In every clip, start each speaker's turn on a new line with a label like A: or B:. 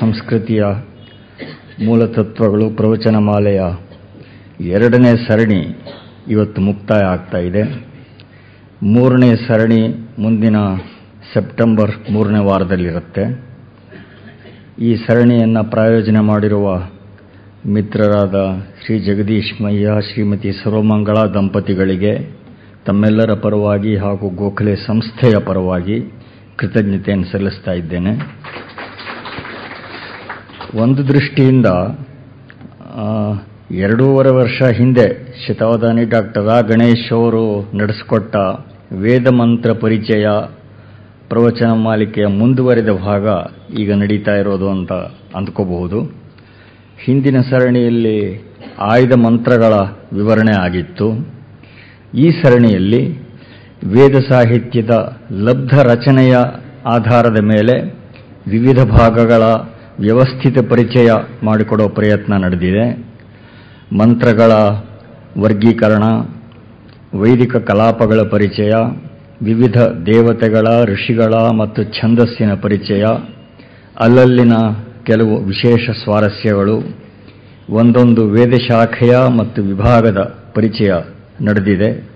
A: ಸಂಸ್ಕೃತಿಯ ಮೂಲತತ್ವಗಳು ಪ್ರವಚನ ಮಾಲೆಯ ಎರಡನೇ ಸರಣಿ ಇವತ್ತು ಮುಕ್ತಾಯ ಆಗ್ತಾ ಇದೆ. ಮೂರನೇ ಸರಣಿ ಮುಂದಿನ ಸೆಪ್ಟೆಂಬರ್ ಮೂರನೇ ವಾರದಲ್ಲಿರುತ್ತೆ. ಈ ಸರಣಿಯನ್ನು ಪ್ರಾಯೋಜನೆ ಮಾಡಿರುವ ಮಿತ್ರರಾದ ಶ್ರೀ ಜಗದೀಶ್ ಮಯ್ಯ ಶ್ರೀಮತಿ ಸರ್ವಮಂಗಳ ದಂಪತಿಗಳಿಗೆ, ತಮ್ಮೆಲ್ಲರ ಪರವಾಗಿ ಹಾಗೂ ಗೋಖಲೆ ಸಂಸ್ಥೆಯ ಪರವಾಗಿ ಕೃತಜ್ಞತೆಯನ್ನು ಸಲ್ಲಿಸ್ತಾ ಇದ್ದೇನೆ. ಒಂದು ದೃಷ್ಟಿಯಿಂದ ಎರಡೂವರೆ ವರ್ಷ ಹಿಂದೆ ಶತಾವಧಾನಿ ಡಾಕ್ಟರ್ ಆ ಗಣೇಶ್ ಅವರು ನಡೆಸಿಕೊಟ್ಟ ವೇದ ಮಂತ್ರ ಪರಿಚಯ ಪ್ರವಚನ ಮಾಲಿಕೆಯ ಮುಂದುವರೆದ ಭಾಗ ಈಗ ನಡೀತಾ ಇರೋದು ಅಂತ ಅಂದ್ಕೋಬಹುದು. ಹಿಂದಿನ ಸರಣಿಯಲ್ಲಿ ಆಯ್ದ ಮಂತ್ರಗಳ ವಿವರಣೆ ಆಗಿತ್ತು. ಈ ಸರಣಿಯಲ್ಲಿ ವೇದ ಸಾಹಿತ್ಯದ ಲಬ್ಧ ರಚನೆಯ ಆಧಾರದ ಮೇಲೆ ವಿವಿಧ ಭಾಗಗಳ ವ್ಯವಸ್ಥಿತ ಪರಿಚಯ ಮಾಡಿಕೊಡೋ ಪ್ರಯತ್ನ ನಡೆದಿದೆ. ಮಂತ್ರಗಳ ವರ್ಗೀಕರಣ, ವೈದಿಕ ಕಲಾಪಗಳ ಪರಿಚಯ, ವಿವಿಧ ದೇವತೆಗಳ, ಋಷಿಗಳ ಮತ್ತು ಛಂದಸ್ಸಿನ ಪರಿಚಯ, ಅಲ್ಲಲ್ಲಿನ ಕೆಲವು ವಿಶೇಷ ಸ್ವಾರಸ್ಯಗಳು, ಒಂದೊಂದು ವೇದಶಾಖೆಯ ಮತ್ತು ವಿಭಾಗದ ಪರಿಚಯ ನಡೆದಿದೆ.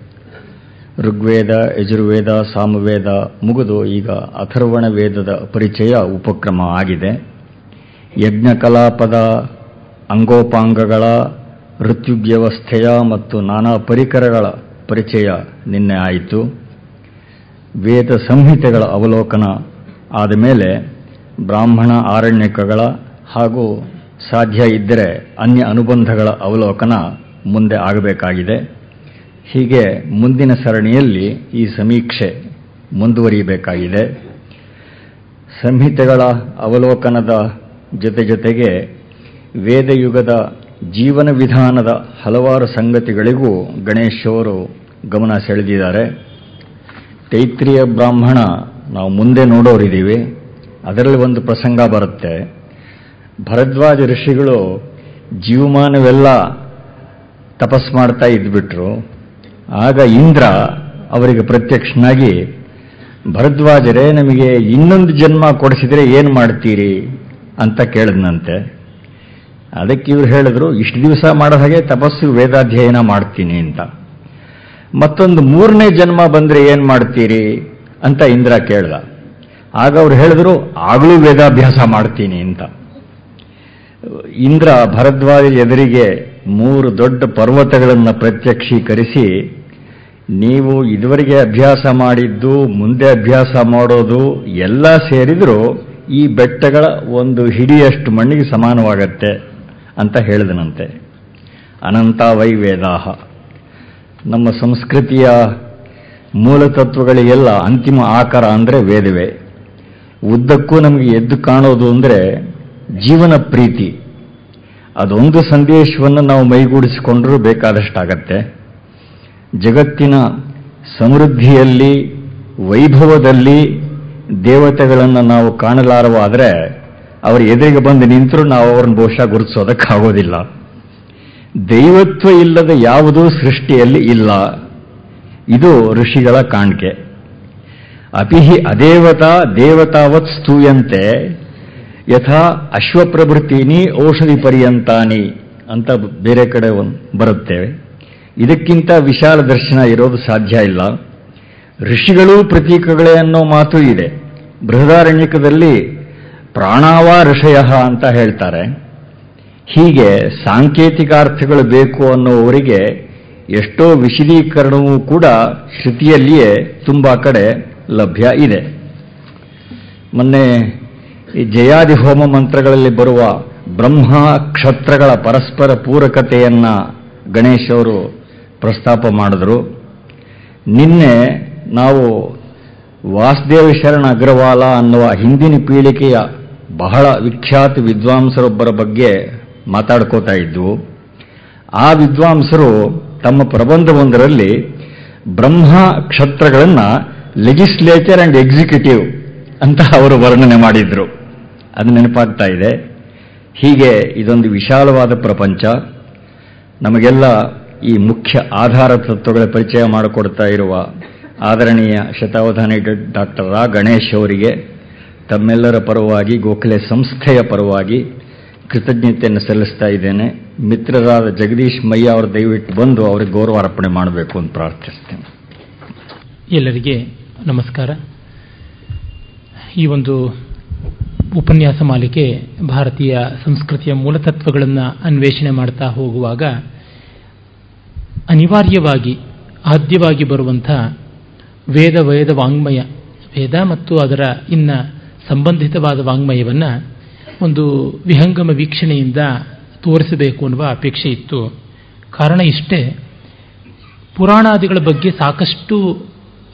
A: ಋಗ್ವೇದ, ಯಜುರ್ವೇದ, ಸಾಮವೇದ ಮುಗಿದು ಈಗ ಅಥರ್ವಣ ವೇದದ ಪರಿಚಯ ಉಪಕ್ರಮ ಆಗಿದೆ. ಯಜ್ಞಕಲಾಪದ, ಅಂಗೋಪಾಂಗಗಳ ಋತ್ಯುವ್ಯವಸ್ಥೆಯ ಮತ್ತು ನಾನಾ ಪರಿಕರಗಳ ಪರಿಚಯ ನಿನ್ನೆ ಆಯಿತು. ವೇದ ಸಂಹಿತೆಗಳ ಅವಲೋಕನ ಆದ ಮೇಲೆ ಬ್ರಾಹ್ಮಣ ಆರಣ್ಯಕಗಳ ಹಾಗೂ ಸಾಧ್ಯ ಇದ್ದರೆ ಅನ್ಯ ಅನುಬಂಧಗಳ ಅವಲೋಕನ ಮುಂದೆ ಆಗಬೇಕಾಗಿದೆ. ಹೀಗೆ ಮುಂದಿನ ಸರಣಿಯಲ್ಲಿ ಈ ಸಮೀಕ್ಷೆ ಮುಂದುವರಿಯಬೇಕಾಗಿದೆ. ಸಂಹಿತೆಗಳ ಅವಲೋಕನದ ಜೊತೆ ಜೊತೆಗೆ ವೇದಯುಗದ ಜೀವನ ವಿಧಾನದ ಹಲವಾರು ಸಂಗತಿಗಳಿಗೂ ಗಣೇಶ್ ಗಮನ ಸೆಳೆದಿದ್ದಾರೆ. ತೈತ್ರಿಯ ಬ್ರಾಹ್ಮಣ ನಾವು ಮುಂದೆ ನೋಡೋರಿದ್ದೀವಿ. ಅದರಲ್ಲಿ ಒಂದು ಪ್ರಸಂಗ ಬರುತ್ತೆ. ಭರದ್ವಾಜ ಋಷಿಗಳು ಜೀವಮಾನವೆಲ್ಲ ತಪಸ್ ಮಾಡ್ತಾ ಇದ್ಬಿಟ್ರು. ಆಗ ಇಂದ್ರ ಅವರಿಗೆ ಪ್ರತ್ಯಕ್ಷನಾಗಿ, ಭರದ್ವಾಜರೇ ನಮಗೆ ಇನ್ನೊಂದು ಜನ್ಮ ಕೊಡಿಸಿದರೆ ಏನು ಮಾಡ್ತೀರಿ? ಅಂತ ಕೇಳಿದ್ನಂತೆ. ಅದಕ್ಕೆ ಇವ್ರು ಹೇಳಿದ್ರು, ಇಷ್ಟು ದಿವಸ ಮಾಡೋ ಹಾಗೆ ತಪಸ್ಸು ವೇದಾಧ್ಯಯನ ಮಾಡ್ತೀನಿ ಅಂತ. ಮತ್ತೊಂದು ಮೂರನೇ ಜನ್ಮ ಬಂದರೆ ಏನು ಮಾಡ್ತೀರಿ ಅಂತ ಇಂದ್ರ ಕೇಳ್ದ. ಆಗ ಅವ್ರು ಹೇಳಿದ್ರು, ಆಗಲೂ ವೇದಾಭ್ಯಾಸ ಮಾಡ್ತೀನಿ ಅಂತ. ಇಂದ್ರ ಭರದ್ವಾಜ ಎದುರಿಗೆ ಮೂರು ದೊಡ್ಡ ಪರ್ವತಗಳನ್ನು ಪ್ರತ್ಯಕ್ಷೀಕರಿಸಿ, ನೀವು ಇದುವರೆಗೆ ಅಭ್ಯಾಸ ಮಾಡಿದ್ದು, ಮುಂದೆ ಅಭ್ಯಾಸ ಮಾಡೋದು, ಎಲ್ಲ ಸೇರಿದರೂ ಈ ಬೆಟ್ಟಗಳ ಒಂದು ಹಿಡಿಯಷ್ಟು ಮಣ್ಣಿಗೆ ಸಮಾನವಾಗತ್ತೆ ಅಂತ ಹೇಳಿದನಂತೆ. ಅನಂತ ವೈ ವೇದಾಹ. ನಮ್ಮ ಸಂಸ್ಕೃತಿಯ ಮೂಲತತ್ವಗಳಿಗೆಲ್ಲ ಅಂತಿಮ ಆಕಾರ ಅಂದರೆ ವೇದವೇ. ಉದ್ದಕ್ಕೂ ನಮಗೆ ಎದ್ದು ಕಾಣೋದು ಅಂದರೆ ಜೀವನ ಪ್ರೀತಿ. ಅದೊಂದು ಸಂದೇಶವನ್ನು ನಾವು ಮೈಗೂಡಿಸಿಕೊಂಡರೂ ಬೇಕಾದಷ್ಟಾಗತ್ತೆ. ಜಗತ್ತಿನ ಸಮೃದ್ಧಿಯಲ್ಲಿ, ವೈಭವದಲ್ಲಿ ದೇವತೆಗಳನ್ನು ನಾವು ಕಾಣಲಾರವಾದರೆ ಅವರ ಎದುರಿಗೆ ಬಂದು ನಿಂತರೂ ನಾವು ಅವ್ರನ್ನ ಬಹುಶಃ ಗುರುತಿಸೋದಕ್ಕಾಗೋದಿಲ್ಲ ದೈವತ್ವ ಇಲ್ಲದ ಯಾವುದೂ ಸೃಷ್ಟಿಯಲ್ಲಿ ಇಲ್ಲ. ಇದು ಋಷಿಗಳ ಕಾಣಿಕೆ. ಅಪಿಹಿ ಅದೇವತಾ ದೇವತಾವತ್ ಸ್ತೂಯಂತೆ ಯಥಾ ಅಶ್ವಪ್ರಭೃತೀನಿ ಔಷಧಿ ಪರ್ಯಂತಾನಿ ಅಂತ ಬೇರೆ ಕಡೆ ಬರುತ್ತೇವೆ ಇದಕ್ಕಿಂತ ವಿಶಾಲ ದರ್ಶನ ಇರೋದು ಸಾಧ್ಯ ಇಲ್ಲ. ಋಷಿಗಳೂ ಪ್ರತೀಕಗಳೇ ಅನ್ನೋ ಮಾತು ಇದೆ. ಬೃಹದಾರಣ್ಯಕದಲ್ಲಿ ಪ್ರಾಣಾವ ಋಷಯ ಅಂತ ಹೇಳ್ತಾರೆ. ಹೀಗೆ ಸಾಂಕೇತಿಕಾರ್ಥಗಳು ಬೇಕು ಅನ್ನೋವರಿಗೆ ಎಷ್ಟೋ ವಿಶದೀಕರಣವೂ ಕೂಡ ಶ್ರುತಿಯಲ್ಲಿಯೇ ತುಂಬ ಕಡೆ ಲಭ್ಯ ಇದೆ. ಮೊನ್ನೆ ಈ ಜಯಾದಿ ಹೋಮ ಮಂತ್ರಗಳಲ್ಲಿ ಬರುವ ಬ್ರಹ್ಮ ಕ್ಷತ್ರಗಳ ಪರಸ್ಪರ ಪೂರಕತೆಯನ್ನು ಗಣೇಶ್ ಅವರು ಪ್ರಸ್ತಾಪ ಮಾಡಿದ್ರು. ನಿನ್ನೆ ನಾವು ವಾಸುದೇವ ಶರಣ ಅಗ್ರವಾಲ ಅನ್ನುವ ಹಿಂದಿನ ಪೀಳಿಗೆಯ ಬಹಳ ವಿಖ್ಯಾತ ವಿದ್ವಾಂಸರೊಬ್ಬರ ಬಗ್ಗೆ ಮಾತಾಡ್ಕೋತಾ ಇದ್ವು ಆ ವಿದ್ವಾಂಸರು ತಮ್ಮ ಪ್ರಬಂಧವೊಂದರಲ್ಲಿ ಬ್ರಹ್ಮ ಕ್ಷತ್ರಗಳನ್ನು ಲೆಜಿಸ್ಲೇಚರ್ ಆ್ಯಂಡ್ ಎಕ್ಸಿಕ್ಯೂಟಿವ್ ಅಂತ ಅವರು ವರ್ಣನೆ ಮಾಡಿದರು. ಅದು ನೆನಪಾಗ್ತಾ ಇದೆ. ಹೀಗೆ ಇದೊಂದು ವಿಶಾಲವಾದ ಪ್ರಪಂಚ. ನಮಗೆಲ್ಲ ಈ ಮುಖ್ಯ ಆಧಾರ ತತ್ವಗಳ ಪರಿಚಯ ಮಾಡಿಕೊಡ್ತಾ ಇರುವ ಆದರಣೀಯ ಶತಾವಧಾನಿ ಡಾಕ್ಟರ್ ರಾ ಗಣೇಶ್ ಅವರಿಗೆ, ತಮ್ಮೆಲ್ಲರ ಪರವಾಗಿ, ಗೋಖಲೆ ಸಂಸ್ಥೆಯ ಪರವಾಗಿ ಕೃತಜ್ಞತೆಯನ್ನು ಸಲ್ಲಿಸ್ತಾ ಇದ್ದೇನೆ. ಮಿತ್ರರಾದ ಜಗದೀಶ್ ಮಯ್ಯ ಅವರು ದಯವಿಟ್ಟು ಬಂದು ಅವರಿಗೆ ಗೌರವ ಅರ್ಪಣೆ ಮಾಡಬೇಕು ಅಂತ ಪ್ರಾರ್ಥಿಸ್ತೇನೆ
B: ಎಲ್ಲರಿಗೆ ನಮಸ್ಕಾರ. ಈ ಒಂದು ಉಪನ್ಯಾಸ ಮಾಲಿಕೆ ಭಾರತೀಯ ಸಂಸ್ಕೃತಿಯ ಮೂಲತತ್ವಗಳನ್ನು ಅನ್ವೇಷಣೆ ಮಾಡ್ತಾ ಹೋಗುವಾಗ ಅನಿವಾರ್ಯವಾಗಿ, ಆದ್ಯವಾಗಿ ಬರುವಂಥ ವೇದ ವೇದ ವಾಂಗ್ಮಯ. ವೇದ ಮತ್ತು ಅದರ ಇನ್ನ ಸಂಬಂಧಿತವಾದ ವಾಂಗ್ಮಯವನ್ನು ಒಂದು ವಿಹಂಗಮ ವೀಕ್ಷಣೆಯಿಂದ ತೋರಿಸಬೇಕು ಅನ್ನುವ ಅಪೇಕ್ಷೆ ಇತ್ತು. ಕಾರಣ ಇಷ್ಟೇ, ಪುರಾಣಾದಿಗಳ ಬಗ್ಗೆ ಸಾಕಷ್ಟು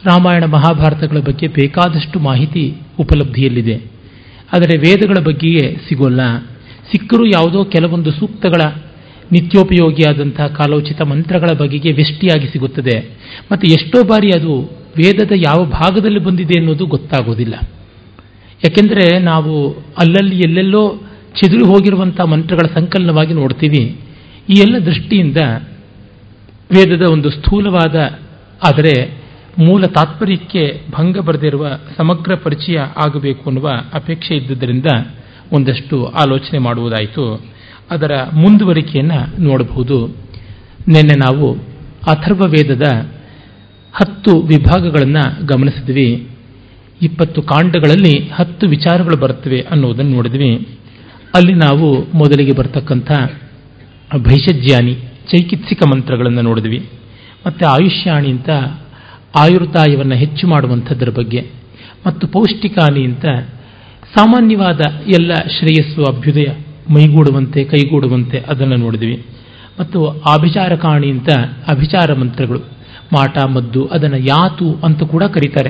B: ರಾಮಾಯಣ ಮಹಾಭಾರತಗಳ ಬಗ್ಗೆ ಬೇಕಾದಷ್ಟು ಮಾಹಿತಿ ಉಪಲಬ್ಧಿಯಲ್ಲಿದೆ. ಆದರೆ ವೇದಗಳ ಬಗ್ಗೆಯೇ ಸಿಗೋಲ್ಲ. ಸಿಕ್ಕರೂ ಯಾವುದೋ ಕೆಲವೊಂದು ಸೂಕ್ತಗಳ ನಿತ್ಯೋಪಯೋಗಿಯಾದಂತಹ ಕಾಲೋಚಿತ ಮಂತ್ರಗಳ ಬಗೆಗೆ ವ್ಯಷ್ಟಿಯಾಗಿ ಸಿಗುತ್ತದೆ. ಮತ್ತು ಎಷ್ಟೋ ಬಾರಿ ಅದು ವೇದದ ಯಾವ ಭಾಗದಲ್ಲಿ ಬಂದಿದೆ ಅನ್ನೋದು ಗೊತ್ತಾಗೋದಿಲ್ಲ. ಯಾಕೆಂದರೆ ನಾವು ಅಲ್ಲಲ್ಲಿ ಎಲ್ಲೆಲ್ಲೋ ಚದುರಿ ಹೋಗಿರುವಂಥ ಮಂತ್ರಗಳ ಸಂಕಲನವಾಗಿ ನೋಡ್ತೀವಿ. ಈ ಎಲ್ಲ ದೃಷ್ಟಿಯಿಂದ ವೇದದ ಒಂದು ಸ್ಥೂಲವಾದ, ಆದರೆ ಮೂಲ ತಾತ್ಪರ್ಯಕ್ಕೆ ಭಂಗ ಬರೆದಿರುವ ಸಮಗ್ರ ಪರಿಚಯ ಆಗಬೇಕು ಅನ್ನುವ ಅಪೇಕ್ಷೆ ಇದ್ದುದರಿಂದ ಒಂದಷ್ಟು ಆಲೋಚನೆ ಮಾಡುವುದಾಯಿತು. ಅದರ ಮುಂದುವರಿಕೆಯನ್ನು ನೋಡಬಹುದು. ನಿನ್ನೆ ನಾವು ಅಥರ್ವ ವೇದದ ಹತ್ತು ವಿಭಾಗಗಳನ್ನು ಗಮನಿಸಿದ್ವಿ. ಇಪ್ಪತ್ತು ಕಾಂಡಗಳಲ್ಲಿ ಹತ್ತು ವಿಚಾರಗಳು ಬರುತ್ತವೆ ಅನ್ನೋದನ್ನು ನೋಡಿದ್ವಿ. ಅಲ್ಲಿ ನಾವು ಮೊದಲಿಗೆ ಬರ್ತಕ್ಕಂಥ ಭೈಷಜ್ಯಾನಿ ಚೈಕಿತ್ಸಿಕ ಮಂತ್ರಗಳನ್ನು ನೋಡಿದ್ವಿ. ಮತ್ತು ಆಯುಷ್ಯಾಣಿ ಅಂತ ಆಯುರ್ದಾಯವನ್ನು ಹೆಚ್ಚು ಮಾಡುವಂಥದ್ರ ಬಗ್ಗೆ, ಮತ್ತು ಪೌಷ್ಟಿಕಾನಿ ಅಂತ ಸಾಮಾನ್ಯವಾದ ಎಲ್ಲ ಶ್ರೇಯಸ್ಸು ಅಭ್ಯುದಯ ಮೈಗೂಡುವಂತೆ, ಕೈಗೂಡುವಂತೆ ಅದನ್ನು ನೋಡಿದ್ವಿ. ಮತ್ತು ಆಭಿಚಾರಕಾಣಿ ಅಂತ ಅಭಿಚಾರ ಮಂತ್ರಗಳು ಮಾಟ, ಮದ್ದು, ಅದನ್ನು ಯಾತು ಅಂತ ಕೂಡ ಕರೀತಾರೆ.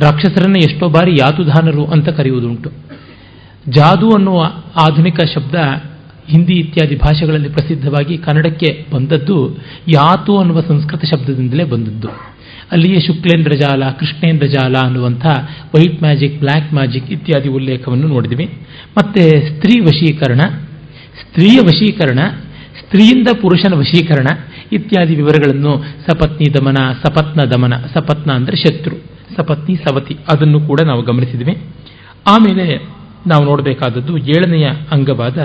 B: ರಾಕ್ಷಸರನ್ನು ಎಷ್ಟೋ ಬಾರಿ ಯಾತುಧಾನರು ಅಂತ ಕರೆಯುವುದುಂಟು. ಜಾದು ಅನ್ನುವ ಆಧುನಿಕ ಶಬ್ದ ಹಿಂದಿ ಇತ್ಯಾದಿ ಭಾಷೆಗಳಲ್ಲಿ ಪ್ರಸಿದ್ಧವಾಗಿ ಕನ್ನಡಕ್ಕೆ ಬಂದದ್ದು ಯಾತು ಅನ್ನುವ ಸಂಸ್ಕೃತ ಶಬ್ದದಿಂದಲೇ ಬಂದದ್ದು. ಅಲ್ಲಿಯೇ ಶುಕ್ಲೇಂದ್ರ ಜಾಲ, ಕೃಷ್ಣೇಂದ್ರ ಜಾಲ ಅನ್ನುವಂಥ ವೈಟ್ ಮ್ಯಾಜಿಕ್ ಬ್ಲ್ಯಾಕ್ ಮ್ಯಾಜಿಕ್ ಇತ್ಯಾದಿ ಉಲ್ಲೇಖವನ್ನು ನೋಡಿದ್ವಿ. ಮತ್ತೆ ಸ್ತ್ರೀ ವಶೀಕರಣ, ಸ್ತ್ರೀಯ ವಶೀಕರಣ, ಸ್ತ್ರೀಯಿಂದ ಪುರುಷನ ವಶೀಕರಣ ಇತ್ಯಾದಿ ವಿವರಗಳನ್ನು ಸಪತ್ನಿ ದಮನ, ಸಪತ್ನ ದಮನ, ಸಪತ್ನ ಅಂದರೆ ಶತ್ರು, ಸಪತ್ನಿ, ಸವತಿ, ಅದನ್ನು ಕೂಡ ನಾವು ಗಮನಿಸಿದ್ವಿ. ಆಮೇಲೆ ನಾವು ನೋಡಬೇಕಾದದ್ದು ಏಳನೆಯ ಅಂಗವಾದ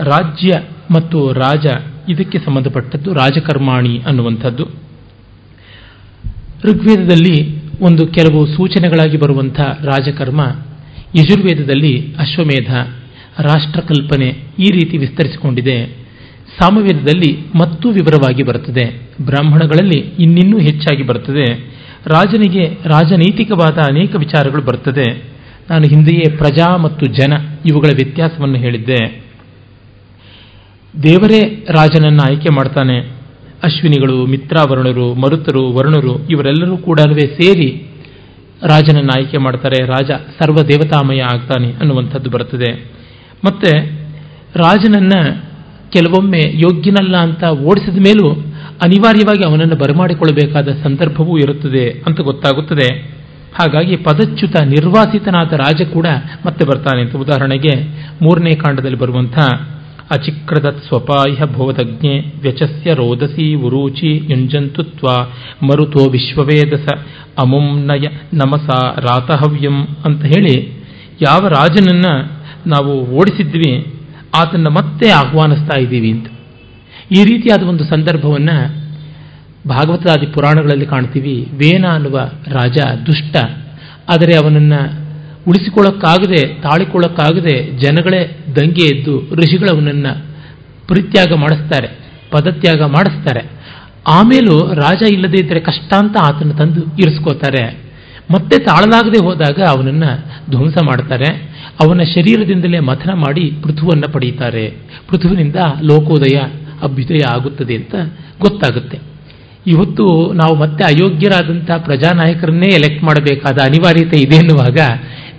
B: ರಾಜ್ಯ ಮತ್ತು ರಾಜ, ಇದಕ್ಕೆ ಸಂಬಂಧಪಟ್ಟದ್ದು ರಾಜಕರ್ಮಾಣಿ ಅನ್ನುವಂಥದ್ದು. ಋಗ್ವೇದದಲ್ಲಿ ಒಂದು ಕೆಲವು ಸೂಚನೆಗಳಾಗಿ ಬರುವಂಥ ರಾಜಕರ್ಮ, ಯಜುರ್ವೇದದಲ್ಲಿ ಅಶ್ವಮೇಧ, ರಾಷ್ಟ್ರಕಲ್ಪನೆ ಈ ರೀತಿ ವಿಸ್ತರಿಸಿಕೊಂಡಿದೆ. ಸಾಮವೇದದಲ್ಲಿ ಮತ್ತೂ ವಿವರವಾಗಿ ಬರುತ್ತದೆ. ಬ್ರಾಹ್ಮಣಗಳಲ್ಲಿ ಇನ್ನಿನ್ನೂ ಹೆಚ್ಚಾಗಿ ಬರುತ್ತದೆ. ರಾಜನಿಗೆ ರಾಜನೈತಿಕವಾದ ಅನೇಕ ವಿಚಾರಗಳು ಬರುತ್ತದೆ. ನಾನು ಹಿಂದೆಯೇ ಪ್ರಜಾ ಮತ್ತು ಜನ ಇವುಗಳ ವ್ಯತ್ಯಾಸವನ್ನು ಹೇಳಿದ್ದೆ. ದೇವರೇ ರಾಜನನ್ನು ಆಯ್ಕೆ ಮಾಡ್ತಾನೆ. ಅಶ್ವಿನಿಗಳು, ಮಿತ್ರಾವರ್ಣರು, ಮರುತರು, ವರ್ಣರು ಇವರೆಲ್ಲರೂ ಕೂಡ ಸೇರಿ ರಾಜನನ್ನು ಆಯ್ಕೆ ಮಾಡ್ತಾರೆ. ರಾಜ ಸರ್ವ ದೇವತಾಮಯ ಆಗ್ತಾನೆ ಅನ್ನುವಂಥದ್ದು ಬರುತ್ತದೆ. ಮತ್ತೆ ರಾಜನನ್ನ ಕೆಲವೊಮ್ಮೆ ಯೋಗ್ಯನಲ್ಲ ಅಂತ ಓಡಿಸಿದ ಮೇಲೂ ಅನಿವಾರ್ಯವಾಗಿ ಅವನನ್ನು ಬರಮಾಡಿಕೊಳ್ಳಬೇಕಾದ ಸಂದರ್ಭವೂ ಇರುತ್ತದೆ ಅಂತ ಗೊತ್ತಾಗುತ್ತದೆ. ಹಾಗಾಗಿ ಪದಚ್ಯುತ ನಿರ್ವಾಸಿತನಾದ ರಾಜ ಕೂಡ ಮತ್ತೆ ಬರ್ತಾನೆ ಅಂತ ಉದಾಹರಣೆಗೆ ಮೂರನೇ ಕಾಂಡದಲ್ಲಿ ಬರುವಂಥ ಅಚಿಕ್ರದತ್ ಸ್ವಪಾಯ ಭೋದಜ್ಞೆ ವ್ಯಚಸ್ಯ ರೋದಸಿ ಉರೂಚಿ ಯುಂಜಂತುತ್ವ ಮರುತೋ ವಿಶ್ವವೇದಸ ಅಮುಂನಯ ನಮಸ ರಾತಹವ್ಯಂ ಅಂತ ಹೇಳಿ ಯಾವ ರಾಜನನ್ನ ನಾವು ಓಡಿಸಿದ್ವಿ ಆತನ್ನ ಮತ್ತೆ ಆಹ್ವಾನಿಸ್ತಾ ಇದ್ದೀವಿ ಅಂತ. ಈ ರೀತಿಯಾದ ಒಂದು ಸಂದರ್ಭವನ್ನು ಭಾಗವತಾದಿ ಪುರಾಣಗಳಲ್ಲಿ ಕಾಣ್ತೀವಿ. ವೇನ ಅನ್ನುವ ರಾಜ ದುಷ್ಟ. ಆದರೆ ಅವನನ್ನು ಉಳಿಸಿಕೊಳ್ಳೋಕ್ಕಾಗದೆ, ತಾಳಿಕೊಳ್ಳೋಕ್ಕಾಗದೆ ಜನಗಳೇ ದಂಗೆ ಎದ್ದು ಋಷಿಗಳು ಅವನನ್ನು ಪರಿತ್ಯಾಗ ಮಾಡಿಸ್ತಾರೆ, ಪದತ್ಯಾಗ ಮಾಡಿಸ್ತಾರೆ. ಆಮೇಲೂ ರಾಜ ಇಲ್ಲದೇ ಇದ್ದರೆ ಕಷ್ಟ ಅಂತ ಆತನ ತಂದು ಇರಿಸ್ಕೋತಾರೆ. ಮತ್ತೆ ತಾಳಲಾಗದೆ ಹೋದಾಗ ಅವನನ್ನು ಧ್ವಂಸ ಮಾಡ್ತಾರೆ. ಅವನ ಶರೀರದಿಂದಲೇ ಮಥನ ಮಾಡಿ ಪೃಥುವನ್ನು ಪಡೀತಾರೆ ಪೃಥುವಿನಿಂದ ಲೋಕೋದಯ, ಅಭ್ಯುದಯ ಆಗುತ್ತದೆ ಅಂತ ಗೊತ್ತಾಗುತ್ತೆ. ಇವತ್ತು ನಾವು ಮತ್ತೆ ಅಯೋಗ್ಯರಾದಂಥ ಪ್ರಜಾನಾಯಕರನ್ನೇ ಎಲೆಕ್ಟ್ ಮಾಡಬೇಕಾದ ಅನಿವಾರ್ಯತೆ ಇದೆ ಎನ್ನುವಾಗ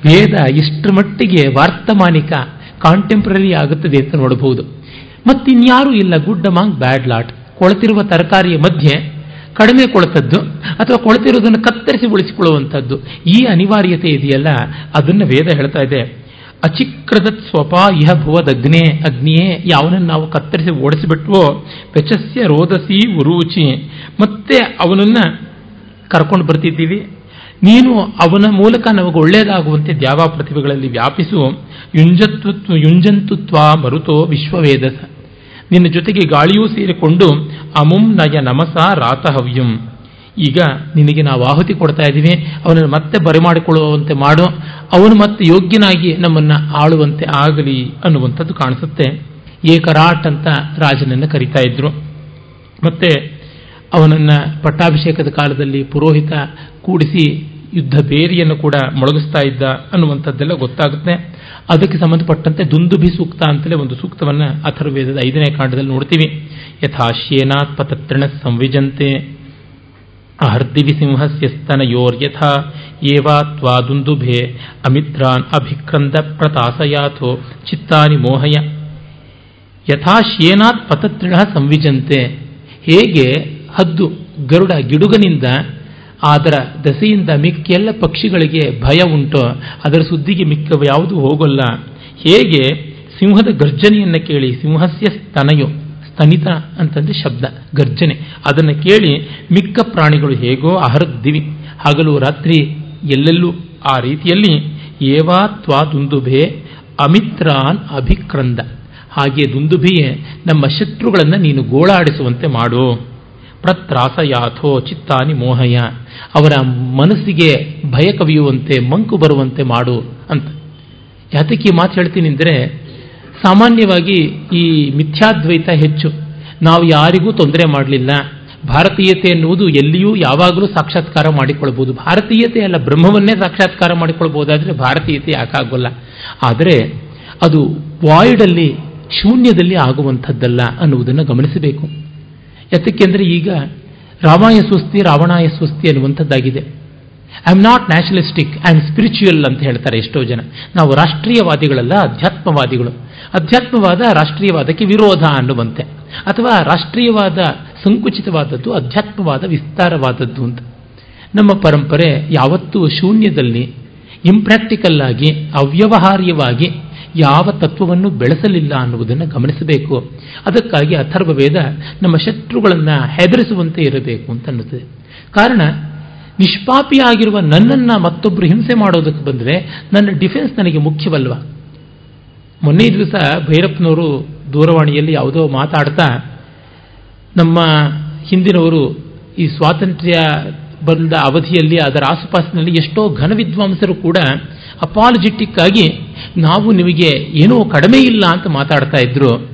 B: ವೇದ ಇಷ್ಟರ ಮಟ್ಟಿಗೆ ವಾರ್ತಮಾನಿಕ ಕಾಂಟೆಂಪ್ರರಿ ಆಗುತ್ತದೆ ಅಂತ ನೋಡಬಹುದು. ಮತ್ತಿನ್ಯಾರೂ ಇಲ್ಲ ಗುಡ್ ಅಮಾಂಗ್ ಬ್ಯಾಡ್ ಲಾಟ್ ಕೊಳತಿರುವ ತರಕಾರಿಯ ಮಧ್ಯೆ ಕಡಿಮೆ ಕೊಳತದ್ದು ಅಥವಾ ಕೊಳತಿರುವುದನ್ನು ಕತ್ತರಿಸಿ ಉಳಿಸಿಕೊಳ್ಳುವಂಥದ್ದು. ಈ ಅನಿವಾರ್ಯತೆ ಇದೆಯಲ್ಲ? ಅದನ್ನು ವೇದ ಹೇಳ್ತಾ ಇದೆ. ಅಚಿಕ್ರದತ್ ಸ್ವಪ ಇಹ ಭುವದಗ್ನೇ, ಅಗ್ನಿಯೇ, ಯಾವನನ್ನು ನಾವು ಕತ್ತರಿಸಿ ಓಡಿಸಿಬಿಟ್ವೋ ವೆಚಸ್ಯ ರೋದಸಿ ಉರುಚಿ. ಮತ್ತೆ ಅವನನ್ನ ಕರ್ಕೊಂಡು ಬರ್ತಿದ್ದೀವಿ. ನೀನು ಅವನ ಮೂಲಕ ನಮಗೆ ಒಳ್ಳೆಯದಾಗುವಂತೆ ದ್ಯಾವ ಪ್ರತಿಭೆಗಳಲ್ಲಿ ವ್ಯಾಪಿಸು. ಯುಂಜತ್ವ ಯುಂಜಂತುತ್ವ ಮರುತೋ ವಿಶ್ವವೇದಸ. ನಿನ್ನ ಜೊತೆಗೆ ಗಾಳಿಯೂ ಸೇರಿಕೊಂಡು ಅಮುಂ ನಯ ನಮಸ ರಾತಹವ್ಯಂ. ಈಗ ನಿನಗೆ ನಾವು ಆಹುತಿ ಕೊಡ್ತಾ ಇದ್ದೀವಿ ಅವನನ್ನು ಮತ್ತೆ ಬರಮಾಡಿಕೊಳ್ಳುವಂತೆ ಮಾಡು, ಅವನು ಮತ್ತೆ ಯೋಗ್ಯನಾಗಿ ನಮ್ಮನ್ನು ಆಳುವಂತೆ ಆಗಲಿ ಅನ್ನುವಂಥದ್ದು ಕಾಣಿಸುತ್ತೆ. ಏಕರಾಟ್ ಅಂತ ರಾಜನನ್ನು ಕರಿತಾ ಇದ್ರು. ಮತ್ತೆ ಅವನನ್ನ ಪಟ್ಟಾಭಿಷೇಕದ ಕಾಲದಲ್ಲಿ ಪುರೋಹಿತ ಕೂಡಿಸಿ ಯುದ್ಧ ಬೇರಿಯನ್ನು ಕೂಡ ಮೊಳಗಿಸ್ತಾ ಇದ್ದ ಅನ್ನುವಂಥದ್ದೆಲ್ಲ ಗೊತ್ತಾಗುತ್ತೆ. ಅದಕ್ಕೆ ಸಂಬಂಧಪಟ್ಟಂತೆ ದುಂದುಭಿ ಸೂಕ್ತ ಅಂತಲೇ ಒಂದು ಸೂಕ್ತವನ್ನು ಅಥರ್ವೇದದ ಐದನೇ ಕಾಂಡದಲ್ಲಿ ನೋಡ್ತೀವಿ. ಯಥಾಶ್ಯೇನಾತ್ ಸಂವಿಜಂತೆ. ಸಿಂಹಸ್ಯ ಸ್ತನಯೋರ್ಯಥಾ ಏವಾ ತ್ವಾದುಂದುಭೆ ಅಮಿತ್ರಾನ್ ಅಭಿಕ್ರಂದ ಪ್ರತಾಸಯಾಥೋ ಚಿತ್ತಾನಿ ಮೋಹಯ. ಯಥಾಶ್ಯೇನಾತ್ ಪತತ್ರಿಣ ಸಂವಿಜಂತೆ. ಹೇಗೆ? ಹದ್ದು ಗರುಡ ಗಿಡುಗನಿಂದ. ಅದರ ದಸೆಯಿಂದ ಮಿಕ್ಕೆಲ್ಲ ಪಕ್ಷಿಗಳಿಗೆ ಭಯ ಉಂಟೋ. ಅದರ ಸುದ್ದಿಗೆ ಮಿಕ್ಕ ಯಾವುದು ಹೋಗಲ್ಲ. ಹೇಗೆ? ಸಿಂಹದ ಗರ್ಜನೆಯನ್ನು ಕೇಳಿ ಸಿಂಹಸ್ಯ ಸ್ತನಯೋ ಸ್ತನಿತ ಅಂತಂದ್ರೆ ಶಬ್ದ, ಗರ್ಜನೆ. ಅದನ್ನು ಕೇಳಿ ಮಿಕ್ಕ ಪ್ರಾಣಿಗಳು ಹೇಗೋ ಅಹರದ್ದಿವಿ. ಹಗಲು ರಾತ್ರಿ ಎಲ್ಲೆಲ್ಲೂ ಆ ರೀತಿಯಲ್ಲಿ ಏವಾ ತ್ವಾ ದುಂದುಭೆ ಅಮಿತ್ರಾನ್ ಅಭಿಕ್ರಂದ. ಹಾಗೆ ದುಂದುಭಿಯೇ ನಮ್ಮ ಶತ್ರುಗಳನ್ನು ನೀನು ಗೋಳಾಡಿಸುವಂತೆ ಮಾಡು. ಪ್ರತ್ರಾಸಯಾಥೋ ಚಿತ್ತಾನಿ ಮೋಹಯ. ಅವರ ಮನಸ್ಸಿಗೆ ಭಯ ಕವಿಯುವಂತೆ, ಮಂಕು ಬರುವಂತೆ ಮಾಡು ಅಂತ. ಯಾತಕ್ಕೆ ಮಾತು ಹೇಳ್ತೀನಿ ಅಂದರೆ ಸಾಮಾನ್ಯವಾಗಿ ಈ ಮಿಥ್ಯಾದ್ವೈತ ಹೆಚ್ಚು. ನಾವು ಯಾರಿಗೂ ತೊಂದರೆ ಮಾಡಲಿಲ್ಲ. ಭಾರತೀಯತೆ ಎನ್ನುವುದು ಎಲ್ಲಿಯೂ ಯಾವಾಗಲೂ ಸಾಕ್ಷಾತ್ಕಾರ ಮಾಡಿಕೊಳ್ಬೋದು ಭಾರತೀಯತೆ ಅಲ್ಲ, ಬ್ರಹ್ಮವನ್ನೇ ಸಾಕ್ಷಾತ್ಕಾರ ಮಾಡಿಕೊಳ್ಬೋದಾದರೆ ಭಾರತೀಯತೆ ಯಾಕಾಗೋಲ್ಲ ಆದರೆ ಅದು ವಾಯ್ಡಲ್ಲಿ ಶೂನ್ಯದಲ್ಲಿ ಆಗುವಂಥದ್ದಲ್ಲ ಅನ್ನುವುದನ್ನು ಗಮನಿಸಬೇಕು. ಯಾತಕ್ಕೆಂದರೆ ಈಗ ರಾಮಾಯ ಸ್ವಸ್ತಿ ರಾವಣಾಯ ಸ್ವಸ್ತಿ ಅನ್ನುವಂಥದ್ದಾಗಿದೆ. I am not nationalistic I am spiritual ಅಂತ ಹೇಳ್ತಾರೆ ಎಷ್ಟೋ ಜನ. ನಾವು ರಾಷ್ಟ್ರೀಯವಾದಿಗಳಲ್ಲ, ಅಧ್ಯಾತ್ಮವಾದಿಗಳು. ಅಧ್ಯಾತ್ಮವಾದ ರಾಷ್ಟ್ರೀಯವಾದಕ್ಕೆ ವಿರೋಧ ಅನ್ನುವಂತೆ. ಅಥವಾ ರಾಷ್ಟ್ರೀಯವಾದ ಸಂಕುಚಿತವಾದದ್ದು, ಅಧ್ಯಾತ್ಮವಾದ ವಿಸ್ತಾರವಾದದ್ದು ಅಂತ. ನಮ್ಮ ಪರಂಪರೆ ಯಾವತ್ತೂ ಶೂನ್ಯದಲ್ಲಿ ಇಂಪ್ರಾಕ್ಟಿಕಲ್ ಆಗಿ, ಅವ್ಯವಹಾರ್ಯವಾಗಿ ಯಾವ ತತ್ವವನ್ನು ಬೆಳೆಸಲಿಲ್ಲ ಅನ್ನುವುದನ್ನು ಗಮನಿಸಬೇಕು. ಅದಕ್ಕಾಗಿ ಅಥರ್ವ ವೇದ ನಮ್ಮ ಶತ್ರುಗಳನ್ನು ಹೆದರಿಸುವಂತೆ ಇರಬೇಕು ಅಂತ ಅನ್ನುತ್ತದೆ. ಕಾರಣ ನಿಷ್ಪಾಪಿಯಾಗಿರುವ ನನ್ನನ್ನು ಮತ್ತೊಬ್ಬರು ಹಿಂಸೆ ಮಾಡೋದಕ್ಕೆ ಬಂದರೆ ನನ್ನ ಡಿಫೆನ್ಸ್ ನನಗೆ ಮುಖ್ಯವಲ್ವ? ಮೊನ್ನೆ ದಿವಸ ಭೈರಪ್ಪನವರು ದೂರವಾಣಿಯಲ್ಲಿ ಯಾವುದೋ ಮಾತಾಡ್ತಾ ನಮ್ಮ ಹಿಂದಿನವರು ಈ ಸ್ವಾತಂತ್ರ್ಯ ಬಂದ ಅವಧಿಯಲ್ಲಿ ಅದರ ಆಸುಪಾಸಿನಲ್ಲಿ ಎಷ್ಟೋ ಘನ ವಿದ್ವಾಂಸರು ಕೂಡ ಅಪಾಲಜಿಟಿಕ್ ಆಗಿ ನಾವು ನಿಮಗೆ ಏನೋ ಕಡಿಮೆ ಇಲ್ಲ ಅಂತ ಮಾತಾಡ್ತಾ ಇದ್ರು.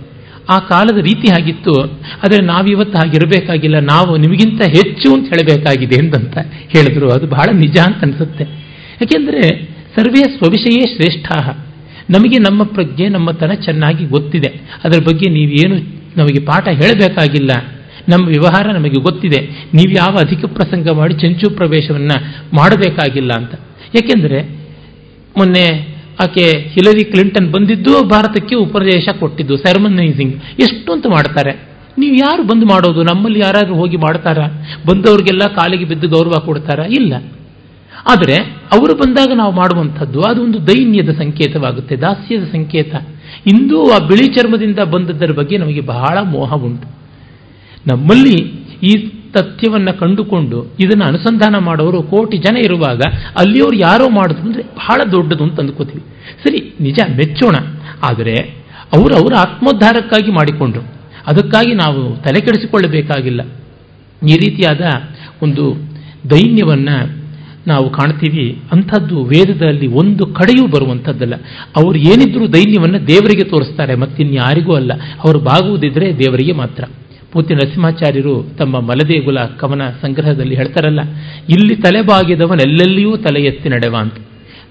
B: ಆ ಕಾಲದ ರೀತಿ ಆಗಿತ್ತು. ಆದರೆ ನಾವಿವತ್ತು ಹಾಗಿರಬೇಕಾಗಿಲ್ಲ. ನಾವು ನಿಮಗಿಂತ ಹೆಚ್ಚು ಅಂತ ಹೇಳಬೇಕಾಗಿದೆ ಅಂತಂತ ಹೇಳಿದ್ರು. ಅದು ಬಹಳ ನಿಜ ಅಂತ ಅನಿಸುತ್ತೆ. ಯಾಕೆಂದರೆ ಸರ್ವೇ ಸ್ವವಿಷಯೇ ಶ್ರೇಷ್ಠ ನಮಗೆ ನಮ್ಮ ಪ್ರಜ್ಞೆ, ನಮ್ಮ ತನ ಚೆನ್ನಾಗಿ ಗೊತ್ತಿದೆ. ಅದರ ಬಗ್ಗೆ ನೀವೇನು ನಮಗೆ ಪಾಠ ಹೇಳಬೇಕಾಗಿಲ್ಲ. ನಮ್ಮ ವ್ಯವಹಾರ ನಮಗೆ ಗೊತ್ತಿದೆ. ನೀವು ಯಾವ ಅಧಿಕ ಪ್ರಸಂಗ ಮಾಡಿ ಚಂಚು ಪ್ರವೇಶವನ್ನು ಮಾಡಬೇಕಾಗಿಲ್ಲ ಅಂತ. ಯಾಕೆಂದರೆ ಮೊನ್ನೆ ಆಕೆ ಹಿಲರಿ ಕ್ಲಿಂಟನ್ ಬಂದಿದ್ದು ಭಾರತಕ್ಕೆ ಉಪದೇಶ ಕೊಟ್ಟಿದ್ದು ಸೆರೆಮನೈಸಿಂಗ್ ಎಷ್ಟು ಅಂತ ಮಾಡ್ತಾರೆ? ನೀವು ಯಾರು ಬಂದು ಮಾಡೋದು? ನಮ್ಮಲ್ಲಿ ಯಾರಾದರೂ ಹೋಗಿ ಮಾಡ್ತಾರಾ? ಬಂದವರಿಗೆಲ್ಲ ಕಾಲಿಗೆ ಬಿದ್ದು ಗೌರವ ಕೊಡ್ತಾರಾ? ಇಲ್ಲ. ಆದರೆ, ಅವರು ಬಂದಾಗ ನಾವು ಮಾಡುವಂಥದ್ದು ಅದು ಒಂದು ದೈನ್ಯದ ಸಂಕೇತವಾಗುತ್ತೆ, ದಾಸ್ಯದ ಸಂಕೇತ. ಇಂದು ಆ ಬಿಳಿ ಚರ್ಮದಿಂದ ಬಂದದ್ದರ ಬಗ್ಗೆ ನಮಗೆ ಬಹಳ ಮೋಹ ಉಂಟು. ನಮ್ಮಲ್ಲಿ ಈ ತಥ್ಯವನ್ನು ಕಂಡುಕೊಂಡು ಇದನ್ನು ಅನುಸಂಧಾನ ಮಾಡೋರು ಕೋಟಿ ಜನ ಇರುವಾಗ ಅಲ್ಲಿಯವರು ಯಾರೋ ಮಾಡಿದ್ರು ಅಂದರೆ ಬಹಳ ದೊಡ್ಡದು ಅಂತ ಅಂದ್ಕೋತೀವಿ. ಸರಿ, ನಿಜ ಮೆಚ್ಚೋಣ. ಆದರೆ ಅವರು ಅವರ ಆತ್ಮೋದ್ಧಾರಕ್ಕಾಗಿ ಮಾಡಿಕೊಂಡ್ರು. ಅದಕ್ಕಾಗಿ ನಾವು ತಲೆ ಕೆಡಿಸಿಕೊಳ್ಳಬೇಕಾಗಿಲ್ಲ. ಈ ರೀತಿಯಾದ ಒಂದು ದೈನ್ಯವನ್ನು ನಾವು ಕಾಣ್ತೀವಿ. ಅಂಥದ್ದು ವೇದದಲ್ಲಿ ಒಂದು ಕಡೆಯೂ ಬರುವಂಥದ್ದಲ್ಲ. ಅವರು ಏನಿದ್ರೂ ದೈನ್ಯವನ್ನು ದೇವರಿಗೆ ತೋರಿಸ್ತಾರೆ ಮತ್ತಿನ್ಯಾರಿಗೂ ಅಲ್ಲ. ಅವರು ಬಾಗುವುದಿದ್ರೆ ದೇವರಿಗೆ ಮಾತ್ರ. ಪೂತಿ ನರಸಿಂಹಾಚಾರ್ಯರು ತಮ್ಮ ಮಲದೇಗುಲ ಕವನ ಸಂಗ್ರಹದಲ್ಲಿ ಹೇಳ್ತಾರಲ್ಲ, ಇಲ್ಲಿ ತಲೆಬಾಗಿದವನೆಲ್ಲೆಲ್ಲಿಯೂ ತಲೆ ಎತ್ತಿ ನಡೆವ ಅಂತ.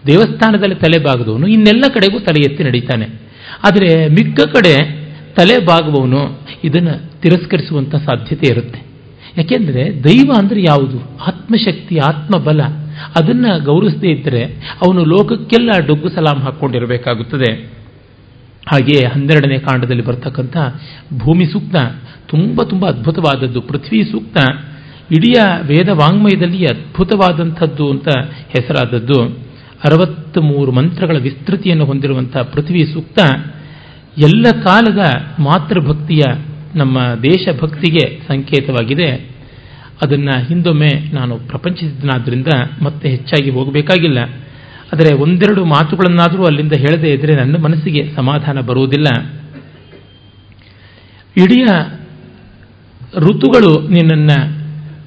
B: ದೇವಸ್ಥಾನದಲ್ಲಿ ತಲೆ ಬಾಗದವನು ಇನ್ನೆಲ್ಲ ಕಡೆಗೂ ತಲೆ ಎತ್ತಿ ನಡೀತಾನೆ. ಆದರೆ ಮಿಕ್ಕ ಕಡೆ ತಲೆ ಬಾಗುವವನು ಇದನ್ನು ತಿರಸ್ಕರಿಸುವಂಥ ಸಾಧ್ಯತೆ ಇರುತ್ತೆ. ಯಾಕೆಂದರೆ ದೈವ ಅಂದರೆ ಯಾವುದು? ಆತ್ಮಶಕ್ತಿ, ಆತ್ಮಬಲ. ಅದನ್ನು ಗೌರವಿಸದೇ ಇದ್ದರೆ ಅವನು ಲೋಕಕ್ಕೆಲ್ಲ ಡೊಗ್ಗು ಸಲಾಂ ಹಾಕ್ಕೊಂಡಿರಬೇಕಾಗುತ್ತದೆ ಹಾಗೆಯೇ ಹನ್ನೆರಡನೇ ಕಾಂಡದಲ್ಲಿ ಬರ್ತಕ್ಕಂಥ ಭೂಮಿ ಸೂಕ್ತ, ತುಂಬ ತುಂಬ ಅದ್ಭುತವಾದದ್ದು, ಪೃಥ್ವಿ ಸೂಕ್ತ, ಇಡೀ ವೇದ ವಾಂಗ್ಮಯದಲ್ಲಿ ಅದ್ಭುತವಾದಂಥದ್ದು ಅಂತ ಹೆಸರಾದದ್ದು. ಅರವತ್ತ್ ಮೂರು ಮಂತ್ರಗಳ ವಿಸ್ತೃತಿಯನ್ನು ಹೊಂದಿರುವಂಥ ಪೃಥ್ವಿ ಸೂಕ್ತ, ಎಲ್ಲ ಕಾಲದ ಮಾತೃಭಕ್ತಿಯ ನಮ್ಮ ದೇಶಭಕ್ತಿಗೆ ಸಂಕೇತವಾಗಿದೆ. ಅದನ್ನು ಹಿಂದೊಮ್ಮೆ ನಾನು ಪ್ರಪಂಚಿಸಿದ್ದನಾದ್ರಿಂದ ಮತ್ತೆ ಹೆಚ್ಚಾಗಿ ಹೋಗಬೇಕಾಗಿಲ್ಲ. ಆದರೆ ಒಂದೆರಡು ಮಾತುಗಳನ್ನಾದರೂ ಅಲ್ಲಿಂದ ಹೇಳದೇ ಇದ್ರೆ ನನ್ನ ಮನಸ್ಸಿಗೆ ಸಮಾಧಾನ ಬರುವುದಿಲ್ಲ. ಇಡೀ ಋತುಗಳು ನಿನ್ನನ್ನು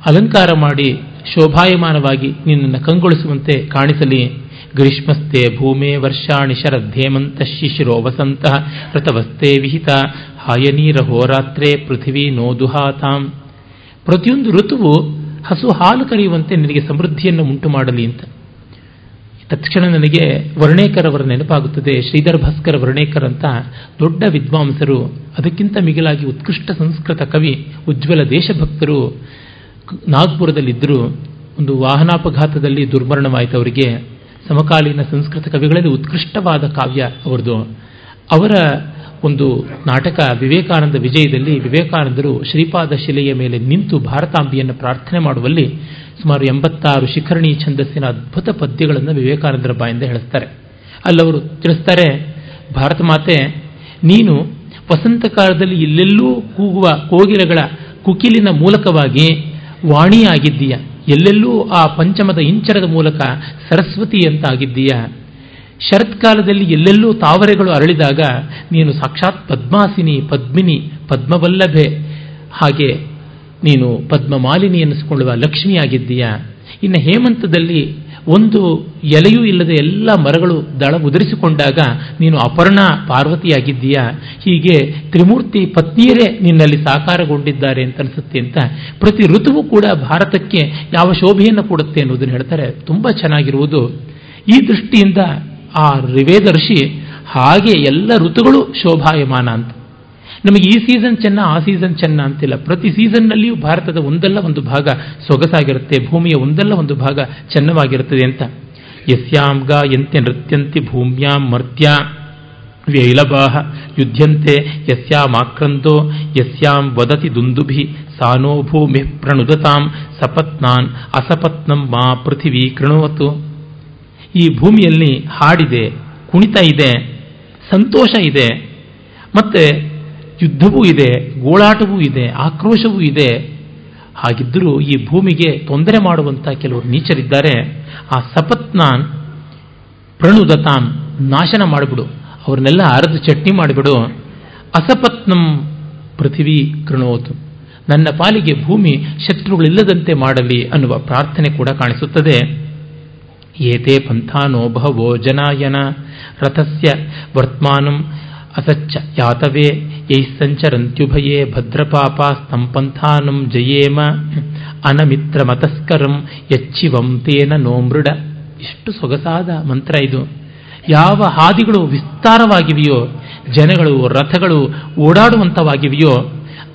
B: ಅಲಂಕಾರ ಮಾಡಿ ಶೋಭಾಯಮಾನವಾಗಿ ನಿನ್ನನ್ನು ಕಂಗೊಳಿಸುವಂತೆ ಕಾಣಿಸಲಿ. ಗ್ರೀಷ್ಮಸ್ಥೆ ಭೂಮೇ ವರ್ಷಾಣಿ ಶರದ್ಧೇಮಂತ ಶಿಶಿರೋ ವಸಂತ ಋತವಸ್ತೆ ವಿಹಿತ ಹಾಯನೀರ ಹೋರಾತ್ರೆ ಪೃಥಿವಿ ನೋದುಹಾತಾಂ ಪ್ರತಿಯೊಂದು ಋತುವು ಹಸು ಹಾಲು ಕರೆಯುವಂತೆ ನಿನಗೆ ಸಮೃದ್ಧಿಯನ್ನು ಉಂಟು ಮಾಡಲಿ ಅಂತ. ತಕ್ಷಣ ನನಗೆ ವರ್ಣೇಕರ್ ಅವರ ನೆನಪಾಗುತ್ತದೆ. ಶ್ರೀಧರ್ ಭಾಸ್ಕರ್ ವರ್ಣೇಕರ್ ಅಂತ ದೊಡ್ಡ ವಿದ್ವಾಂಸರು, ಅದಕ್ಕಿಂತ ಮಿಗಿಲಾಗಿ ಉತ್ಕೃಷ್ಟ ಸಂಸ್ಕೃತ ಕವಿ, ಉಜ್ವಲ ದೇಶಭಕ್ತರು ನಾಗ್ಪುರದಲ್ಲಿದ್ದರು. ಒಂದು ವಾಹನಾಪಘಾತದಲ್ಲಿ ದುರ್ಮರಣವಾಯಿತು ಅವರಿಗೆ. ಸಮಕಾಲೀನ ಸಂಸ್ಕೃತ ಕವಿಗಳಲ್ಲಿ ಉತ್ಕೃಷ್ಟವಾದ ಕಾವ್ಯ ಅವರದು. ಅವರ ಒಂದು ನಾಟಕ ವಿವೇಕಾನಂದ ವಿಜಯದಲ್ಲಿ ವಿವೇಕಾನಂದರು ಶ್ರೀಪಾದ ಶಿಲೆಯ ಮೇಲೆ ನಿಂತು ಭಾರತಾಂಬಿಯನ್ನು ಪ್ರಾರ್ಥನೆ ಮಾಡುವಲ್ಲಿ ಸುಮಾರು ಎಂಬತ್ತಾರು ಶಿಖರಣಿ ಛಂದಸ್ಸಿನ ಅದ್ಭುತ ಪದ್ಯಗಳನ್ನು ವಿವೇಕಾನಂದರ ಬಾಯಿಂದ ಹೇಳಿಸ್ತಾರೆ. ಅಲ್ಲವರು ತಿಳಿಸ್ತಾರೆ, ಭಾರತ ಮಾತೆ, ನೀನು ವಸಂತ ಕಾಲದಲ್ಲಿ ಎಲ್ಲೆಲ್ಲೂ ಕೂಗುವ ಕೋಗಿಲೆಗಳ ಕುಕಿಲಿನ ಮೂಲಕವಾಗಿ ವಾಣಿಯಾಗಿದ್ದೀಯ. ಎಲ್ಲೆಲ್ಲೂ ಆ ಪಂಚಮದ ಇಂಚರದ ಮೂಲಕ ಸರಸ್ವತಿ ಅಂತ ಆಗಿದ್ದೀಯ ಶರತ್ಕಾಲದಲ್ಲಿ ಎಲ್ಲೆಲ್ಲೂ ತಾವರೆಗಳು ಅರಳಿದಾಗ ನೀನು ಸಾಕ್ಷಾತ್ ಪದ್ಮಾಸಿನಿ, ಪದ್ಮಿನಿ, ಪದ್ಮವಲ್ಲಭೆ ಹಾಗೆ ನೀನು ಪದ್ಮಮಾಲಿನಿ ಎನ್ನಿಸಿಕೊಳ್ಳುವ ಲಕ್ಷ್ಮಿಯಾಗಿದ್ದೀಯ ಇನ್ನು ಹೇಮಂತದಲ್ಲಿ ಒಂದು ಎಲೆಯೂ ಇಲ್ಲದೆ ಎಲ್ಲ ಮರಗಳು ದಳ ಉದುರಿಸಿಕೊಂಡಾಗ ನೀನು ಅಪರ್ಣ ಪಾರ್ವತಿಯಾಗಿದ್ದೀಯಾ? ಹೀಗೆ ತ್ರಿಮೂರ್ತಿ ಪತ್ನಿಯರೇ ನಿನ್ನಲ್ಲಿ ಸಾಕಾರಗೊಂಡಿದ್ದಾರೆ ಅಂತ ಅನಿಸುತ್ತೆ ಅಂತ ಪ್ರತಿ ಋತುವು ಕೂಡ ಭಾರತಕ್ಕೆ ಯಾವ ಶೋಭೆಯನ್ನು ಕೊಡುತ್ತೆ ಅನ್ನೋದನ್ನು ಹೇಳ್ತಾರೆ. ತುಂಬ ಚೆನ್ನಾಗಿರುವುದು. ಈ ದೃಷ್ಟಿಯಿಂದ ಆ ರಿವೇದ ಹಾಗೆ ಎಲ್ಲ ಋತುಗಳು ಶೋಭಾಯಮಾನ ಅಂತ. ನಮಗೆ ಈ ಸೀಸನ್ ಚೆನ್ನ, ಆ ಸೀಸನ್ ಚೆನ್ನ ಅಂತಿಲ್ಲ. ಪ್ರತಿ ಸೀಸನ್ನಲ್ಲಿಯೂ ಭಾರತದ ಒಂದಲ್ಲ ಒಂದು ಭಾಗ ಸೊಗಸಾಗಿರುತ್ತೆ, ಭೂಮಿಯ ಒಂದಲ್ಲ ಒಂದು ಭಾಗ ಚೆನ್ನವಾಗಿರುತ್ತದೆ ಅಂತ. ಯಸ್ಯಾಂ ಗಾ ಎಂತೆ ನೃತ್ಯಂತಿ ಭೂಮ್ಯಾಂ ಮರ್ತ್ಯ ವ್ಯೈಲಭಾಹ ಯುದ್ಧಂತೆ ಯಸ್ಯಾಮಾಕ್ರಂದೋ ಯಸ್ಯಾಂ ವದತಿ ದುಂದುಭಿ ಸಾನೋ ಭೂಮಿ ಪ್ರಣುದತಾಂ ಸಪತ್ನಾನ್ ಅಸಪತ್ನಂ ಮಾ ಪೃಥಿವಿ ಕೃಣುವತು. ಈ ಭೂಮಿಯಲ್ಲಿ ಹಾಡಿದೆ, ಕುಣಿತ ಇದೆ, ಸಂತೋಷ ಇದೆ, ಮತ್ತೆ ಯುದ್ಧವೂ ಇದೆ, ಗೋಳಾಟವೂ ಇದೆ, ಆಕ್ರೋಶವೂ ಇದೆ. ಹಾಗಿದ್ದರೂ ಈ ಭೂಮಿಗೆ ತೊಂದರೆ ಮಾಡುವಂಥ ಕೆಲವರು ನೀಚರಿದ್ದಾರೆ. ಆ ಸಪತ್ನಾನ್, ಪ್ರಣುದತಾನ್ ನಾಶನ ಮಾಡಿಬಿಡು. ಅವ್ರನ್ನೆಲ್ಲ ಅರ್ಧ ಚಟ್ನಿ ಮಾಡಿಬಿಡು. ಅಸಪತ್ನಂ ಪೃಥಿವಿ ಕೃಣೋತು. ನನ್ನ ಪಾಲಿಗೆ ಭೂಮಿ ಶತ್ರುಗಳಿಲ್ಲದಂತೆ ಮಾಡಲಿ ಅನ್ನುವ ಪ್ರಾರ್ಥನೆ ಕೂಡ ಕಾಣಿಸುತ್ತದೆ. ಏತೆ ಪಂಥಾನೋ ಬಹವೋ ಜನಾಯನ ರಥಸ್ಯ ವರ್ತಮಾನಂ ಅಸಚ್ಚ ಯಾತವೇ ಯೈ ಸಂಚರಂತ್ಯುಭಯೇ ಭದ್ರಪಾಪ ಸ್ತಂಪಂಥಾನಂ ಜಯೇಮ ಅನಮಿತ್ರ ಮತಸ್ಕರಂ ಯಚ್ಚಿವಂ ತೇನ ನೋಮೃಡ ಎಷ್ಟು ಸೊಗಸಾದ ಮಂತ್ರ ಇದು. ಯಾವ ಹಾದಿಗಳು ವಿಸ್ತಾರವಾಗಿವೆಯೋ, ಜನಗಳು, ರಥಗಳು ಓಡಾಡುವಂಥವಾಗಿವೆಯೋ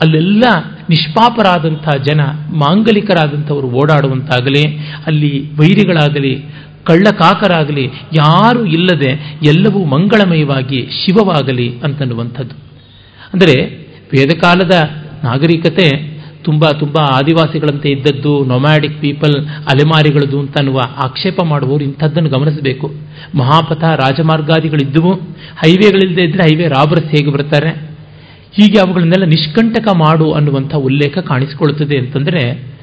B: ಅಲ್ಲೆಲ್ಲ ನಿಷ್ಪಾಪರಾದಂಥ ಜನ, ಮಾಂಗಲಿಕರಾದಂಥವರು ಓಡಾಡುವಂತಾಗಲಿ, ಅಲ್ಲಿ ವೈರಿಗಳಾಗಲಿ, ಕಳ್ಳಕಾಕರಾಗಲಿ, ಯಾರೂ ಇಲ್ಲದೆ ಎಲ್ಲವೂ ಮಂಗಳಮಯವಾಗಿ ಶಿವವಾಗಲಿ ಅಂತನ್ನುವಂಥದ್ದು. ಅಂದರೆ ವೇದಕಾಲದ ನಾಗರಿಕತೆ ತುಂಬ ತುಂಬ ಆದಿವಾಸಿಗಳಂತೆ ಇದ್ದದ್ದು ನೊಮ್ಯಾಡಿಕ್ ಪೀಪಲ್ ಅಲೆಮಾರಿಗಳದು ಅಂತ ಅನ್ನುವ ಆಕ್ಷೇಪ ಮಾಡುವವರು ಇಂಥದ್ದನ್ನು ಗಮನಿಸಬೇಕು. ಮಹಾಪಥ ರಾಜಮಾರ್ಗಾದಿಗಳಿದ್ದುವು. ಹೈವೇಗಳಿಲ್ಲದೆ ಇದ್ದರೆ ಹೈವೇ ರಾಬರ್ಸ್ ಹೇಗೆ ಬರ್ತಾರೆ? ಹೀಗೆ ಅವುಗಳನ್ನೆಲ್ಲ ನಿಷ್ಕಂಟಕ ಮಾಡು ಅನ್ನುವಂಥ ಉಲ್ಲೇಖ ಕಾಣಿಸಿಕೊಳ್ಳುತ್ತದೆ ಅಂತಂದರೆ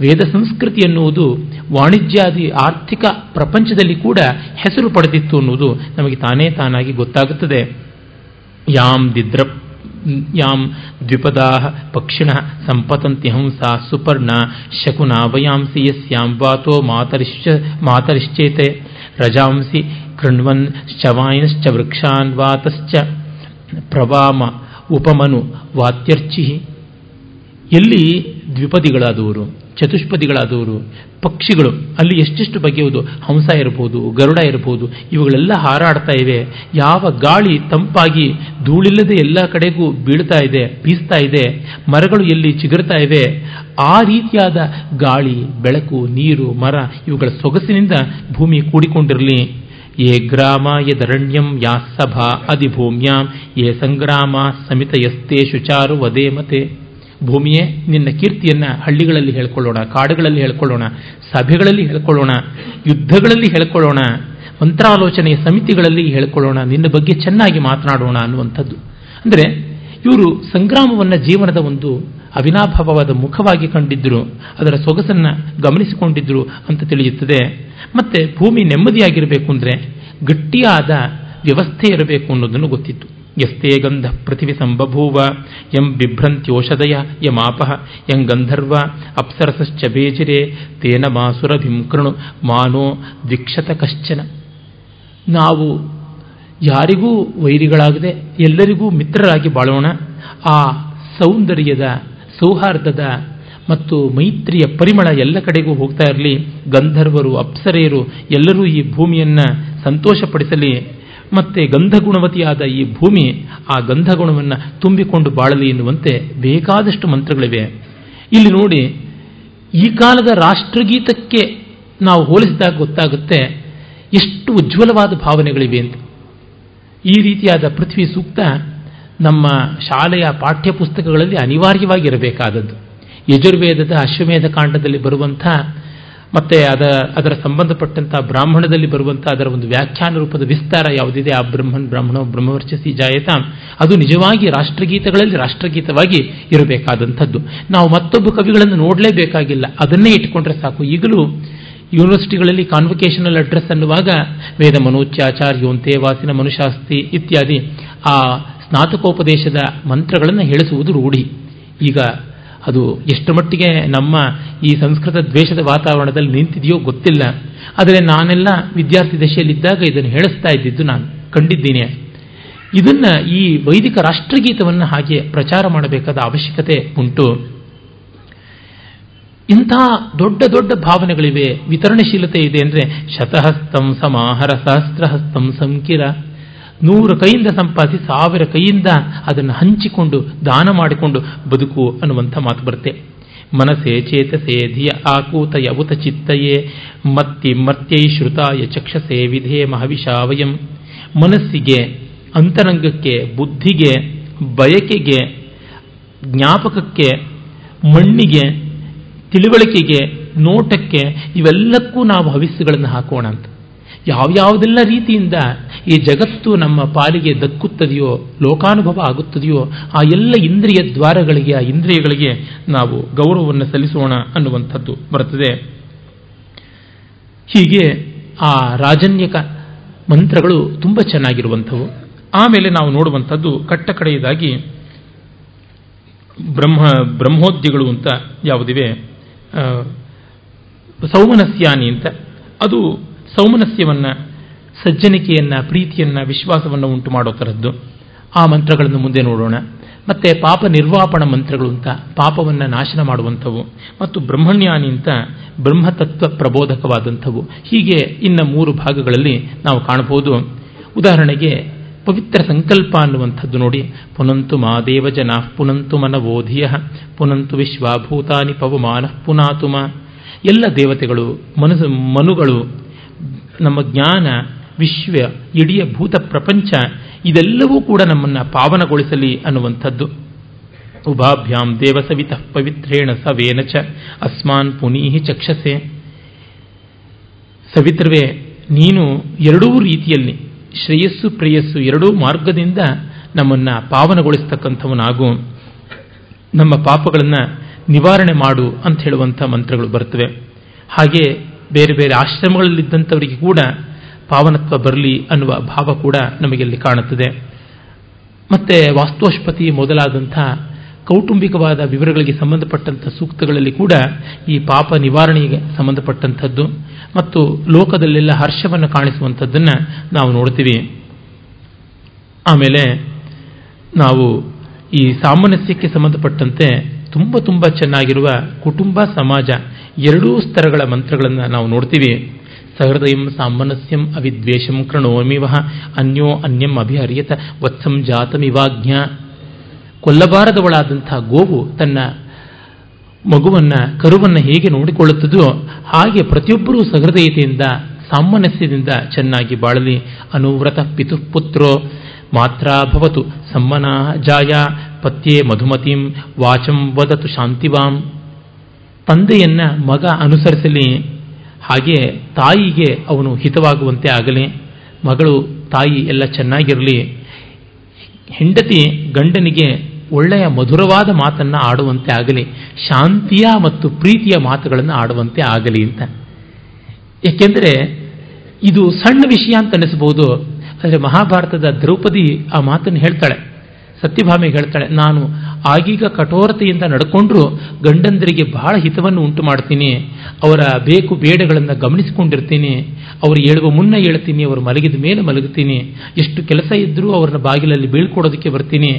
B: ವೇದ ಸಂಸ್ಕೃತಿ ಎನ್ನುವುದು ವಾಣಿಜ್ಯಾದಿ ಆರ್ಥಿಕ ಪ್ರಪಂಚದಲ್ಲಿ ಕೂಡ ಹೆಸರು ಪಡೆದಿತ್ತು ಅನ್ನುವುದು ನಮಗೆ ತಾನೇ ತಾನಾಗಿ ಗೊತ್ತಾಗುತ್ತದೆ. ಯಾಂ ದಿದ್ರ ಯಾಂ ದ್ವಿಪದಾ ಪಕ್ಷಿಣ ಸಂಪತಂತಿ ಹಂಸ ಸುಪರ್ಣ ಶಕುನ ವಯಾಂಸಿ ಯಸ್ಯಾಂ ವಾತೋ ಮಾತರಿಶ್ಚ ಮಾತರಿಶ್ಚೇತೆ ರಜಾಂಸಿ ಕೃಣ್ವನ್ ಶವಾಯಿನಶ್ಚ ವೃಕ್ಷಾನ್ ವಾತಶ್ಚ ಪ್ರವಾಮ ಉಪಮನು ವಾತ್ಯರ್ಚಿ ಎಲ್ಲಿ ದ್ವಿಪದಿಗಳಾದವರು? ಚತುಷ್ಪದಿಗಳಾದವರು, ಪಕ್ಷಿಗಳು, ಅಲ್ಲಿ ಎಷ್ಟೆಷ್ಟು ಬಗೆಯುವುದು, ಹಂಸ ಇರಬಹುದು ಗರುಡ ಇರಬಹುದು ಇವುಗಳೆಲ್ಲ ಹಾರಾಡ್ತಾ ಇವೆ. ಯಾವ ಗಾಳಿ ತಂಪಾಗಿ ಧೂಳಿಲ್ಲದೆ ಎಲ್ಲ ಕಡೆಗೂ ಬೀಳ್ತಾ ಇದೆ, ಬೀಸ್ತಾ ಇದೆ, ಮರಗಳು ಎಲ್ಲಿ ಚಿಗುರ್ತಾ ಇವೆ. ಆ ರೀತಿಯಾದ ಗಾಳಿ, ಬೆಳಕು, ನೀರು, ಮರ ಇವುಗಳ ಸೊಗಸಿನಿಂದ ಭೂಮಿ ಕೂಡಿಕೊಂಡಿರಲಿ. ಯೇ ಗ್ರಾಮ ಯದರಣ್ಯಂ ಯಾ ಸಭಾ ಅಧಿಭೂಮ್ಯಾಂ ಯೇ ಸಂಗ್ರಾಮ ಸಮಿತ ಯಸ್ತೆ ಶುಚಾರು ವದೇಮತೆ ಭೂಮಿಯೇ, ನಿನ್ನ ಕೀರ್ತಿಯನ್ನು ಹಳ್ಳಿಗಳಲ್ಲಿ ಹೇಳ್ಕೊಳ್ಳೋಣ, ಕಾಡುಗಳಲ್ಲಿ ಹೇಳ್ಕೊಳ್ಳೋಣ, ಸಭೆಗಳಲ್ಲಿ ಹೇಳ್ಕೊಳ್ಳೋಣ, ಯುದ್ಧಗಳಲ್ಲಿ ಹೇಳ್ಕೊಳ್ಳೋಣ, ಮಂತ್ರಾಲೋಚನೆಯ ಸಮಿತಿಗಳಲ್ಲಿ ಹೇಳ್ಕೊಳ್ಳೋಣ, ನಿನ್ನ ಬಗ್ಗೆ ಚೆನ್ನಾಗಿ ಮಾತನಾಡೋಣ ಅನ್ನುವಂಥದ್ದು. ಅಂದರೆ ಇವರು ಸಂಗ್ರಾಮವನ್ನು ಜೀವನದ ಒಂದು ಅವಿನಾಭಾವವಾದ ಮುಖವಾಗಿ ಕಂಡಿದ್ದರು ಅದರ ಸೊಗಸನ್ನು ಗಮನಿಸಿಕೊಂಡಿದ್ದರು ಅಂತ ತಿಳಿಯುತ್ತದೆ. ಮತ್ತೆ ಭೂಮಿ ನೆಮ್ಮದಿಯಾಗಿರಬೇಕು ಅಂದರೆ ಗಟ್ಟಿಯಾದ ವ್ಯವಸ್ಥೆ ಇರಬೇಕು ಅನ್ನೋದನ್ನು ಗೊತ್ತಿತ್ತು. ಯಸ್ತೇ ಗಂಧ ಪೃಥಿವಿ ಸಂಬಭೂವ ಎಂ ಬಿಭ್ರಂತ್ಯೋಷಧಯ ಯಮಾಪಃ ಯಂ ಗಂಧರ್ವ ಅಪ್ಸರಸಶ್ಚ ಬೇಜಿರೆ ತೇನ ಮಾಸುರ ಕೃಣು ಮಾನೋ ದ್ವಿಕ್ಷತ ಕಶ್ಚನ ನಾವು ಯಾರಿಗೂ ವೈರಿಗಳಾಗದೆ ಎಲ್ಲರಿಗೂ ಮಿತ್ರರಾಗಿ ಬಾಳೋಣ. ಆ ಸೌಂದರ್ಯದ, ಸೌಹಾರ್ದದ ಮತ್ತು ಮೈತ್ರಿಯ ಪರಿಮಳ ಎಲ್ಲ ಕಡೆಗೂ ಹೋಗ್ತಾ ಇರಲಿ. ಗಂಧರ್ವರು, ಅಪ್ಸರೆಯರು ಎಲ್ಲರೂ ಈ ಭೂಮಿಯನ್ನು ಸಂತೋಷಪಡಿಸಲಿ. ಮತ್ತೆ ಗಂಧಗುಣವತಿಯಾದ ಈ ಭೂಮಿ ಆ ಗಂಧಗುಣವನ್ನು ತುಂಬಿಕೊಂಡು ಬಾಳಲಿ ಎನ್ನುವಂತೆ ಬೇಕಾದಷ್ಟು ಮಂತ್ರಗಳಿವೆ. ಇಲ್ಲಿ ನೋಡಿ, ಈ ಕಾಲದ ರಾಷ್ಟ್ರಗೀತಕ್ಕೆ ನಾವು ಹೋಲಿಸಿದಾಗ ಗೊತ್ತಾಗುತ್ತೆ ಎಷ್ಟು ಉಜ್ವಲವಾದ ಭಾವನೆಗಳಿವೆ ಅಂತ. ಈ ರೀತಿಯಾದ ಪೃಥ್ವಿ ಸೂಕ್ತ ನಮ್ಮ ಶಾಲೆಯ ಪಾಠ್ಯ ಪುಸ್ತಕಗಳಲ್ಲಿ ಅನಿವಾರ್ಯವಾಗಿ ಇರಬೇಕಾದದ್ದು ಯಜುರ್ವೇದದ ಅಶ್ವಮೇಧ ಕಾಂಡದಲ್ಲಿ ಬರುವಂಥ ಮತ್ತೆ ಅದ, ಅದರ ಸಂಬಂಧಪಟ್ಟಂಥ ಬ್ರಾಹ್ಮಣದಲ್ಲಿ ಬರುವಂಥ ಅದರ ಒಂದು ವ್ಯಾಖ್ಯಾನ ರೂಪದ ವಿಸ್ತಾರ ಯಾವುದಿದೆ? ಆ ಬ್ರಹ್ಮನ್, ಬ್ರಾಹ್ಮಣ, ಬ್ರಹ್ಮವರ್ಚಸಿ ಜಾಯತ. ಅದು ನಿಜವಾಗಿ ರಾಷ್ಟ್ರಗೀತಗಳಲ್ಲಿ ರಾಷ್ಟ್ರಗೀತವಾಗಿ ಇರಬೇಕಾದಂಥದ್ದು. ನಾವು ಮತ್ತೊಬ್ಬ ಕವಿಗಳನ್ನು ನೋಡಲೇಬೇಕಾಗಿಲ್ಲ. ಅದನ್ನೇ ಇಟ್ಕೊಂಡ್ರೆ ಸಾಕು. ಈಗಲೂ ಯೂನಿವರ್ಸಿಟಿಗಳಲ್ಲಿ ಕಾನ್ವೊಕೇಶನಲ್ ಅಡ್ರೆಸ್ ಅನ್ನುವಾಗ ವೇದ ಮನೋಚ್ಯಾಚಾರ್ಯೋಂತೆ ವಾಸಿನ ಮನುಶಾಸ್ತಿ ಇತ್ಯಾದಿ ಆ ಸ್ನಾತಕೋಪದೇಶದ ಮಂತ್ರಗಳನ್ನು ಹೇಳಿಸುವುದು ರೂಢಿ. ಈಗ ಅದು ಎಷ್ಟು ಮಟ್ಟಿಗೆ ನಮ್ಮ ಈ ಸಂಸ್ಕೃತ ದ್ವೇಷದ ವಾತಾವರಣದಲ್ಲಿ ನಿಂತಿದೆಯೋ ಗೊತ್ತಿಲ್ಲ. ಆದರೆ ನಾನೆಲ್ಲ ವಿದ್ಯಾರ್ಥಿ ದಶೆಯಲ್ಲಿದ್ದಾಗ ಇದನ್ನು ಹೇಳಿಸ್ತಾ ಇದ್ದಿದ್ದು ನಾನು ಕಂಡಿದ್ದೀನಿ. ಇದನ್ನ ಈ ವೈದಿಕ ರಾಷ್ಟ್ರಗೀತವನ್ನು ಹಾಗೆ ಪ್ರಚಾರ ಮಾಡಬೇಕಾದ ಅವಶ್ಯಕತೆ ಉಂಟು. ಇಂಥ ದೊಡ್ಡ ದೊಡ್ಡ ಭಾವನೆಗಳಿವೆ. ವಿತರಣಶೀಲತೆ ಇದೆ ಅಂದರೆ ಶತಹಸ್ತಂ ಸಮಾಹರ ಸಹಸ್ರಹಸ್ತಂ ಸಂಕಿರ. ನೂರು ಕೈಯಿಂದ ಸಂಪಾದಿಸಿ ಸಾವಿರ ಕೈಯಿಂದ ಅದನ್ನು ಹಂಚಿಕೊಂಡು, ದಾನ ಮಾಡಿಕೊಂಡು ಬದುಕು ಅನ್ನುವಂಥ ಮಾತು ಬರುತ್ತೆ. ಮನಸೇ ಚೇತಸೆ ಧಿಯ ಆಕೂತ ಯವುತ ಚಿತ್ತಯೇ, ಮತ್ತಿ ಮರ್ತ್ಯೈ ಶ್ರುತಾಯ ಚಕ್ಷಸೆ ವಿಧೇ ಮಹವಿಷಾವಯಂ. ಮನಸ್ಸಿಗೆ, ಅಂತರಂಗಕ್ಕೆ, ಬುದ್ಧಿಗೆ, ಬಯಕೆಗೆ, ಜ್ಞಾಪಕಕ್ಕೆ, ಮಣ್ಣಿಗೆ, ತಿಳುವಳಿಕೆಗೆ, ನೋಟಕ್ಕೆ ಇವೆಲ್ಲಕ್ಕೂ ನಾವು ಹವಿಸ್ಸುಗಳನ್ನು ಹಾಕೋಣ ಅಂತ. ಯಾವ್ಯಾವುದೆಲ್ಲ ರೀತಿಯಿಂದ ಈ ಜಗತ್ತು ನಮ್ಮ ಪಾಲಿಗೆ ದಕ್ಕುತ್ತದೆಯೋ, ಲೋಕಾನುಭವ ಆಗುತ್ತದೆಯೋ, ಆ ಎಲ್ಲ ಇಂದ್ರಿಯ ದ್ವಾರಗಳಿಗೆ, ಆ ಇಂದ್ರಿಯಗಳಿಗೆ ನಾವು ಗೌರವವನ್ನು ಸಲ್ಲಿಸೋಣ ಅನ್ನುವಂಥದ್ದು ಬರುತ್ತದೆ. ಹೀಗೆ ಆ ರಾಜನ್ಯಕ ಮಂತ್ರಗಳು ತುಂಬ ಚೆನ್ನಾಗಿರುವಂಥವು. ಆಮೇಲೆ ನಾವು ನೋಡುವಂಥದ್ದು ಕಟ್ಟಕಡೆಯದಾಗಿ ಬ್ರಹ್ಮ, ಬ್ರಹ್ಮೋದ್ಯಗಳು ಅಂತ ಯಾವುದಿವೆ? ಸೌಮನಸ್ಯಾನಿ ಅಂತ. ಅದು ಸೌಮನಸ್ಯವನ್ನು ಸಜ್ಜನಿಕೆಯನ್ನು, ಪ್ರೀತಿಯನ್ನು, ವಿಶ್ವಾಸವನ್ನು ಉಂಟು ಮಾಡೋ ಥರದ್ದು ಆ ಮಂತ್ರಗಳನ್ನು ಮುಂದೆ ನೋಡೋಣ. ಮತ್ತೆ ಪಾಪ ನಿರ್ವಾಪಣ ಮಂತ್ರಗಳು ಅಂತ, ಪಾಪವನ್ನು ನಾಶನ ಮಾಡುವಂಥವು ಮತ್ತು ಬ್ರಹ್ಮಣ್ಯಾನಿ ಅಂತ ಬ್ರಹ್ಮತತ್ವ ಪ್ರಬೋಧಕವಾದಂಥವು. ಹೀಗೆ ಇನ್ನು ಮೂರು ಭಾಗಗಳಲ್ಲಿ ನಾವು ಕಾಣಬಹುದು. ಉದಾಹರಣೆಗೆ, ಪವಿತ್ರ ಸಂಕಲ್ಪ ಅನ್ನುವಂಥದ್ದು ನೋಡಿ. ಪುನಂತು ಮಾದೇವ ಜನ ಪುನಂತು ಮನವೋಧಿಯ, ಪುನಂತು ವಿಶ್ವಾಭೂತಾನಿ ಪವಮಾನ ಪುನಾತುಮ ಎಲ್ಲ ದೇವತೆಗಳು, ಮನಸ್ಸು ಮನುಗಳು, ನಮ್ಮ ಜ್ಞಾನ ವಿಶ್ವ, ಇಡೀ ಭೂತ ಪ್ರಪಂಚ, ಇದೆಲ್ಲವೂ ಕೂಡ ನಮ್ಮನ್ನು ಪಾವನಗೊಳಿಸಲಿ ಅನ್ನುವಂಥದ್ದು. ಉಭಾಭ್ಯಾಂ ದೇವಸವಿತ ಪವಿತ್ರೇಣ ಸವೇನ ಚ, ಅಸ್ಮಾನ್ ಪುನೀಹಿ ಚಕ್ಷಸೆ. ಸವಿತ್ರವೇ, ನೀನು ಎರಡೂ ರೀತಿಯಲ್ಲಿ, ಶ್ರೇಯಸ್ಸು ಪ್ರೇಯಸ್ಸು ಎರಡೂ ಮಾರ್ಗದಿಂದ ನಮ್ಮನ್ನು ಪಾವನಗೊಳಿಸ್ತಕ್ಕಂಥವನಾಗು. ನಮ್ಮ ಪಾಪಗಳನ್ನು ನಿವಾರಣೆ ಮಾಡು ಅಂತ ಹೇಳುವಂಥ ಮಂತ್ರಗಳು ಬರ್ತವೆ ಹಾಗೆ ಬೇರೆ ಬೇರೆ ಆಶ್ರಮಗಳಲ್ಲಿದ್ದಂಥವರಿಗೆ ಕೂಡ ಪಾವನತ್ವ ಬರಲಿ ಅನ್ನುವ ಭಾವ ಕೂಡ ನಮಗೆಲ್ಲಿ ಕಾಣುತ್ತದೆ. ಮತ್ತೆ ವಾಸ್ತೋಷ್ಪತಿ ಮೊದಲಾದಂಥ ಕೌಟುಂಬಿಕವಾದ ವಿವರಗಳಿಗೆ ಸಂಬಂಧಪಟ್ಟಂಥ ಸೂಕ್ತಗಳಲ್ಲಿ ಕೂಡ ಈ ಪಾಪ ನಿವಾರಣೆಗೆ ಸಂಬಂಧಪಟ್ಟಂಥದ್ದು ಮತ್ತು ಲೋಕದಲ್ಲೆಲ್ಲ ಹರ್ಷವನ್ನು ಕಾಣಿಸುವಂಥದ್ದನ್ನು ನಾವು ನೋಡ್ತೀವಿ. ಆಮೇಲೆ ನಾವು ಈ ಸಾಮರಸ್ಯಕ್ಕೆ ಸಂಬಂಧಪಟ್ಟಂತೆ ತುಂಬ ತುಂಬ ಚೆನ್ನಾಗಿರುವ ಕುಟುಂಬ ಸಮಾಜ ಎರಡೂ ಸ್ತರಗಳ ಮಂತ್ರಗಳನ್ನು ನಾವು ನೋಡ್ತೀವಿ. ಸಹೃದಯಂ ಸಾಮನಸ್ಯಂ ಅವಿದ್ವೇಷಂ ಕೃಣೋಮಿವಹ ಅನ್ಯೋ ಅನ್ಯಂ ಅಭಿಹರಿಯತ ವತ್ಸಂ ಜಾತಮಿವಾಜ್ಞ ಕೊಲ್ಲಬಾರದವಳಾದಂಥ ಗೋವು ತನ್ನ ಮಗುವನ್ನ ಕರುವನ್ನು ಹೇಗೆ ನೋಡಿಕೊಳ್ಳುತ್ತದೋ ಹಾಗೆ ಪ್ರತಿಯೊಬ್ಬರೂ ಸಹೃದಯತೆಯಿಂದ ಸಾಮನಸ್ಯದಿಂದ ಚೆನ್ನಾಗಿ ಬಾಳಲಿ. ಅನುವ್ರತ ಪಿತು ಪುತ್ರೋ. ಮಾತ್ರ ಭವತು ಸಮ್ಮನ ಜಾಯ. ಪತ್ಯೆ ಮಧುಮತಿಂ. ವಾಚಂ ವದತು ಶಾಂತಿವಾಂ. ತಂದೆಯನ್ನ ಮಗ ಅನುಸರಿಸಲಿ. ಹಾಗೆ ತಾಯಿಗೆ ಅವನು ಹಿತವಾಗುವಂತೆ ಆಗಲಿ, ಮಗಳು ತಾಯಿ ಎಲ್ಲ ಚೆನ್ನಾಗಿರಲಿ, ಹೆಂಡತಿ ಗಂಡನಿಗೆ ಒಳ್ಳೆಯ ಮಧುರವಾದ ಮಾತನ್ನು ಆಡುವಂತೆ ಆಗಲಿ, ಶಾಂತಿಯ ಮತ್ತು ಪ್ರೀತಿಯ ಮಾತುಗಳನ್ನು ಆಡುವಂತೆ ಆಗಲಿ ಅಂತ. ಏಕೆಂದರೆ ಇದು ಸಣ್ಣ ವಿಷಯ ಅಂತ ಅನಿಸ್ಬೋದು ಆದರೆ ಮಹಾಭಾರತದ ದ್ರೌಪದಿ ಆ ಮಾತನ್ನು ಹೇಳ್ತಾಳೆ. ಸತ್ಯಭಾಮಿಗೆ ಹೇಳ್ತಾಳೆ, ನಾನು ಆಗೀಗ ಕಠೋರತೆಯಿಂದ ನಡ್ಕೊಂಡ್ರು ಗಂಡಂದರಿಗೆ ಬಹಳ ಹಿತವನ್ನು ಉಂಟು ಮಾಡ್ತೀನಿ. ಅವರ ಬೇಕು ಬೇಡಗಳನ್ನು ಗಮನಿಸಿಕೊಂಡಿರ್ತೀನಿ. ಅವರು ಹೇಳುವ ಮುನ್ನ ಹೇಳ್ತೀನಿ, ಅವರು ಮಲಗಿದ ಮೇಲೆ ಮಲಗುತ್ತೀನಿ. ಎಷ್ಟು ಕೆಲಸ ಇದ್ದರೂ ಅವ್ರನ್ನ ಬಾಗಿಲಲ್ಲಿ ಬೀಳ್ಕೊಡೋದಕ್ಕೆ ಬರ್ತೀನಿ.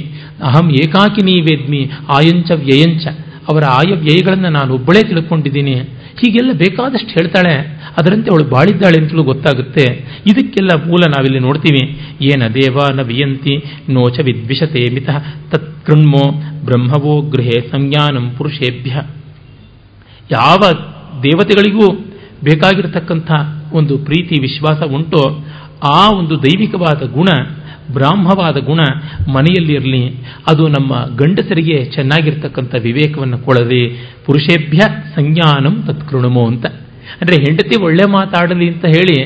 B: ಅಹಂ ಏಕಾಕಿನಿ ವೇದ್ಮಿ ಆಯಂಚ ವ್ಯಯಂಚ. ಅವರ ಆಯವ್ಯಯಗಳನ್ನು ನಾನು ಒಬ್ಬಳೇ ತಿಳ್ಕೊಂಡಿದ್ದೀನಿ. ಹೀಗೆಲ್ಲ ಬೇಕಾದಷ್ಟು ಹೇಳ್ತಾಳೆ. ಅದರಂತೆ ಅವಳು ಬಾಳಿದ್ದಾಳೆ ಅಂತಲೂ ಗೊತ್ತಾಗುತ್ತೆ. ಇದಕ್ಕೆಲ್ಲ ಮೂಲ ನಾವಿಲ್ಲಿ ನೋಡ್ತೀವಿ. ಏನ ದೇವ ನ ವಿಯಂತಿ ನೋಚ ವಿದ್ವಿಷತೆ ಮಿತ ತತ್ಕೃಣ್ಮೋ ಬ್ರಹ್ಮವೋ ಗೃಹೆ ಸಂಜ್ಞಾನಂ ಪುರುಷೇಭ್ಯ. ಯಾವ ದೇವತೆಗಳಿಗೂ ಬೇಕಾಗಿರತಕ್ಕಂಥ ಒಂದು ಪ್ರೀತಿ ವಿಶ್ವಾಸ ಉಂಟೋ, ಆ ಒಂದು ದೈವಿಕವಾದ ಗುಣ, ಬ್ರಾಹ್ಮವಾದ ಗುಣ ಮನೆಯಲ್ಲಿರಲಿ ಅದು ನಮ್ಮ ಗಂಡಸರಿಗೆ ಚೆನ್ನಾಗಿರ್ತಕ್ಕಂಥ ವಿವೇಕವನ್ನು ಕೊಡದೆ ಪುರುಷೇಭ್ಯ ಸಂಜ್ಞಾನಂ ತತ್ಕೃಣಮೋ ಅಂತ. ಅಂದರೆ ಹೆಂಡತಿ ಒಳ್ಳೆ ಮಾತಾಡಲಿ ಅಂತ ಹೇಳಿ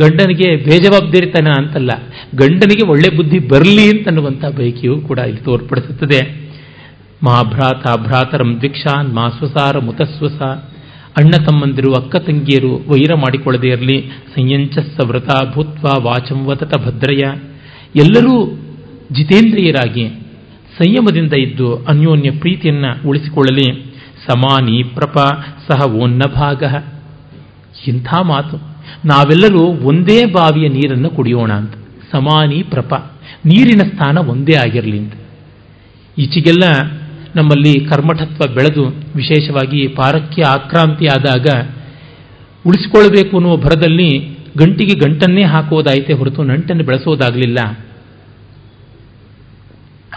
B: ಗಂಡನಿಗೆ ಬೇಜವಾಬ್ದಾರಿತನ ಅಂತಲ್ಲ, ಗಂಡನಿಗೆ ಒಳ್ಳೆ ಬುದ್ಧಿ ಬರಲಿ ಅಂತನ್ನುವಂಥ ಬಯಕೆಯೂ ಕೂಡ ಇಲ್ಲಿ ತೋರ್ಪಡಿಸುತ್ತದೆ. ಮಾ ಭ್ರಾತ ಭ್ರಾತರಂ ದ್ವಿಕ್ಷಾನ್ ಮಾ ಸ್ವಸಾರ ಮುತಸ್ವಸ ಅಣ್ಣ ತಮ್ಮಂದಿರು, ಅಕ್ಕ ತಂಗಿಯರು ವೈರ ಮಾಡಿಕೊಳ್ಳದೇ ಇರಲಿ. ಸಂಯಂಚ ಸವ್ರತ ಭೂತ್ವ ವಾಚಂ ವತತ ಭದ್ರಯ. ಎಲ್ಲರೂ ಜಿತೇಂದ್ರಿಯರಾಗಿ ಸಂಯಮದಿಂದ ಇದ್ದು ಅನ್ಯೋನ್ಯ ಪ್ರೀತಿಯನ್ನು ಉಳಿಸಿಕೊಳ್ಳಲಿ. ಸಮಾನಿ ಪ್ರಪ, ಸಹ ಓನ್ನ ಭಾಗ ಇಂಥ ಮಾತು. ನಾವೆಲ್ಲರೂ ಒಂದೇ ಬಾವಿಯ ನೀರನ್ನು ಕುಡಿಯೋಣ ಅಂತ. ಸಮಾನಿ ಪ್ರಪ. ನೀರಿನ ಸ್ಥಾನ ಒಂದೇ ಆಗಿರಲಿ ಅಂತ. ಈಚೆಗೆಲ್ಲ ನಮ್ಮಲ್ಲಿ ಕರ್ಮಠತ್ವ ಬೆಳೆದು ವಿಶೇಷವಾಗಿ ಪಾರಕ್ಯ ಆಕ್ರಾಂತಿ ಆದಾಗ ಉಳಿಸಿಕೊಳ್ಬೇಕು ಅನ್ನುವ ಭರದಲ್ಲಿ ಗಂಟಿಗೆ ಗಂಟನ್ನೇ ಹಾಕುವುದಾಯಿತೆ ಹೊರತು ನಂಟನ್ನು ಬೆಳೆಸೋದಾಗಲಿಲ್ಲ.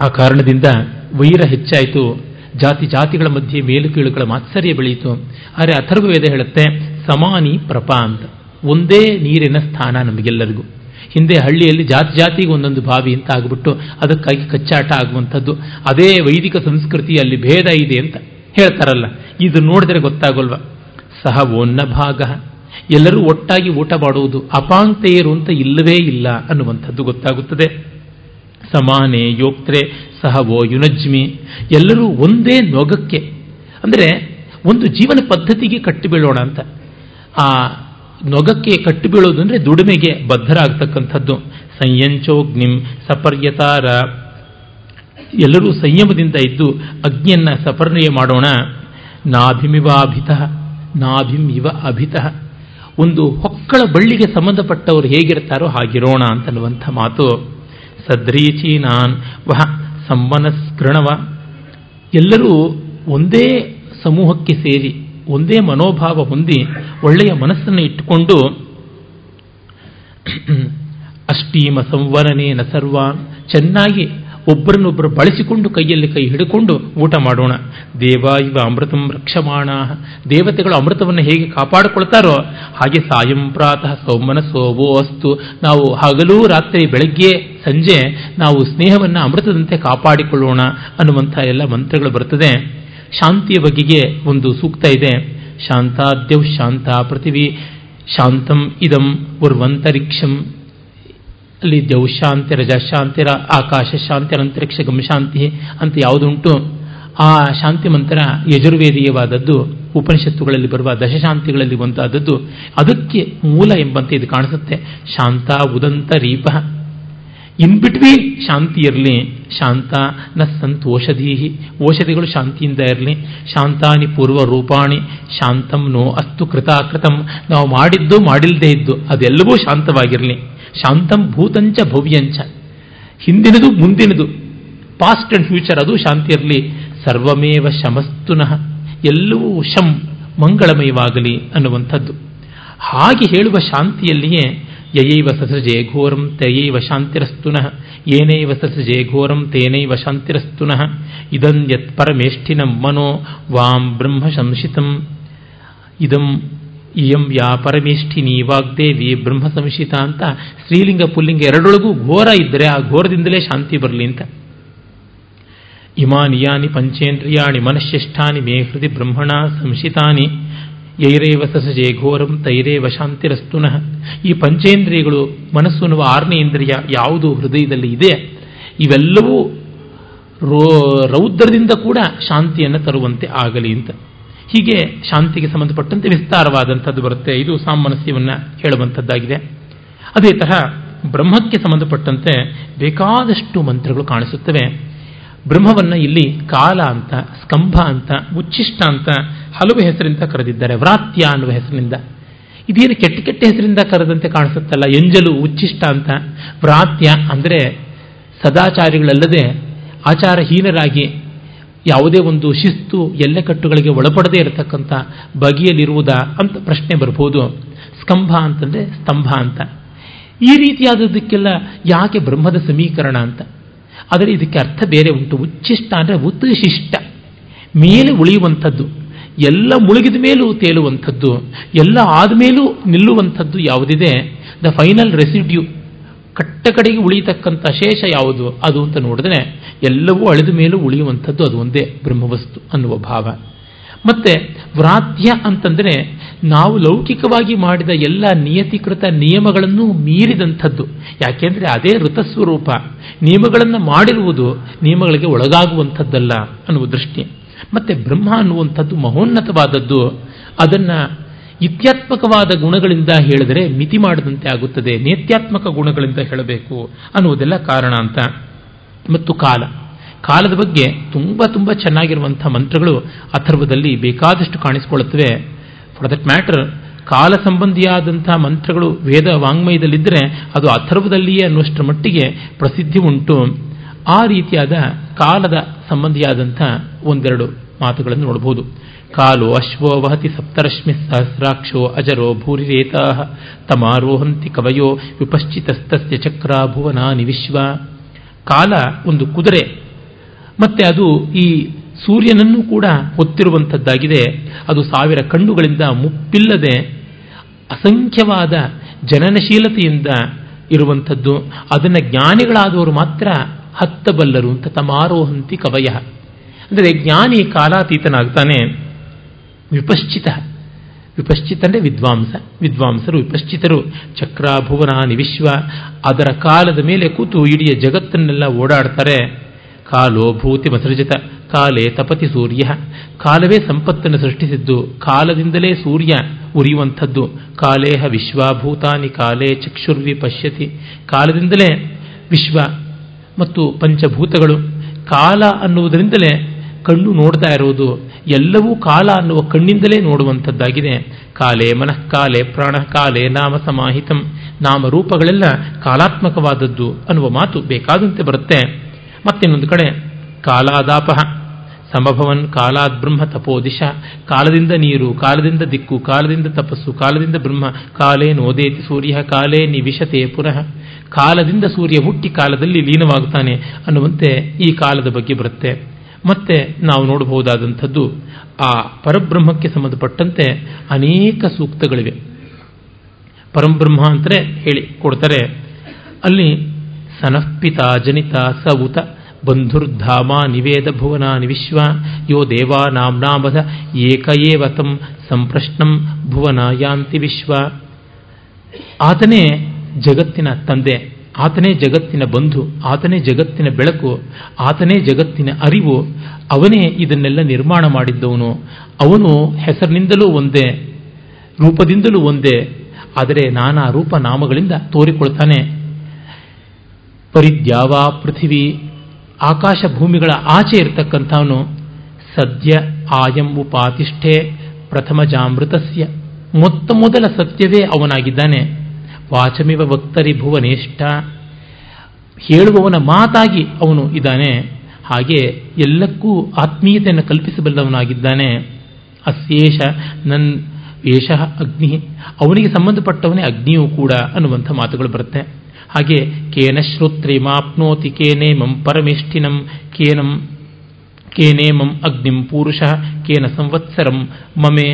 B: ಆ ಕಾರಣದಿಂದ ವೈರ ಹೆಚ್ಚಾಯಿತು. ಜಾತಿ ಜಾತಿಗಳ ಮಧ್ಯೆ ಮೇಲು ಕೀಳುಗಳ ಮಾತ್ಸರ್ಯ ಬೆಳೆಯಿತು ಆದರೆ ಅಥರ್ವವೇದ ಹೇಳುತ್ತೆ ಸಮಾನಿ ಪ್ರಪ ಅಂತ ಒಂದೇ ನೀರಿನ ಸ್ಥಾನ ನಮಗೆಲ್ಲರಿಗೂ. ಹಿಂದೆ ಹಳ್ಳಿಯಲ್ಲಿ ಜಾತಿ ಜಾತಿಗೆ ಒಂದೊಂದು ಬಾವಿ ಅಂತ ಆಗ್ಬಿಟ್ಟು ಅದಕ್ಕಾಗಿ ಕಚ್ಚಾಟ ಆಗುವಂಥದ್ದು. ಅದೇ ವೈದಿಕ ಸಂಸ್ಕೃತಿಯಲ್ಲಿ ಭೇದ ಇದೆ ಅಂತ ಹೇಳ್ತಾರಲ್ಲ. ಇದು ನೋಡಿದ್ರೆ ಗೊತ್ತಾಗೋಲ್ವ? ಸಹ ಓನ್ನ ಭಾಗ. ಎಲ್ಲರೂ ಒಟ್ಟಾಗಿ ಊಟ ಮಾಡುವುದು ಅಪಾಂಕ್ತೆಯರು ಅಂತ ಇಲ್ಲವೇ ಇಲ್ಲ ಅನ್ನುವಂಥದ್ದು ಗೊತ್ತಾಗುತ್ತದೆ. ಸಮಾನೆ ಯೋಕ್ತ್ರೆ ಸಹವೋ ಯುನಜ್ಮಿ. ಎಲ್ಲರೂ ಒಂದೇ ನೊಗಕ್ಕೆ. ಅಂದರೆ ಒಂದು ಜೀವನ ಪದ್ಧತಿಗೆ ಕಟ್ಟಿಬೀಳೋಣ ಅಂತ. ಆ ನೊಗಕ್ಕೆ ಕಟ್ಟು ಬೀಳೋದು ಅಂದರೆ ದುಡಿಮೆಗೆ ಬದ್ಧರಾಗ್ತಕ್ಕಂಥದ್ದು. ಸಂಯಂಚೋಗ್ನಿಂ ಸಪರ್ಯತಾರ. ಎಲ್ಲರೂ ಸಂಯಮದಿಂದ ಇದ್ದು ಅಗ್ನಿಯನ್ನ ಸಪರ್ಣಯ ಮಾಡೋಣ. ನಾಭಿಮಿವಾಭಿತ ನಾಭಿಮ್ ಇವ ಅಭಿತ. ಒಂದು ಹೊಕ್ಕಳ ಬಳ್ಳಿಗೆ ಸಂಬಂಧಪಟ್ಟವರು ಹೇಗಿರ್ತಾರೋ ಹಾಗಿರೋಣ ಅಂತನ್ನುವಂಥ ಮಾತು. ಸದ್ರೀಚೀನಾನ್ ವಹ ಸಂವನಸ್ಕೃಣವ. ಎಲ್ಲರೂ ಒಂದೇ ಸಮೂಹಕ್ಕೆ ಸೇರಿ ಒಂದೇ ಮನೋಭಾವ ಹೊಂದಿ ಒಳ್ಳೆಯ ಮನಸ್ಸನ್ನು ಇಟ್ಟುಕೊಂಡು ಅಷ್ಟೀಮ ಸಂವರನೇನ ಸರ್ವಾನ್ ಚೆನ್ನಾಗಿ ಒಬ್ಬರನ್ನೊಬ್ಬರು ಬಳಸಿಕೊಂಡು ಕೈಯಲ್ಲಿ ಕೈ ಹಿಡ್ಕೊಂಡು ಊಟ ಮಾಡೋಣ. ದೇವ ಇವ ಅಮೃತಂ ರಕ್ಷಮಾಣ. ದೇವತೆಗಳು ಅಮೃತವನ್ನು ಹೇಗೆ ಕಾಪಾಡಿಕೊಳ್ತಾರೋ ಹಾಗೆ ಸಾಯಂ ಪ್ರಾತಃ ಸೌಮನಸೋವೋ ಅಸ್ತು ನಾವು ಹಗಲು ರಾತ್ರಿ ಬೆಳಗ್ಗೆ ಸಂಜೆ ನಾವು ಸ್ನೇಹವನ್ನು ಅಮೃತದಂತೆ ಕಾಪಾಡಿಕೊಳ್ಳೋಣ ಅನ್ನುವಂಥ ಎಲ್ಲ ಮಂತ್ರಗಳು ಬರ್ತದೆ. ಶಾಂತಿಯ ಬಗೆಗೆ ಒಂದು ಸೂಕ್ತ ಇದೆ. ಶಾಂತಾದ್ಯೌ ಶಾಂತ ಪೃಥಿವಿ ಶಾಂತಂ ಇದಂ ಉರ್ವಂತರಿಕ್ಷಂ ಅಲ್ಲಿ ಶಾಂತಿ ರಜಶಾಂತಿರ ಆಕಾಶ ಶಾಂತಿ ಅಂತರಿಕ್ಷ ಗಮ ಶಾಂತಿ ಅಂತ ಯಾವುದುಂಟು ಆ ಶಾಂತಿ ಮಂತ್ರ ಯಜುರ್ವೇದೀಯವಾದದ್ದು, ಉಪನಿಷತ್ತುಗಳಲ್ಲಿ ಬರುವ ದಶಶಾಂತಿಗಳಲ್ಲಿ ಒಂದಾದದ್ದು. ಅದಕ್ಕೆ ಮೂಲ ಎಂಬಂತೆ ಇದು ಕಾಣಿಸುತ್ತೆ. ಶಾಂತ ಉದಂತ ರೀಪ. ಇನ್ ಬಿಟ್ವೀನ್ ಶಾಂತಿ ಇರಲಿ ಶಾಂತ ನ ಸಂತ ಓಷಧೀಹಿ ಓಷಧಿಗಳು ಶಾಂತಿಯಿಂದ ಇರಲಿ ಶಾಂತಾನಿ ಪೂರ್ವ ರೂಪಾಣಿ ಶಾಂತಂ ನೋ ಅಸ್ತು ಕೃತಾಕೃತಂ ನಾವು ಮಾಡಿದ್ದು ಮಾಡಿಲ್ಲದೆ ಇದ್ದು ಅದೆಲ್ಲವೂ ಶಾಂತವಾಗಿರಲಿ ಶಾಂತಂ ಭೂತಂಚ ಭವ್ಯಂಚ ಹಿಂದಿನದು ಮುಂದಿನದು ಪಾಸ್ಟ್ ಅಂಡ್ ಫ್ಯೂಚರ್ ಅದು ಶಾಂತಿ ಇರಲಿ ಸರ್ವಮೇವ ಶಮಸ್ತುನಃ ಎಲ್ಲವೂ ಶಂ ಮಂಗಳಮಯವಾಗಲಿ ಅನ್ನುವಂಥದ್ದು ಹಾಗೆ ಹೇಳುವ ಶಾಂತಿಯಲ್ಲಿಯೇ ಯಯೈವ ಸಸಜೆ ಘೋರಂ ತಯೈವ ಶಾಂತಿರಸ್ತುನಃ ಏನೈವ ಸಸಜೆ ಘೋರಂ ತೇನೈವ ಶಾಂತಿರಸ್ತುನಃ ಇದಂ ಯತ್ ಪರಮೇಷ್ಠಿನಂ ಮನೋ ವಾಂ ಬ್ರಹ್ಮ ಸಂಶಿತಂ. ಇದಂ ಇಯಂ ಯಾ ಪರಮೇಷ್ಠಿನಿ ವಾಗ್ದೇವಿ ಬ್ರಹ್ಮ ಸಂಶಿತ ಅಂತ ಸ್ತ್ರೀಲಿಂಗ ಪುಲ್ಲಿಂಗ ಎರಡೊಳಗೂ ಘೋರ ಇದ್ದರೆ ಆ ಘೋರದಿಂದಲೇ ಶಾಂತಿ ಬರಲಿ ಅಂತ. ಇಮಾನಿಯಾನಿ ಪಂಚೇಂದ್ರಿಯಾಣಿ ಮನಶ್ಚೇಷ್ಠಾನಿ ಮೇ ಹೃದಿ ಬ್ರಹ್ಮಣ ಸಂಶಿತಾನಿ. ಯೈರೇವ ಸಸಜೆ ಘೋರಂ ತೈರೇವ ಶಾಂತಿರಸ್ತುನಃ ಈ ಪಂಚೇಂದ್ರಿಯಗಳು ಮನಸ್ಸು ಅನ್ನುವ ಆರನೇ ಇಂದ್ರಿಯ ಯಾವುದು ಹೃದಯದಲ್ಲಿ ಇದೆ. ಇವೆಲ್ಲವೂ ರೌದ್ರದಿಂದ ಕೂಡ ಶಾಂತಿಯನ್ನು ತರುವಂತೆ ಆಗಲಿ ಅಂತ. ಹೀಗೆ ಶಾಂತಿಗೆ ಸಂಬಂಧಪಟ್ಟಂತೆ ವಿಸ್ತಾರವಾದಂಥದ್ದು ಬರುತ್ತೆ. ಇದು ಸಾಮನಸ್ಯವನ್ನು ಹೇಳುವಂಥದ್ದಾಗಿದೆ. ಅದೇ ತರಹ ಬ್ರಹ್ಮಕ್ಕೆ ಸಂಬಂಧಪಟ್ಟಂತೆ ಬೇಕಾದಷ್ಟು ಮಂತ್ರಗಳು ಕಾಣಿಸುತ್ತವೆ. ಬ್ರಹ್ಮವನ್ನು ಇಲ್ಲಿ ಕಾಲ ಅಂತ, ಸ್ಕಂಭ ಅಂತ ಉಚ್ಚಿಷ್ಟ ಅಂತ ಹಲವು ಹೆಸರಿಂದ ಕರೆದಿದ್ದಾರೆ, ವ್ರಾತ್ಯ ಅನ್ನುವ ಹೆಸರಿನಿಂದ ಇದೇನು ಕೆಟ್ಟ ಕೆಟ್ಟ ಹೆಸರಿಂದ ಕರೆದಂತೆ ಕಾಣಿಸುತ್ತಲ್ಲ, ಎಂಜಲು ಉಚ್ಚಿಷ್ಟ ಅಂತ. ವ್ರಾತ್ಯ ಅಂದರೆ ಸದಾಚಾರಿಗಳಲ್ಲದೆ ಆಚಾರಹೀನರಾಗಿ ಯಾವುದೇ ಒಂದು ಶಿಸ್ತು ಎಲ್ಲೆಕಟ್ಟುಗಳಿಗೆ ಒಳಪಡದೇ ಇರತಕ್ಕಂಥ ಬಗೆಯಲ್ಲಿರುವುದಾ ಅಂತ ಪ್ರಶ್ನೆ ಬರ್ಬೋದು. ಸ್ಕಂಭ ಅಂತಂದರೆ ಸ್ತಂಭ ಅಂತ. ಈ ರೀತಿಯಾದದ್ದಕ್ಕೆಲ್ಲ ಯಾಕೆ ಬ್ರಹ್ಮದ ಸಮೀಕರಣ ಅಂತ? ಆದರೆ ಇದಕ್ಕೆ ಅರ್ಥ ಬೇರೆ ಉಂಟು. ಉಚ್ಚಿಷ್ಟ ಅಂದರೆ ಉತ್ಶಿಷ್ಟ ಮೇಲೆ ಉಳಿಯುವಂಥದ್ದು. ಎಲ್ಲ ಮುಳುಗಿದ ಮೇಲೂ ತೇಲುವಂಥದ್ದು, ಎಲ್ಲ ಆದಮೇಲೂ ನಿಲ್ಲುವಂಥದ್ದು ಯಾವುದಿದೆ? ದ ಫೈನಲ್ ರೆಸಿಡ್ಯೂ ಕಟ್ಟ ಕಡೆಗೆ ಉಳಿಯತಕ್ಕಂಥ ಶೇಷ ಯಾವುದು? ಅದು ಅಂತ ನೋಡಿದ್ರೆ ಎಲ್ಲವೂ ಅಳಿದ ಮೇಲೂ ಉಳಿಯುವಂಥದ್ದು ಅದು ಒಂದೇ ಬ್ರಹ್ಮವಸ್ತು ಅನ್ನುವ ಭಾವ. ಮತ್ತೆ ವ್ರಾತ್ಯ ಅಂತಂದರೆ ನಾವು ಲೌಕಿಕವಾಗಿ ಮಾಡಿದ ಎಲ್ಲ ನಿಯತಿಕೃತ ನಿಯಮಗಳನ್ನು ಮೀರಿದಂಥದ್ದು. ಯಾಕೆಂದರೆ ಅದೇ ಋತಸ್ವರೂಪ. ನಿಯಮಗಳನ್ನು ಮಾಡಿರುವುದು ನಿಯಮಗಳಿಗೆ ಒಳಗಾಗುವಂಥದ್ದಲ್ಲ ಅನ್ನುವ ದೃಷ್ಟಿ. ಮತ್ತೆ ಬ್ರಹ್ಮ ಅನ್ನುವಂಥದ್ದು ಮಹೋನ್ನತವಾದದ್ದು, ಅದನ್ನು ಇತ್ಯಾತ್ಮಕವಾದ ಗುಣಗಳಿಂದ ಹೇಳಿದರೆ ಮಿತಿ ಮಾಡದಂತೆ ಆಗುತ್ತದೆ, ನೇತ್ಯಾತ್ಮಕ ಗುಣಗಳಿಂದ ಹೇಳಬೇಕು ಅನ್ನುವುದೆಲ್ಲ ಕಾರಣ ಅಂತ. ಮತ್ತು ಕಾಲ. ಕಾಲದ ಬಗ್ಗೆ ತುಂಬ ತುಂಬ ಚೆನ್ನಾಗಿರುವಂಥ ಮಂತ್ರಗಳು ಅಥರ್ವದಲ್ಲಿ ಬೇಕಾದಷ್ಟು ಕಾಣಿಸಿಕೊಳ್ಳುತ್ತವೆ. ಫಾರ್ ದಟ್ ಮ್ಯಾಟರ್ ಕಾಲ ಸಂಬಂಧಿಯಾದಂಥ ಮಂತ್ರಗಳು ವೇದ ವಾಂಗ್ಮಯದಲ್ಲಿದ್ದರೆ ಅದು ಅಥರ್ವದಲ್ಲಿಯೇ ಅನ್ನುವಷ್ಟರ ಮಟ್ಟಿಗೆ ಪ್ರಸಿದ್ಧಿ ಉಂಟು. ಆ ರೀತಿಯಾದ ಕಾಲದ ಸಂಬಂಧಿಯಾದಂಥ ಒಂದೆರಡು ಮಾತುಗಳನ್ನು ನೋಡಬಹುದು. ಕಾಲೋ ಅಶ್ವೋ ವಹತಿ ಸಪ್ತರಶ್ಮಿ ಸಹಸ್ರಾಕ್ಷೋ ಅಜರೋ ಭೂರಿರೇತಾ ತಮಾರೋಹಂತಿ ಕವಯೋ ವಿಪಶ್ಚಿತಸ್ತಸ್ಯ ಚಕ್ರ ಭುವನಾನಿ ವಿಶ್ವ. ಕಾಲ ಒಂದು ಕುದುರೆ. ಮತ್ತೆ ಅದು ಈ ಸೂರ್ಯನನ್ನು ಕೂಡ ಹೊತ್ತಿರುವಂಥದ್ದಾಗಿದೆ. ಅದು ಸಾವಿರ ಕಣ್ಣುಗಳಿಂದ ಮುಪ್ಪಿಲ್ಲದೆ ಅಸಂಖ್ಯವಾದ ಜನನಶೀಲತೆಯಿಂದ ಇರುವಂಥದ್ದು. ಅದನ್ನು ಜ್ಞಾನಿಗಳಾದವರು ಮಾತ್ರ ಹತ್ತಬಲ್ಲರು ಅಂತ ತಮಾರೋಹಂತಿ ಕವಯ. ಅಂದರೆ ಜ್ಞಾನಿ ಕಾಲಾತೀತನಾಗ್ತಾನೆ. ವಿಪಶ್ಚಿತ. ವಿಪಶ್ಚಿತ ಅಂದರೆ ವಿದ್ವಾಂಸ. ವಿದ್ವಾಂಸರು, ವಿಪಶ್ಚಿತರು. ಚಕ್ರ ಭುವನ ವಿಶ್ವ. ಅದರ ಕಾಲದ ಮೇಲೆ ಕೂತು ಇಡೀ ಜಗತ್ತನ್ನೆಲ್ಲ ಓಡಾಡ್ತಾರೆ. ಕಾಲೋ ಭೂತಿ ಮಸೃಜಿತ. ಕಾಲೇ ತಪತಿ ಸೂರ್ಯ. ಕಾಲವೇ ಸಂಪತ್ತನ್ನು ಸೃಷ್ಟಿಸಿದ್ದು. ಕಾಲದಿಂದಲೇ ಸೂರ್ಯ ಉರಿಯುವಂಥದ್ದು. ಕಾಲೇಹ ವಿಶ್ವಾಭೂತಾನಿ, ಕಾಲೇ ಚಕ್ಷುರ್ವಿ ಪಶ್ಯತಿ ಕಾಲದಿಂದಲೇ ವಿಶ್ವ ಮತ್ತು ಪಂಚಭೂತಗಳು. ಕಾಲ ಅನ್ನುವುದರಿಂದಲೇ ಕಣ್ಣು ನೋಡ್ತಾ ಇರುವುದು. ಎಲ್ಲವೂ ಕಾಲ ಅನ್ನುವ ಕಣ್ಣಿಂದಲೇ ನೋಡುವಂಥದ್ದಾಗಿದೆ. ಕಾಲೇ ಮನಃ, ಕಾಲೇ ಪ್ರಾಣ, ಕಾಲೆ ನಾಮ ಸಮಾಹಿತಂ. ನಾಮ ರೂಪಗಳೆಲ್ಲ ಕಾಲಾತ್ಮಕವಾದದ್ದು ಅನ್ನುವ ಮಾತು ಬೇಕಾದಂತೆ ಬರುತ್ತೆ. ಮತ್ತಿನ್ನೊಂದು ಕಡೆ, ಕಾಲಾದಾಪಹ. ಸಮಭವನ್ ಕಾಲಾದ್ ಬ್ರಹ್ಮ ತಪೋದಿಶ ಕಾಲದಿಂದ ನೀರು, ಕಾಲದಿಂದ ದಿಕ್ಕು, ಕಾಲದಿಂದ ತಪಸ್ಸು, ಕಾಲದಿಂದ ಬ್ರಹ್ಮ, ಕಾಲೇ ನೋದೇತಿ ಸೂರ್ಯ, ಕಾಲೇ ನಿವಿಶತೆ ಪುನಃ. ಕಾಲದಿಂದ ಸೂರ್ಯ ಹುಟ್ಟಿ ಕಾಲದಲ್ಲಿ ಲೀನವಾಗುತ್ತಾನೆ ಅನ್ನುವಂತೆ ಈ ಕಾಲದ ಬಗ್ಗೆ ಬರುತ್ತೆ. ಮತ್ತೆ ನಾವು ನೋಡಬಹುದಾದಂಥದ್ದು ಆ ಪರಬ್ರಹ್ಮಕ್ಕೆ ಸಂಬಂಧಪಟ್ಟಂತೆ ಅನೇಕ ಸೂಕ್ತಗಳಿವೆ. ಪರಂಬ್ರಹ್ಮ ಅಂತಲೇ ಹೇಳಿ ಕೊಡ್ತಾರೆ. ಅಲ್ಲಿ ಸನಃಪಿತ ಜನಿತ ಸವುತ ಬಂಧುರ್ಧಾಮ ನಿವೇದ ಭುವನಾನಿ ವಿಶ್ವ ಯೋ ದೇವಾನಾಂನಾಮದ ಏಕ ಏವ ತಂ ಸಂಪ್ರಶ್ನಂ ಭುವನ ಯಾಂತಿ ವಿಶ್ವ. ಆತನೇ ಜಗತ್ತಿನ ತಂದೆ, ಆತನೇ ಜಗತ್ತಿನ ಬಂಧು, ಆತನೇ ಜಗತ್ತಿನ ಬೆಳಕು, ಆತನೇ ಜಗತ್ತಿನ ಅರಿವು, ಅವನೇ ಇದನ್ನೆಲ್ಲ ನಿರ್ಮಾಣ ಮಾಡಿದ್ದವನು. ಅವನು ಹೆಸರಿನಿಂದಲೂ ಒಂದೇ, ರೂಪದಿಂದಲೂ ಒಂದೇ, ಆದರೆ ನಾನಾ ರೂಪ ನಾಮಗಳಿಂದ ತೋರಿಕೊಳ್ತಾನೆ. ಪರಿದ್ಯಾವ ಪೃಥಿವಿ ಆಕಾಶ ಭೂಮಿಗಳ ಆಚೆ ಇರತಕ್ಕಂಥವನು ಸದ್ಯ ಆಯಂ ಉಪಾತಿಷ್ಠೆ ಪ್ರಥಮ ಜಾಮೃತಸ್ಯ ಮೊತ್ತ ಮೊದಲ ಸತ್ಯವೇ ಅವನಾಗಿದ್ದಾನೆ. ವಾಚಮಿವ ಭಕ್ತರಿ ಭುವನೇಷ್ಠ. ಹೇಳುವವನ ಮಾತಾಗಿ ಅವನು ಇದ್ದಾನೆ. ಹಾಗೆ ಎಲ್ಲಕ್ಕೂ ಆತ್ಮೀಯತೆಯನ್ನು ಕಲ್ಪಿಸಬಲ್ಲವನಾಗಿದ್ದಾನೆ. ಅಸ್ಯೇಷ ನನ್ ಏಷ ಅಗ್ನಿ. ಅವನಿಗೆ ಸಂಬಂಧಪಟ್ಟವನೇ ಅಗ್ನಿಯೂ ಕೂಡ ಅನ್ನುವಂಥ ಮಾತುಗಳು ಬರುತ್ತೆ. ಹಾಗೆ ಕೇನ ಶ್ರೋತ್ರಿಮಾಪ್ನೋತಿ ಕೇನೇಮಂ ಪರಮೇಷ್ಠಿನಂ ಕೇನಂ ಕೇನೇಮಂ ಅಗ್ನಿಂ ಪೂರುಷ ಕೇನ ಸಂವತ್ಸರಂ ಮಮೆ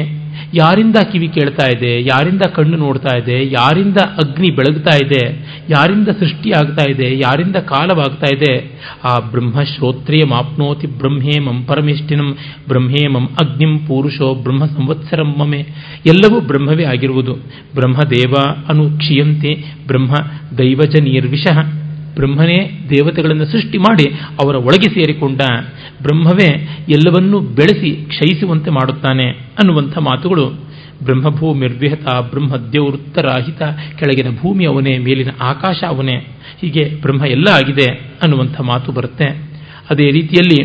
B: ಯಾರಿಂದ ಕಿವಿ ಕೇಳ್ತಾ ಇದೆ? ಯಾರಿಂದ ಕಣ್ಣು ನೋಡ್ತಾ ಇದೆ? ಯಾರಿಂದ ಅಗ್ನಿ ಬೆಳಗ್ತಾ ಇದೆ? ಯಾರಿಂದ ಸೃಷ್ಟಿ ಆಗ್ತಾ ಇದೆ? ಯಾರಿಂದ ಕಾಲವಾಗ್ತಾ ಇದೆ? ಆ ಬ್ರಹ್ಮ ಶ್ರೋತ್ರಿಯ ಮಾಪ್ನೋತಿ ಬ್ರಹ್ಮೇಮಂ ಪರಮೇಷ್ಠಿನಂ ಬ್ರಹ್ಮೇಮಂ ಅಗ್ನಿಂ ಪುರುಷೋ ಬ್ರಹ್ಮ ಸಂವತ್ಸರಂ ಮಮೆ. ಎಲ್ಲವೂ ಬ್ರಹ್ಮವೇ ಆಗಿರುವುದು. ಬ್ರಹ್ಮದೇವ ಅನು ಕ್ಷೀಯಂತೆ ಬ್ರಹ್ಮ ದೈವಜ ನಿರ್ವಿಷಃ. ಬ್ರಹ್ಮನೇ ದೇವತೆಗಳನ್ನು ಸೃಷ್ಟಿ ಮಾಡಿ ಅವರ ಒಳಗೆ ಸೇರಿಕೊಂಡ ಬ್ರಹ್ಮವೇ ಎಲ್ಲವನ್ನೂ ಬೆಳೆಸಿ ಕ್ಷಯಿಸುವಂತೆ ಮಾಡುತ್ತಾನೆ ಅನ್ನುವಂಥ ಮಾತುಗಳು ಬ್ರಹ್ಮಭೂಮಿರ್ವಿಹತ ಬ್ರಹ್ಮದ್ಯವೃತ್ತರಾಹಿತ ಕೆಳಗಿನ ಭೂಮಿ ಅವನೇ, ಮೇಲಿನ ಆಕಾಶ ಅವನೇ, ಹೀಗೆ ಬ್ರಹ್ಮ ಎಲ್ಲ ಆಗಿದೆ ಅನ್ನುವಂಥ ಮಾತು ಬರುತ್ತೆ. ಅದೇ ರೀತಿಯಲ್ಲಿ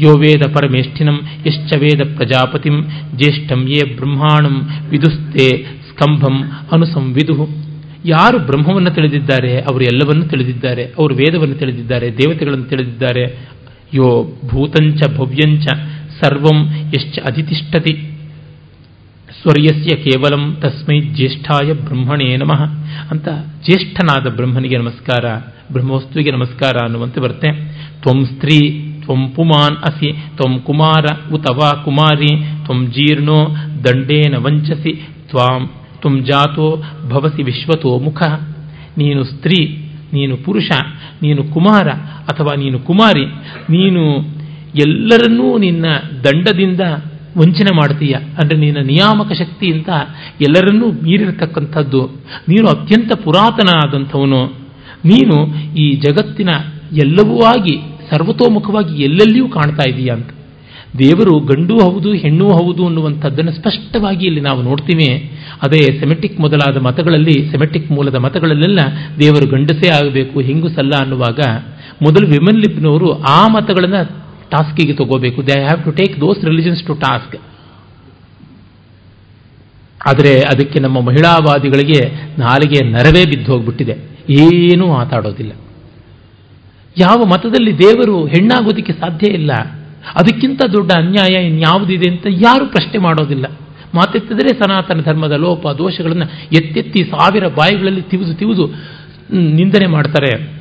B: ಯೋ ವೇದ ಪರಮೇಷ್ಠಿನಂ ಯಶ್ಚ ವೇದ ಪ್ರಜಾಪತಿಂ ಜ್ಯೇಷ್ಠಂ ಯೇ ಬ್ರಹ್ಮಾಣಂ ವಿದುಸ್ತೆ ಸ್ಕಂಭಂ ಅನುಸಂವಿದು ಯಾರು ಬ್ರಹ್ಮವನ್ನು ತಿಳಿದಿದ್ದಾರೆ, ಅವರು ಎಲ್ಲವನ್ನು ತಿಳಿದಿದ್ದಾರೆ, ಅವರು ವೇದವನ್ನು ತಿಳಿದಿದ್ದಾರೆ, ದೇವತೆಗಳನ್ನು ತಿಳಿದಿದ್ದಾರೆ. ಯೋ ಭೂತಂಚ ಭವ್ಯಂಚ ಸರ್ವಂ ಯಶ್ಚ ಅಧಿತಿಷ್ಠತಿ. ಸ್ವರ್ಯಸ್ಯ ಕೇವಲಂ ತಸ್ಮೈ ಜ್ಯೇಷ್ಠಾಯ ಬ್ರಹ್ಮಣೇ ನಮಃ. ಅಂತ ಜ್ಯೇಷ್ಠನಾದ ಬ್ರಹ್ಮನಿಗೆ ನಮಸ್ಕಾರ, ಬ್ರಹ್ಮವಸ್ತುವಿಗೆ ನಮಸ್ಕಾರ ಅನ್ನುವಂತೆ ಬರ್ತೆ ತ್ವಂ ಸ್ತ್ರೀ, ತ್ವಂ ಪುಮಾನ್ ಅಸಿ, ತ್ವಂ ಕುಮಾರ ಉತವಾ ಕುಮಾರಿ, ತ್ವಂ ಜೀರ್ಣೋ ದಂಡೇನ ವಂಚಸಿ, ತ್ವಾಂ ತ್ವಂ ಜಾತೋ ಭವಸಿ ವಿಶ್ವತೋ ಮುಖ. ನೀನು ಸ್ತ್ರೀ, ನೀನು ಪುರುಷ, ನೀನು ಕುಮಾರ ಅಥವಾ ನೀನು ಕುಮಾರಿ, ನೀನು ಎಲ್ಲರನ್ನೂ ನಿನ್ನ ದಂಡದಿಂದ ವಂಚನೆ ಮಾಡ್ತೀಯ ಅಂದರೆ ನಿನ್ನ ನಿಯಾಮಕ ಶಕ್ತಿಯಿಂದ ಎಲ್ಲರನ್ನೂ ಮೀರಿರತಕ್ಕಂಥದ್ದು. ನೀನು ಅತ್ಯಂತ ಪುರಾತನ ಆದಂಥವನು ನೀನು ಈ ಜಗತ್ತಿನ ಎಲ್ಲವೂ ಆಗಿ ಸರ್ವತೋಮುಖವಾಗಿ ಎಲ್ಲೆಲ್ಲಿಯೂ ಕಾಣ್ತಾ ಇದೀಯ ಅಂತ. ದೇವರು ಗಂಡೂ ಹೌದು, ಹೆಣ್ಣೂ ಹೌದು ಅನ್ನುವಂಥದ್ದನ್ನು ಸ್ಪಷ್ಟವಾಗಿ ಇಲ್ಲಿ ನಾವು ನೋಡ್ತೀವಿ. ಅದೇ ಸೆಮೆಟಿಕ್ ಮೊದಲಾದ ಮತಗಳಲ್ಲಿ, ಸೆಮೆಟಿಕ್ ಮೂಲದ ಮತಗಳಲ್ಲೆಲ್ಲ ದೇವರು ಗಂಡಸೇ ಆಗಬೇಕು, ಹೆಂಗುಸಲ್ಲ ಅನ್ನುವಾಗ ಮೊದಲು ವಿಮನ್ ಲಿಪ್ನವರು ಆ ಮತಗಳನ್ನು ಟಾಸ್ಕಿಗೆ ತಗೋಬೇಕು. They have to take those religions to task ಆದರೆ ಅದಕ್ಕೆ ನಮ್ಮ ಮಹಿಳಾವಾದಿಗಳಿಗೆ ನಾಲಿಗೆ ನರವೇ ಬಿದ್ದು ಹೋಗ್ಬಿಟ್ಟಿದೆ. ಏನೂ ಮಾತಾಡೋದಿಲ್ಲ. ಯಾವ ಮತದಲ್ಲಿ ದೇವರು ಹೆಣ್ಣಾಗೋದಕ್ಕೆ ಸಾಧ್ಯ ಇಲ್ಲ. ಅದಕ್ಕಿಂತ ದೊಡ್ಡ ಅನ್ಯಾಯ ಇನ್ಯಾವುದಿದೆ ಅಂತ ಯಾರು ಪ್ರಶ್ನೆ ಮಾಡೋದಿಲ್ಲ. ಮಾತೆತ್ತಿದರೆ ಸನಾತನ ಧರ್ಮದ ಲೋಪ, ದೋಷಗಳನ್ನು ಎತ್ತೆತ್ತಿ ಸಾವಿರ ಬಾಯಿಗಳಲ್ಲಿ ತಿವಿದು ತಿವಿದು ನಿಂದನೆ ಮಾಡ್ತಾರೆ.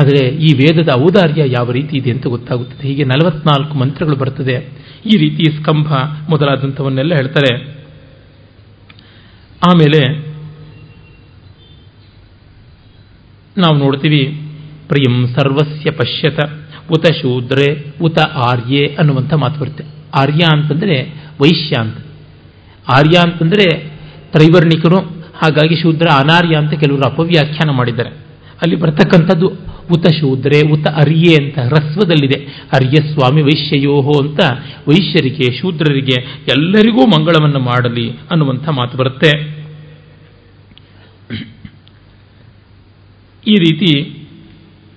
B: ಆದರೆ ಈ ವೇದದ ಔದಾರ್ಯ ಯಾವ ರೀತಿ ಇದೆ ಅಂತ ಗೊತ್ತಾಗುತ್ತದೆ. ಹೀಗೆ ನಲವತ್ನಾಲ್ಕು ಮಂತ್ರಗಳು ಬರ್ತದೆ. ಈ ರೀತಿ ಸ್ಕಂಭ ಮೊದಲಾದಂಥವನ್ನೆಲ್ಲ ಹೇಳ್ತಾರೆ. ಆಮೇಲೆ ನಾವು ನೋಡ್ತೀವಿ, ಪ್ರಿಯಂ ಸರ್ವಸ್ಯ ಪಶ್ಯತ. ಉತ ಶೂದ್ರೆ, ಉತ ಆರ್ಯೆ ಅನ್ನುವಂಥ ಮಾತು ಬರುತ್ತೆ. ಆರ್ಯ ಅಂತಂದರೆ ವೈಶ್ಯ ಅಂತ. ಆರ್ಯ ಅಂತಂದರೆ ತ್ರೈವರ್ಣಿಕರು, ಹಾಗಾಗಿ ಶೂದ್ರ ಅನಾರ್ಯ ಅಂತ ಕೆಲವರು ಅಪವ್ಯಾಖ್ಯಾನ ಮಾಡಿದ್ದಾರೆ. ಅಲ್ಲಿ ಬರ್ತಕ್ಕಂಥದ್ದು ಉತ ಶೂದ್ರೆ, ಉತ ಅರ್ಯೆ ಅಂತ ಹ್ರಸ್ವದಲ್ಲಿದೆ. ಅರ್ಯ ಸ್ವಾಮಿ ವೈಶ್ಯಯೋಹೋ ಅಂತ ವೈಶ್ಯರಿಗೆ, ಶೂದ್ರರಿಗೆ ಎಲ್ಲರಿಗೂ ಮಂಗಳವನ್ನು ಮಾಡಲಿ ಅನ್ನುವಂಥ ಮಾತು ಬರುತ್ತೆ. ಈ ರೀತಿ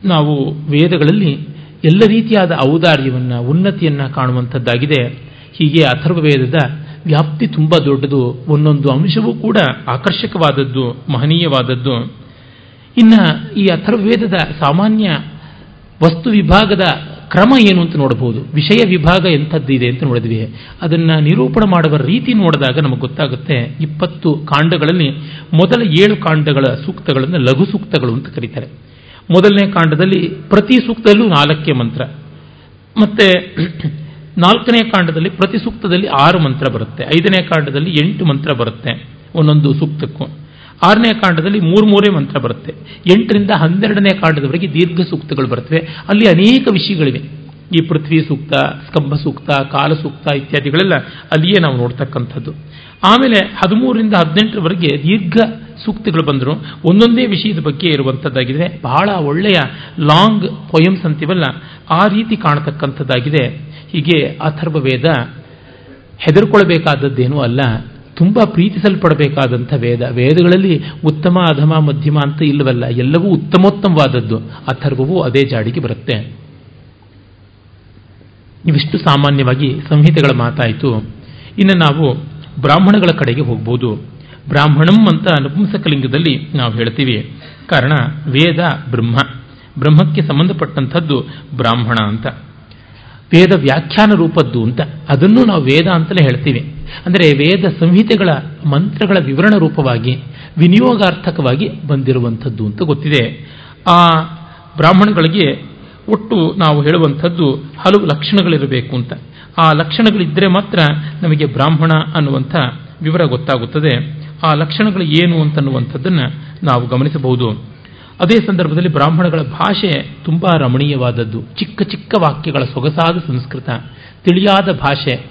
B: ನಾವು ವೇದಗಳಲ್ಲಿ ಎಲ್ಲ ರೀತಿಯಾದ ಔದಾರ್ಯವನ್ನು, ಉನ್ನತಿಯನ್ನು ಕಾಣುವಂಥದ್ದಾಗಿದೆ. ಹೀಗೆ ಅಥರ್ವವೇದದ ವ್ಯಾಪ್ತಿ ತುಂಬ ದೊಡ್ಡದು. ಒಂದೊಂದು ಅಂಶವೂ ಕೂಡ ಆಕರ್ಷಕವಾದದ್ದು, ಮಹನೀಯವಾದದ್ದು. ಇನ್ನು ಈ ಅಥರ್ವವೇದದ ಸಾಮಾನ್ಯ ವಸ್ತು ವಿಭಾಗದ ಕ್ರಮ ಏನು ಅಂತ ನೋಡಬಹುದು. ವಿಷಯ ವಿಭಾಗ ಎಂಥದ್ದಿದೆ ಅಂತ ನೋಡಿದ್ವಿ. ಅದನ್ನು ನಿರೂಪಣೆ ಮಾಡುವ ರೀತಿ ನೋಡಿದಾಗ ನಮಗೆ ಗೊತ್ತಾಗುತ್ತೆ ಇಪ್ಪತ್ತು ಕಾಂಡಗಳಲ್ಲಿ ಮೊದಲ ಏಳು ಕಾಂಡಗಳ ಸೂಕ್ತಗಳನ್ನು ಲಘು ಸೂಕ್ತಗಳು ಅಂತ ಕರೀತಾರೆ. ಮೊದಲನೇ ಕಾಂಡದಲ್ಲಿ ಪ್ರತಿ ಸೂಕ್ತದಲ್ಲೂ ನಾಲ್ಕೇ ಮಂತ್ರ. ಮತ್ತೆ ನಾಲ್ಕನೇ ಕಾಂಡದಲ್ಲಿ ಪ್ರತಿ ಸೂಕ್ತದಲ್ಲಿ ಆರು ಮಂತ್ರ ಬರುತ್ತೆ. ಐದನೇ ಕಾಂಡದಲ್ಲಿ ಎಂಟು ಮಂತ್ರ ಬರುತ್ತೆ ಒಂದೊಂದು ಸೂಕ್ತಕ್ಕೂ. ಆರನೇ ಕಾಂಡದಲ್ಲಿ ಮೂರು ಮೂರೇ ಮಂತ್ರ ಬರುತ್ತೆ. ಎಂಟರಿಂದ ಹನ್ನೆರಡನೇ ಕಾಂಡದವರೆಗೆ ದೀರ್ಘ ಸೂಕ್ತಗಳು ಬರ್ತವೆ. ಅಲ್ಲಿ ಅನೇಕ ವಿಷಯಗಳಿವೆ. ಈ ಪೃಥ್ವಿ ಸೂಕ್ತ, ಸ್ಕಂಭ ಸೂಕ್ತ, ಕಾಲ ಸೂಕ್ತ ಇತ್ಯಾದಿಗಳೆಲ್ಲ ಅಲ್ಲಿಯೇ ನಾವು ನೋಡ್ತಕ್ಕಂಥದ್ದು. ಆಮೇಲೆ ಹದಿಮೂರರಿಂದ ಹದಿನೆಂಟರವರೆಗೆ ದೀರ್ಘ ಸೂಕ್ತಿಗಳು ಬಂದರು. ಒಂದೊಂದೇ ವಿಷಯದ ಬಗ್ಗೆ ಇರುವಂಥದ್ದಾಗಿದೆ. ಬಹಳ ಒಳ್ಳೆಯ ಲಾಂಗ್ ಪೊಯಮ್ಸ್ ಅಂತೀವಲ್ಲ, ಆ ರೀತಿ ಕಾಣತಕ್ಕಂಥದ್ದಾಗಿದೆ. ಹೀಗೆ ಅಥರ್ವ ವೇದ ಹೆದರ್ಕೊಳ್ಬೇಕಾದದ್ದೇನೂ ಅಲ್ಲ, ತುಂಬ ಪ್ರೀತಿಸಲ್ಪಡಬೇಕಾದಂಥ ವೇದ. ವೇದಗಳಲ್ಲಿ ಉತ್ತಮ, ಅಧಮ, ಮಧ್ಯಮ ಅಂತ ಇಲ್ಲವಲ್ಲ, ಎಲ್ಲವೂ ಉತ್ತಮೋತ್ತಮವಾದದ್ದು. ಅಥರ್ವವು ಅದೇ ಜಾಡಿಗೆ ಬರುತ್ತೆ. ಇವಿಷ್ಟು ಸಾಮಾನ್ಯವಾಗಿ ಸಂಹಿತೆಗಳ ಮಾತಾಯಿತು. ಇನ್ನು ನಾವು ಬ್ರಾಹ್ಮಣಗಳ ಕಡೆಗೆ ಹೋಗ್ಬೋದು. ಬ್ರಾಹ್ಮಣಂ ಅಂತ ನಪುಂಸಕಲಿಂಗದಲ್ಲಿ ನಾವು ಹೇಳ್ತೀವಿ. ಕಾರಣ, ವೇದ, ಬ್ರಹ್ಮ. ಬ್ರಹ್ಮಕ್ಕೆ ಸಂಬಂಧಪಟ್ಟಂಥದ್ದು ಬ್ರಾಹ್ಮಣ ಅಂತ. ವೇದ ವ್ಯಾಖ್ಯಾನ ರೂಪದ್ದು ಅಂತ. ಅದನ್ನು ನಾವು ವೇದ ಅಂತಲೇ ಹೇಳ್ತೀವಿ. ಅಂದರೆ ವೇದ ಸಂಹಿತೆಗಳ ಮಂತ್ರಗಳ ವಿವರಣ ರೂಪವಾಗಿ, ವಿನಿಯೋಗಾರ್ಥಕವಾಗಿ ಬಂದಿರುವಂಥದ್ದು ಅಂತ ಗೊತ್ತಿದೆ. ಆ ಬ್ರಾಹ್ಮಣಗಳಿಗೆ ಒಟ್ಟು ನಾವು ಹೇಳುವಂಥದ್ದು ಹಲವು ಲಕ್ಷಣಗಳಿರಬೇಕು ಅಂತ. ಆ ಲಕ್ಷಣಗಳಿದ್ದರೆ ಮಾತ್ರ ನಮಗೆ ಬ್ರಾಹ್ಮಣ ಅನ್ನುವಂಥ ವಿವರ ಗೊತ್ತಾಗುತ್ತದೆ. ಆ ಲಕ್ಷಣಗಳು ಏನು ಅಂತನ್ನುವಂಥದ್ದನ್ನು ನಾವು ಗಮನಿಸಬಹುದು. ಅದೇ ಸಂದರ್ಭದಲ್ಲಿ ಬ್ರಾಹ್ಮಣಗಳ ಭಾಷೆ ತುಂಬ ರಮಣೀಯವಾದದ್ದು. ಚಿಕ್ಕ ಚಿಕ್ಕ ವಾಕ್ಯಗಳ ಸೊಗಸಾದ ಸಂಸ್ಕೃತ, ತಿಳಿಯಾದ ಭಾಷೆ,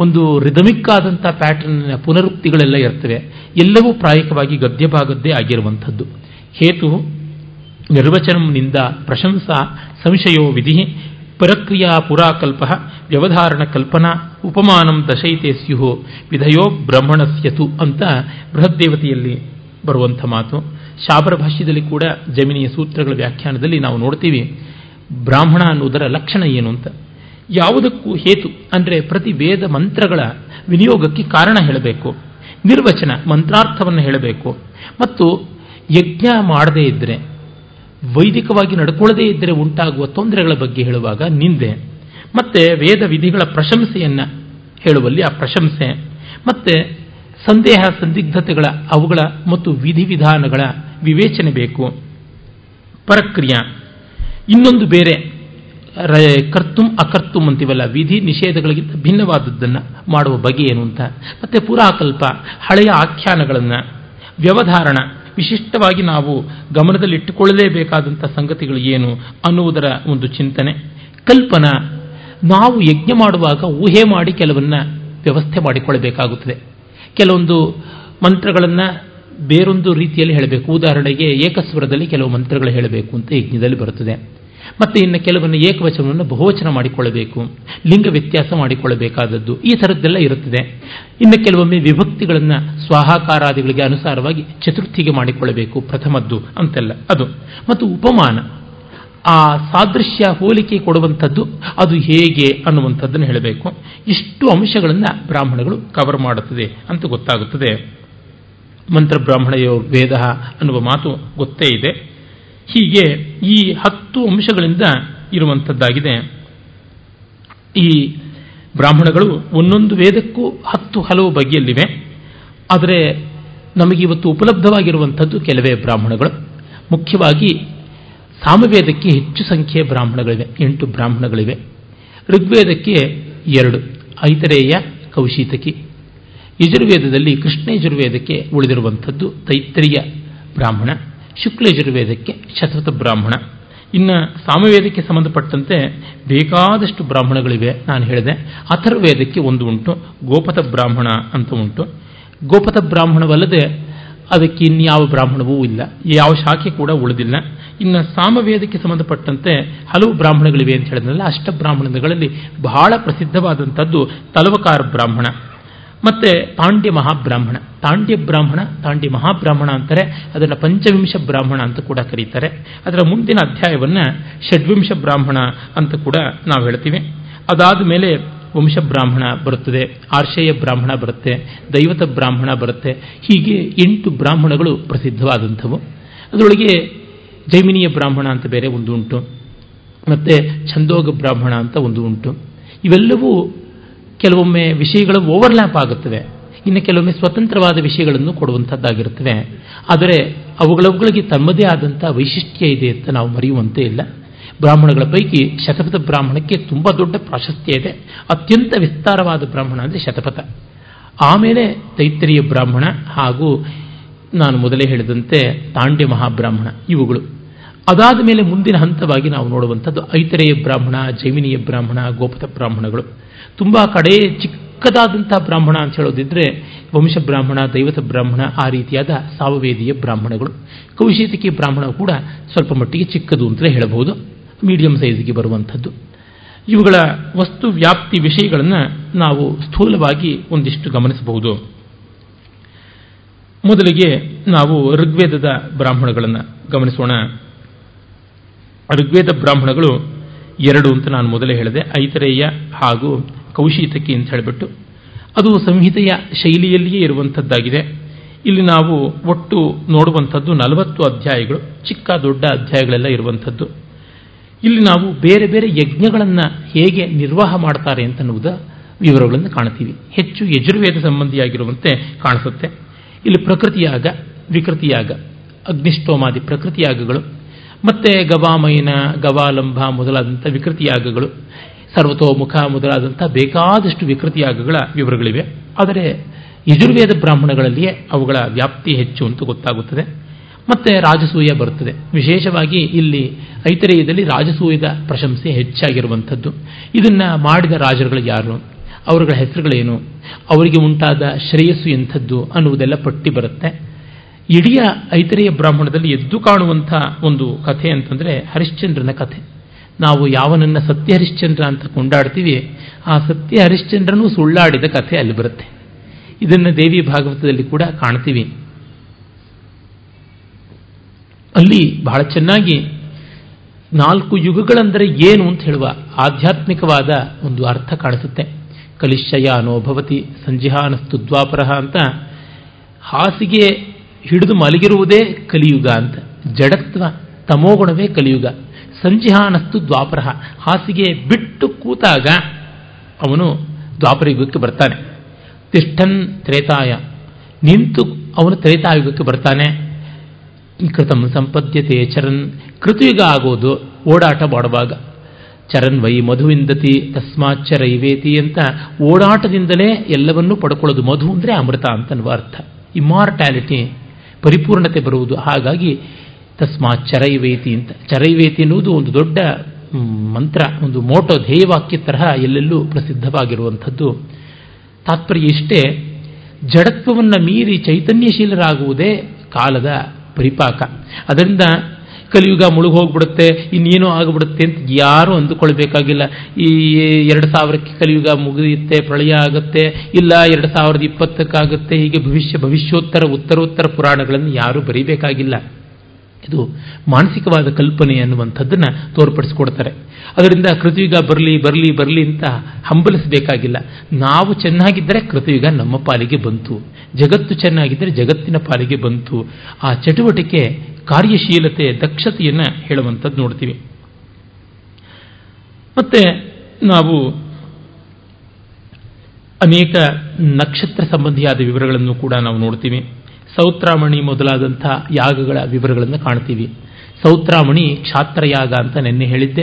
B: ಒಂದು ರಿದಮಿಕ್ ಆದಂಥ ಪ್ಯಾಟರ್ನ್ ಪುನರುಕ್ತಿಗಳೆಲ್ಲ ಇರ್ತವೆ. ಎಲ್ಲವೂ ಪ್ರಾಯಕವಾಗಿ ಗದ್ಯಭಾಗದ್ದೇ ಆಗಿರುವಂಥದ್ದು. ಹೇತು ನಿರ್ವಚನಂನಿಂದ ಪ್ರಶಂಸಾ, ಸಂಶಯೋ ವಿಧಿ ಪರಕ್ರಿಯಾ ಪುರಾಕಲ್ಪ ವ್ಯವಧಾರಣ ಕಲ್ಪನಾ ಉಪಮಾನಂ ದಶೈತೆ ಸ್ಯು ವಿಧಯೋ ಬ್ರಹ್ಮಣಸ್ಯತು ಅಂತ ಬೃಹದ್ದೇವತೆಯಲ್ಲಿ ಬರುವಂಥ ಮಾತು. ಶಾಬರ ಭಾಷ್ಯದಲ್ಲಿ ಕೂಡ ಜಮಿನಿಯ ಸೂತ್ರಗಳ ವ್ಯಾಖ್ಯಾನದಲ್ಲಿ ನಾವು ನೋಡ್ತೀವಿ, ಬ್ರಾಹ್ಮಣ ಅನ್ನುವುದರ ಲಕ್ಷಣ ಏನು ಅಂತ. ಯಾವುದಕ್ಕೂ ಹೇತು ಅಂದರೆ ಪ್ರತಿ ವೇದ ಮಂತ್ರಗಳ ವಿನಿಯೋಗಕ್ಕೆ ಕಾರಣ ಹೇಳಬೇಕು, ನಿರ್ವಚನ ಮಂತ್ರಾರ್ಥವನ್ನು ಹೇಳಬೇಕು. ಮತ್ತು ಯಜ್ಞ ಮಾಡದೇ ಇದ್ದರೆ ವೈದಿಕವಾಗಿ ನಡ್ಕೊಳ್ಳದೇ ಇದ್ದರೆ ಉಂಟಾಗುವ ತೊಂದರೆಗಳ ಬಗ್ಗೆ ಹೇಳುವಾಗ ನಿಂದೆ. ಮತ್ತೆ ವೇದ ವಿಧಿಗಳ ಪ್ರಶಂಸೆಯನ್ನ ಹೇಳುವಲ್ಲಿ ಆ ಪ್ರಶಂಸೆ. ಮತ್ತೆ ಸಂದೇಹ ಸಂದಿಗ್ಧತೆಗಳ ಅವುಗಳ ಮತ್ತು ವಿಧಿವಿಧಾನಗಳ ವಿವೇಚನೆ ಬೇಕು. ಪರಕ್ರಿಯ. ಇನ್ನೊಂದು ಬೇರೆ ಕರ್ತುಂ ಅಕರ್ತುಂ ಅಂತೀವಲ್ಲ, ವಿಧಿ ನಿಷೇಧಗಳಿಗಿಂತ ಭಿನ್ನವಾದದ್ದನ್ನು ಮಾಡುವ ಬಗೆ ಏನು ಅಂತ. ಮತ್ತೆ ಪುರಾಕಲ್ಪ ಹಳೆಯ ಆಖ್ಯಾನಗಳನ್ನು. ವ್ಯವಧಾರಣ. ವಿಶಿಷ್ಟವಾಗಿ ನಾವು ಗಮನದಲ್ಲಿಟ್ಟುಕೊಳ್ಳಲೇಬೇಕಾದಂಥ ಸಂಗತಿಗಳು ಏನು ಅನ್ನುವುದರ ಒಂದು ಚಿಂತನೆ. ಕಲ್ಪನಾ, ನಾವು ಯಜ್ಞ ಮಾಡುವಾಗ ಊಹೆ ಮಾಡಿ ಕೆಲವನ್ನ ವ್ಯವಸ್ಥೆ ಮಾಡಿಕೊಳ್ಳಬೇಕಾಗುತ್ತದೆ. ಕೆಲವೊಂದು ಮಂತ್ರಗಳನ್ನು ಬೇರೊಂದು ರೀತಿಯಲ್ಲಿ ಹೇಳಬೇಕು. ಉದಾಹರಣೆಗೆ ಏಕಸ್ವರದಲ್ಲಿ ಕೆಲವು ಮಂತ್ರಗಳು ಹೇಳಬೇಕು ಅಂತ ಯಜ್ಞದಲ್ಲಿ ಬರುತ್ತದೆ. ಮತ್ತೆ ಇನ್ನು ಕೆಲವನ್ನು ಏಕವಚನವನ್ನು ಬಹುವಚನ ಮಾಡಿಕೊಳ್ಳಬೇಕು, ಲಿಂಗ ವ್ಯತ್ಯಾಸ ಮಾಡಿಕೊಳ್ಳಬೇಕಾದದ್ದು, ಈ ಥರದ್ದೆಲ್ಲ ಇರುತ್ತದೆ. ಇನ್ನು ಕೆಲವೊಮ್ಮೆ ವಿಭಕ್ತಿಗಳನ್ನು ಸ್ವಾಹಾಕಾರಾದಿಗಳಿಗೆ ಅನುಸಾರವಾಗಿ ಚತುರ್ಥಿಗೆ ಮಾಡಿಕೊಳ್ಳಬೇಕು, ಪ್ರಥಮದ್ದು ಅಂತೆಲ್ಲ. ಅದು. ಮತ್ತು ಉಪಮಾನ. ಆ ಸಾದೃಶ್ಯ ಹೋಲಿಕೆ ಕೊಡುವಂಥದ್ದು ಅದು ಹೇಗೆ ಅನ್ನುವಂಥದ್ದನ್ನು ಹೇಳಬೇಕು. ಇಷ್ಟು ಅಂಶಗಳನ್ನು ಬ್ರಾಹ್ಮಣಗಳು ಕವರ್ ಮಾಡುತ್ತದೆ ಅಂತ ಗೊತ್ತಾಗುತ್ತದೆ. ಮಂತ್ರ ಬ್ರಾಹ್ಮಣಯೋ ವೇದ ಅನ್ನುವ ಮಾತು ಗೊತ್ತೇ ಇದೆ. ಹೀಗೆ ಈ ಹತ್ತು ಅಂಶಗಳಿಂದ ಇರುವಂಥದ್ದಾಗಿದೆ. ಈ ಬ್ರಾಹ್ಮಣಗಳು ಒಂದೊಂದು ವೇದಕ್ಕೂ ಹತ್ತು ಹಲವು ಬಗೆಯಲ್ಲಿವೆ. ಆದರೆ ನಮಗೆ ಇವತ್ತು ಉಪಲಬ್ಧವಾಗಿರುವಂಥದ್ದು ಕೆಲವೇ ಬ್ರಾಹ್ಮಣಗಳು. ಮುಖ್ಯವಾಗಿ ಸಾಮವೇದಕ್ಕೆ ಹೆಚ್ಚು ಸಂಖ್ಯೆಯ ಬ್ರಾಹ್ಮಣಗಳಿವೆ. ಎಂಟು ಬ್ರಾಹ್ಮಣಗಳಿವೆ. ಋಗ್ವೇದಕ್ಕೆ ಎರಡು. ಐತರೇಯ, ಕೌಶೀತಕಿ. ಯಜುರ್ವೇದದಲ್ಲಿ ಕೃಷ್ಣ ಯಜುರ್ವೇದಕ್ಕೆ ಉಳಿದಿರುವಂಥದ್ದು ತೈತ್ರಿಯ ಬ್ರಾಹ್ಮಣ. ಶುಕ್ಲ ಯಜುರ್ವೇದಕ್ಕೆ ಶತವತ ಬ್ರಾಹ್ಮಣ. ಇನ್ನು ಸಾಮವೇದಕ್ಕೆ ಸಂಬಂಧಪಟ್ಟಂತೆ ಬೇಕಾದಷ್ಟು ಬ್ರಾಹ್ಮಣಗಳಿವೆ ನಾನು ಹೇಳಿದೆ. ಅಥರ್ವೇದಕ್ಕೆ ಒಂದು ಉಂಟು ಗೋಪತ ಬ್ರಾಹ್ಮಣ ಅಂತ ಉಂಟು. ಗೋಪತ ಬ್ರಾಹ್ಮಣವಲ್ಲದೆ ಅದಕ್ಕೆ ಇನ್ಯಾವ ಬ್ರಾಹ್ಮಣವೂ ಇಲ್ಲ. ಯಾವ ಶಾಖೆ ಕೂಡ ಉಳಿದಿಲ್ಲ. ಇನ್ನು ಸಾಮವೇದಕ್ಕೆ ಸಂಬಂಧಪಟ್ಟಂತೆ ಹಲವು ಬ್ರಾಹ್ಮಣಗಳಿವೆ ಅಂತ ಹೇಳಿದ್ನಲ್ಲ, ಅಷ್ಟ ಬ್ರಾಹ್ಮಣಗಳಲ್ಲಿ ಬಹಳ ಪ್ರಸಿದ್ಧವಾದಂಥದ್ದು ತಲವಕಾರ ಬ್ರಾಹ್ಮಣ. ಮತ್ತೆ ತಾಂಡ್ಯ ಮಹಾಬ್ರಾಹ್ಮಣ. ತಾಂಡ್ಯ ಬ್ರಾಹ್ಮಣ, ತಾಂಡ್ಯ ಮಹಾಬ್ರಾಹ್ಮಣ ಅಂತಾರೆ. ಅದನ್ನು ಪಂಚವಿಂಶ ಬ್ರಾಹ್ಮಣ ಅಂತ ಕೂಡ ಕರೀತಾರೆ. ಅದರ ಮುಂದಿನ ಅಧ್ಯಾಯವನ್ನು ಷಡ್ವಿಂಶ ಬ್ರಾಹ್ಮಣ ಅಂತ ಕೂಡ ನಾವು ಹೇಳ್ತೀವಿ. ಅದಾದ ಮೇಲೆ ವಂಶ ಬ್ರಾಹ್ಮಣ ಬರುತ್ತದೆ, ಆರ್ಷೇಯ ಬ್ರಾಹ್ಮಣ ಬರುತ್ತೆ, ದೈವತ ಬ್ರಾಹ್ಮಣ ಬರುತ್ತೆ. ಹೀಗೆ ಎಂಟು ಬ್ರಾಹ್ಮಣಗಳು ಪ್ರಸಿದ್ಧವಾದಂಥವು. ಅದರೊಳಗೆ ಜೈಮಿನಿಯ ಬ್ರಾಹ್ಮಣ ಅಂತ ಬೇರೆ ಒಂದು ಉಂಟು. ಮತ್ತು ಛಂದೋಗ ಬ್ರಾಹ್ಮಣ ಅಂತ ಒಂದು ಉಂಟು. ಇವೆಲ್ಲವೂ ಕೆಲವೊಮ್ಮೆ ವಿಷಯಗಳು ಓವರ್ಲ್ಯಾಪ್ ಆಗುತ್ತವೆ. ಇನ್ನು ಕೆಲವೊಮ್ಮೆ ಸ್ವತಂತ್ರವಾದ ವಿಷಯಗಳನ್ನು ಕೊಡುವಂಥದ್ದಾಗಿರುತ್ತವೆ. ಆದರೆ ಅವುಗಳವುಗಳಿಗೆ ತಮ್ಮದೇ ಆದಂಥ ವೈಶಿಷ್ಟ್ಯ ಇದೆ ಅಂತ ನಾವು ಮರೆಯುವಂತೆ ಇಲ್ಲ. ಬ್ರಾಹ್ಮಣಗಳ ಪೈಕಿ ಶತಪಥ ಬ್ರಾಹ್ಮಣಕ್ಕೆ ತುಂಬ ದೊಡ್ಡ ಪ್ರಾಶಸ್ತ್ಯ ಇದೆ. ಅತ್ಯಂತ ವಿಸ್ತಾರವಾದ ಬ್ರಾಹ್ಮಣ ಅಂದರೆ ಶತಪಥ. ಆಮೇಲೆ ತೈತ್ತರಿಯ ಬ್ರಾಹ್ಮಣ ಹಾಗೂ ನಾನು ಮೊದಲೇ ಹೇಳಿದಂತೆ ತಾಂಡ್ಯ ಮಹಾಬ್ರಾಹ್ಮಣ ಇವುಗಳು. ಅದಾದ ಮೇಲೆ ಮುಂದಿನ ಹಂತವಾಗಿ ನಾವು ನೋಡುವಂಥದ್ದು ಐತರೇಯ ಬ್ರಾಹ್ಮಣ ಜೈಮಿನಿಯ ಬ್ರಾಹ್ಮಣ, ಗೋಪತ ಬ್ರಾಹ್ಮಣಗಳು. ತುಂಬ ಕಡೆ ಚಿಕ್ಕದಾದಂಥ ಬ್ರಾಹ್ಮಣ ಅಂತ ಹೇಳೋದಿದ್ರೆ ವಂಶ ಬ್ರಾಹ್ಮಣ, ದೈವತ ಬ್ರಾಹ್ಮಣ, ಆ ರೀತಿಯಾದ ಸಾವವೇದಿಯ ಬ್ರಾಹ್ಮಣಗಳು. ಕೌಶಿತಿಕೆ ಬ್ರಾಹ್ಮಣ ಕೂಡ ಸ್ವಲ್ಪ ಮಟ್ಟಿಗೆ ಚಿಕ್ಕದು ಅಂತಲೇ ಹೇಳಬಹುದು. ಮೀಡಿಯಂ ಸೈಜ್ಗೆ ಬರುವಂಥದ್ದು. ಇವುಗಳ ವಸ್ತು ವ್ಯಾಪ್ತಿ ವಿಷಯಗಳನ್ನು ನಾವು ಸ್ಥೂಲವಾಗಿ ಒಂದಿಷ್ಟು ಗಮನಿಸಬಹುದು. ಮೊದಲಿಗೆ ನಾವು ಋಗ್ವೇದದ ಬ್ರಾಹ್ಮಣಗಳನ್ನು ಗಮನಿಸೋಣ. ಋಗ್ವೇದ ಬ್ರಾಹ್ಮಣಗಳು ಎರಡು ಅಂತ ನಾನು ಮೊದಲೇ ಹೇಳಿದೆ, ಐತರೇಯ ಹಾಗೂ ಕೌಶೀತಕಿ ಅಂತ ಹೇಳಿಬಿಟ್ಟು, ಅದು ಸಂಹಿತೆಯ ಶೈಲಿಯಲ್ಲಿಯೇ ಇರುವಂಥದ್ದಾಗಿದೆ. ಇಲ್ಲಿ ನಾವು ಒಟ್ಟು ನೋಡುವಂಥದ್ದು ನಲವತ್ತು ಅಧ್ಯಾಯಗಳು, ಚಿಕ್ಕ ದೊಡ್ಡ ಅಧ್ಯಾಯಗಳೆಲ್ಲ ಇರುವಂಥದ್ದು. ಇಲ್ಲಿ ನಾವು ಬೇರೆ ಬೇರೆ ಯಜ್ಞಗಳನ್ನು ಹೇಗೆ ನಿರ್ವಾಹ ಮಾಡ್ತಾರೆ ಅಂತನ್ನುವುದ ವಿವರಗಳನ್ನು ಕಾಣ್ತೀವಿ ಹೆಚ್ಚು ಯಜುರ್ವೇದ ಸಂಬಂಧಿಯಾಗಿರುವಂತೆ ಕಾಣಿಸುತ್ತೆ. ಇಲ್ಲಿ ಪ್ರಕೃತಿಯಾಗ, ವಿಕೃತಿಯಾಗ, ಅಗ್ನಿಷ್ಠೋಮಾದಿ ಪ್ರಕೃತಿಯಾಗಗಳು ಮತ್ತೆ ಗವಾಮಯನ ಗವಾಲಂಬ ಮೊದಲಾದಂಥ ವಿಕೃತಿಯಾಗಗಳು, ಸರ್ವತೋಮುಖ ಮೊದಲಾದಂಥ ಬೇಕಾದಷ್ಟು ವಿಕೃತಿಯಾಗಗಳ ವಿವರಗಳಿವೆ. ಆದರೆ ಯಜುರ್ವೇದ ಬ್ರಾಹ್ಮಣಗಳಲ್ಲಿಯೇ ಅವುಗಳ ವ್ಯಾಪ್ತಿ ಹೆಚ್ಚು ಅಂತ ಗೊತ್ತಾಗುತ್ತದೆ. ಮತ್ತೆ ರಾಜಸೂಯ ಬರುತ್ತದೆ. ವಿಶೇಷವಾಗಿ ಇಲ್ಲಿ ಐತರೇಯದಲ್ಲಿ ರಾಜಸೂಯದ ಪ್ರಶಂಸೆ ಹೆಚ್ಚಾಗಿರುವಂಥದ್ದು. ಇದನ್ನ ಮಾಡಿದ ರಾಜರುಗಳು ಯಾರು? ಅವರುಗಳ ಹೆಸರುಗಳೇನು? ಅವರಿಗೆ ಉಂಟಾದ ಶ್ರೇಯಸ್ಸು ಎಂಥದ್ದು ಅನ್ನುವುದೆಲ್ಲ ಪಟ್ಟಿ ಬರುತ್ತೆ. ಇಡೀ ಐತರೆಯ ಬ್ರಾಹ್ಮಣದಲ್ಲಿ ಎದ್ದು ಕಾಣುವಂಥ ಒಂದು ಕಥೆ ಅಂತಂದರೆ ಹರಿಶ್ಚಂದ್ರನ ಕಥೆ. ನಾವು ಯಾವನನ್ನ ಸತ್ಯ ಹರಿಶ್ಚಂದ್ರ ಅಂತ ಕೊಂಡಾಡ್ತೀವಿ, ಆ ಸತ್ಯ ಹರಿಶ್ಚಂದ್ರನೂ ಸುಳ್ಳಾಡಿದ ಕಥೆ ಅಲ್ಲಿ ಬರುತ್ತೆ. ಇದನ್ನು ದೇವಿ ಭಾಗವತದಲ್ಲಿ ಕೂಡ ಕಾಣ್ತೀವಿ. ಅಲ್ಲಿ ಬಹಳ ಚೆನ್ನಾಗಿ ನಾಲ್ಕು ಯುಗಗಳೆಂದರೆ ಏನು ಅಂತ ಹೇಳುವ ಆಧ್ಯಾತ್ಮಿಕವಾದ ಒಂದು ಅರ್ಥ ಕಾಣಿಸುತ್ತೆ. ಕಲಿಶಯ ಅನೋಭವತಿ ಸಂಜಿಹಾನಸ್ತು ದ್ವಾಪರ ಅಂತ ಹಾಸಿಗೆ ಹಿಡಿದು ಮಲಗಿರುವುದೇ ಕಲಿಯುಗ ಅಂತ. ಜಡತ್ವ ತಮೋಗುಣವೇ ಕಲಿಯುಗ. ಸಂಜಿಹಾನಸ್ತು ದ್ವಾಪರ ಹಾಸಿಗೆ ಬಿಟ್ಟು ಕೂತಾಗ ಅವನು ದ್ವಾಪರಯುಗಕ್ಕೆ ಬರ್ತಾನೆ. ತಿಷ್ಠನ್ ತ್ರೇತಾಯ. ನಿಂತು ಅವನು ತ್ರೇತಾಯುಗಕ್ಕೆ ಬರ್ತಾನೆ. ಕೃತಂ ಸಂಪದ್ಯತೆ ಚರನ್. ಕೃತಯುಗ ಆಗೋದು ಓಡಾಟ ಮಾಡುವಾಗ. ಚರನ್ ವೈ ಮಧುವಿಂದತಿ ತಸ್ಮಾಚ್ಚರ ಇವೇತಿ ಅಂತ ಓಡಾಟದಿಂದಲೇ ಎಲ್ಲವನ್ನೂ ಪಡ್ಕೊಳ್ಳೋದು ಮಧು ಅಂದರೆ ಅಮೃತ ಅಂತನ್ನುವ ಅರ್ಥ. ಪರಿಪೂರ್ಣತೆ ಬರುವುದು. ಹಾಗಾಗಿ ತಸ್ಮಾತ್ ಚರೈವೇತಿ ಅಂತ. ಚರೈವೇತಿ ಎನ್ನುವುದು ಒಂದು ದೊಡ್ಡ ಮಂತ್ರ, ಒಂದು ಮೋಟೋ ಧ್ಯೇಯವಾಕ್ಯ ತರಹ ಎಲ್ಲೆಲ್ಲೂ ಪ್ರಸಿದ್ಧವಾಗಿರುವಂಥದ್ದು. ತಾತ್ಪರ್ಯ ಇಷ್ಟೇ, ಜಡತ್ವವನ್ನು ಮೀರಿ ಚೈತನ್ಯಶೀಲರಾಗುವುದೇ ಕಾಲದ ಪರಿಪಾಕ. ಅದರಿಂದ ಕಲಿಯುಗ ಮುಳುಗೋಗ್ಬಿಡುತ್ತೆ ಇನ್ನೇನೋ ಆಗಿಬಿಡುತ್ತೆ ಅಂತ ಯಾರೂ ಅಂದುಕೊಳ್ಬೇಕಾಗಿಲ್ಲ. ಈ ಎರಡು ಸಾವಿರಕ್ಕೆ ಕಲಿಯುಗ ಮುಗಿಯುತ್ತೆ, ಪ್ರಳಯ ಆಗುತ್ತೆ, ಇಲ್ಲ ಎರಡು ಸಾವಿರದ ಇಪ್ಪತ್ತಕ್ಕಾಗುತ್ತೆ, ಹೀಗೆ ಭವಿಷ್ಯ, ಭವಿಷ್ಯೋತ್ತರ, ಉತ್ತರೋತ್ತರ ಪುರಾಣಗಳನ್ನು ಯಾರೂ ಬರೀಬೇಕಾಗಿಲ್ಲ. ಇದು ಮಾನಸಿಕವಾದ ಕಲ್ಪನೆ ಅನ್ನುವಂಥದ್ದನ್ನು ತೋರ್ಪಡಿಸ್ಕೊಡ್ತಾರೆ. ಅದರಿಂದ ಕೃತಿಯುಗ ಬರಲಿ ಬರಲಿ ಬರಲಿ ಅಂತ ಹಂಬಲಿಸಬೇಕಾಗಿಲ್ಲ. ನಾವು ಚೆನ್ನಾಗಿದ್ದರೆ ಕೃತಿಯುಗ ನಮ್ಮ ಪಾಲಿಗೆ ಬಂತು. ಜಗತ್ತು ಚೆನ್ನಾಗಿದ್ದರೆ ಜಗತ್ತಿನ ಪಾಲಿಗೆ ಬಂತು. ಆ ಚಟುವಟಿಕೆ ಕಾರ್ಯಶೀಲತೆ, ದಕ್ಷತೆಯನ್ನು ಹೇಳುವಂಥದ್ದು ನೋಡ್ತೀವಿ. ಮತ್ತೆ ನಾವು ಅನೇಕ ನಕ್ಷತ್ರ ಸಂಬಂಧಿಯಾದ ವಿವರಗಳನ್ನು ಕೂಡ ನಾವು ನೋಡ್ತೀವಿ. ಸೌತ್ರಾಮಣಿ ಮೊದಲಾದಂಥ ಯಾಗಗಳ ವಿವರಗಳನ್ನು ಕಾಣ್ತೀವಿ. ಸೌತ್ರಾಮಣಿ ಕ್ಷಾತ್ರಯಾಗ ಅಂತ ನೆನ್ನೆ ಹೇಳಿದ್ದೆ.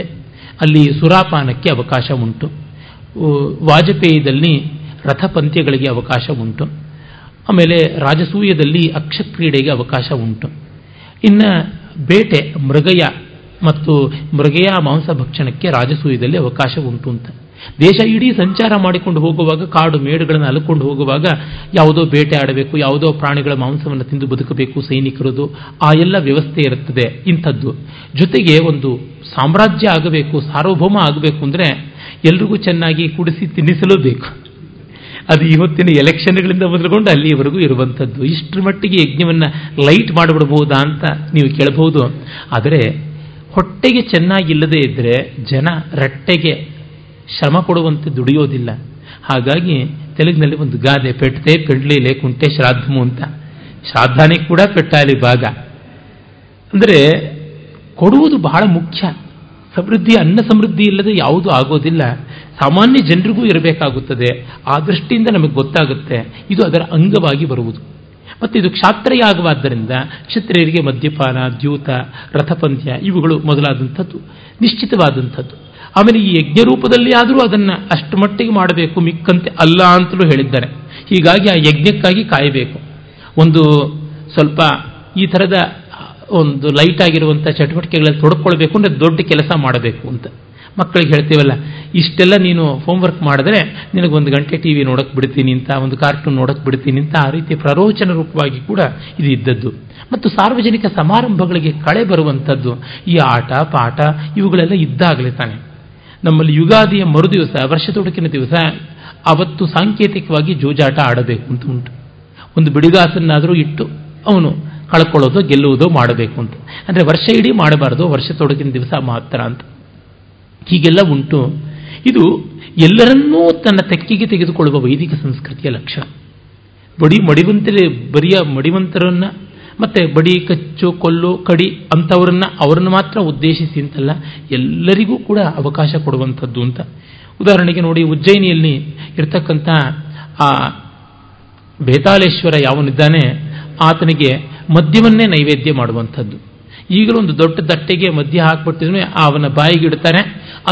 B: ಅಲ್ಲಿ ಸುರಾಪಾನಕ್ಕೆ ಅವಕಾಶ ಉಂಟು. ವಾಜಪೇಯಿದಲ್ಲಿ ರಥಪಂತ್ಯಗಳಿಗೆ ಅವಕಾಶ ಉಂಟು. ಆಮೇಲೆ ರಾಜಸೂಯದಲ್ಲಿ ಅಕ್ಷಕ್ರೀಡೆಗೆ ಅವಕಾಶ ಉಂಟು. ಇನ್ನು ಬೇಟೆ, ಮೃಗಯ ಮತ್ತು ಮೃಗಯ ಮಾಂಸ ಭಕ್ಷಣಕ್ಕೆ ರಾಜಸೂಯದಲ್ಲಿ ಅವಕಾಶ ಉಂಟು ಅಂತ. ದೇಶ ಇಡೀ ಸಂಚಾರ ಮಾಡಿಕೊಂಡು ಹೋಗುವಾಗ, ಕಾಡು ಮೇಡುಗಳನ್ನು ಅಲ್ಕೊಂಡು ಹೋಗುವಾಗ ಯಾವುದೋ ಬೇಟೆ ಆಡಬೇಕು, ಯಾವುದೋ ಪ್ರಾಣಿಗಳ ಮಾಂಸವನ್ನು ತಿಂದು ಬದುಕಬೇಕು ಸೈನಿಕರದು, ಆ ಎಲ್ಲ ವ್ಯವಸ್ಥೆ ಇರುತ್ತದೆ ಇಂಥದ್ದು. ಜೊತೆಗೆ ಒಂದು ಸಾಮ್ರಾಜ್ಯ ಆಗಬೇಕು, ಸಾರ್ವಭೌಮ ಆಗಬೇಕು ಅಂದರೆ ಎಲ್ರಿಗೂ ಚೆನ್ನಾಗಿ ಕುಡಿಸಿ ತಿನ್ನಿಸಲೂ ಬೇಕು. ಅದು ಇವತ್ತಿನ ಎಲೆಕ್ಷನ್ಗಳಿಂದ ಮೊದಲುಗೊಂಡು ಅಲ್ಲಿಯವರೆಗೂ ಇರುವಂಥದ್ದು. ಇಷ್ಟರ ಮಟ್ಟಿಗೆ ಯಜ್ಞವನ್ನು ಲೈಟ್ ಮಾಡಿಬಿಡ್ಬೋದಾ ಅಂತ ನೀವು ಕೇಳಬಹುದು. ಆದರೆ ಹೊಟ್ಟೆಗೆ ಚೆನ್ನಾಗಿಲ್ಲದೆ ಇದ್ದರೆ ಜನ ರಟ್ಟೆಗೆ ಶ್ರಮ ಕೊಡುವಂತೆ ದುಡಿಯೋದಿಲ್ಲ. ಹಾಗಾಗಿ ತೆಲುಗಿನಲ್ಲಿ ಒಂದು ಗಾದೆ ಪೆಟ್ಟೆ ಪೆಂಡ್ಲಿಲೆ ಕುಂಟೆ ಶ್ರಾದ್ದಮು ಅಂತ. ಶ್ರಾದ್ದಾನೆ ಕೂಡ ಪೆಟ್ಟಾಲಿ ಭಾಗ. ಅಂದರೆ ಕೊಡುವುದು ಬಹಳ ಮುಖ್ಯ. ಸಮೃದ್ಧಿ, ಅನ್ನ ಸಮೃದ್ಧಿ ಇಲ್ಲದೆ ಯಾವುದೂ ಆಗೋದಿಲ್ಲ. ಸಾಮಾನ್ಯ ಜನರಿಗೂ ಇರಬೇಕಾಗುತ್ತದೆ. ಆ ದೃಷ್ಟಿಯಿಂದ ನಮಗೆ ಗೊತ್ತಾಗುತ್ತೆ. ಇದು ಅದರ ಅಂಗವಾಗಿ ಬರುವುದು. ಮತ್ತು ಇದು ಕ್ಷಾತ್ರಯಾಗವಾದ್ದರಿಂದ ಕ್ಷತ್ರಿಯರಿಗೆ ಮದ್ಯಪಾನ, ದ್ಯೂತ, ರಥಪಂದ್ಯ ಇವುಗಳು ಮೊದಲಾದಂಥದ್ದು, ನಿಶ್ಚಿತವಾದಂಥದ್ದು. ಆಮೇಲೆ ಈ ಯಜ್ಞ ರೂಪದಲ್ಲಿ ಆದರೂ ಅದನ್ನು ಅಷ್ಟು ಮಟ್ಟಿಗೆ ಮಾಡಬೇಕು, ಮಿಕ್ಕಂತೆ ಅಲ್ಲ ಅಂತಲೂ ಹೇಳಿದ್ದಾರೆ. ಹೀಗಾಗಿ ಆ ಯಜ್ಞಕ್ಕಾಗಿ ಕಾಯಬೇಕು. ಒಂದು ಸ್ವಲ್ಪ ಈ ಥರದ ಒಂದು ಲೈಟ್ ಆಗಿರುವಂಥ ಚಟುವಟಿಕೆಗಳಲ್ಲಿ ತೊಡ್ಕೊಳ್ಬೇಕು ಅಂದರೆ ದೊಡ್ಡ ಕೆಲಸ ಮಾಡಬೇಕು ಅಂತ. ಮಕ್ಕಳಿಗೆ ಹೇಳ್ತೀವಲ್ಲ, ಇಷ್ಟೆಲ್ಲ ನೀನು ಹೋಮ್ವರ್ಕ್ ಮಾಡಿದ್ರೆ ನಿನಗೊಂದು ಗಂಟೆ ಟಿ ವಿ ನೋಡಕ್ಕೆ ಬಿಡ್ತೀನಿ ಅಂತ, ಒಂದು ಕಾರ್ಟೂನ್ ನೋಡಕ್ಕೆ ಬಿಡ್ತೀನಿ ಅಂತ ಆ ರೀತಿ ಪ್ರರೋಚನ ರೂಪವಾಗಿ ಕೂಡ ಇದು ಇದ್ದದ್ದು. ಮತ್ತು ಸಾರ್ವಜನಿಕ ಸಮಾರಂಭಗಳಿಗೆ ಕಳೆ ಬರುವಂಥದ್ದು ಈ ಆಟ, ಪಾಠ ಇವುಗಳೆಲ್ಲ ಇದ್ದಾಗಲೇ ತಾನೆ. ನಮ್ಮಲ್ಲಿ ಯುಗಾದಿಯ ಮರು ದಿವಸ ವರ್ಷ ದಿವಸ ಅವತ್ತು ಸಾಂಕೇತಿಕವಾಗಿ ಜೋಜಾಟ ಆಡಬೇಕು ಅಂತ ಉಂಟು. ಒಂದು ಬಿಡಿಗಾಸನ್ನಾದರೂ ಇಟ್ಟು, ಅವನು ಕಳ್ಕೊಳ್ಳೋದು ಗೆಲ್ಲುವುದೋ ಮಾಡಬೇಕು ಅಂತ. ಅಂದರೆ ವರ್ಷ ಇಡೀ ಮಾಡಬಾರ್ದು, ವರ್ಷ ತೊಡಗಿನ ದಿವಸ ಮಾತ್ರ ಅಂತ. ಹೀಗೆಲ್ಲ ಉಂಟು. ಇದು ಎಲ್ಲರನ್ನೂ ತನ್ನ ತೆಕ್ಕಿಗೆ ತೆಗೆದುಕೊಳ್ಳುವ ವೈದಿಕ ಸಂಸ್ಕೃತಿಯ ಲಕ್ಷಣ. ಬಡಿ ಮಡಿವಂತರೇ ಬರಿಯ ಮಡಿವಂತರನ್ನ, ಮತ್ತೆ ಬಡಿ ಕಚ್ಚು, ಕೊಲ್ಲು, ಕಡಿ ಅಂಥವ್ರನ್ನ ಅವರನ್ನು ಮಾತ್ರ ಉದ್ದೇಶಿಸಿ ಅಂತಲ್ಲ, ಎಲ್ಲರಿಗೂ ಕೂಡ ಅವಕಾಶ ಕೊಡುವಂಥದ್ದು ಅಂತ. ಉದಾಹರಣೆಗೆ ನೋಡಿ, ಉಜ್ಜಯಿನಿಯಲ್ಲಿ ಇರ್ತಕ್ಕಂಥ ಆ ಬೇತಾಳೇಶ್ವರ ಯಾವನಿದ್ದಾನೆ, ಆತನಿಗೆ ಮದ್ಯವನ್ನೇ ನೈವೇದ್ಯ ಮಾಡುವಂಥದ್ದು. ಈಗಲೂ ಒಂದು ದೊಡ್ಡ ತಟ್ಟೆಗೆ ಮದ್ಯ ಹಾಕ್ಬಿಟ್ಟಿದ್ರೆ ಅವನ ಬಾಯಿಗೆ ಇಡ್ತಾರೆ,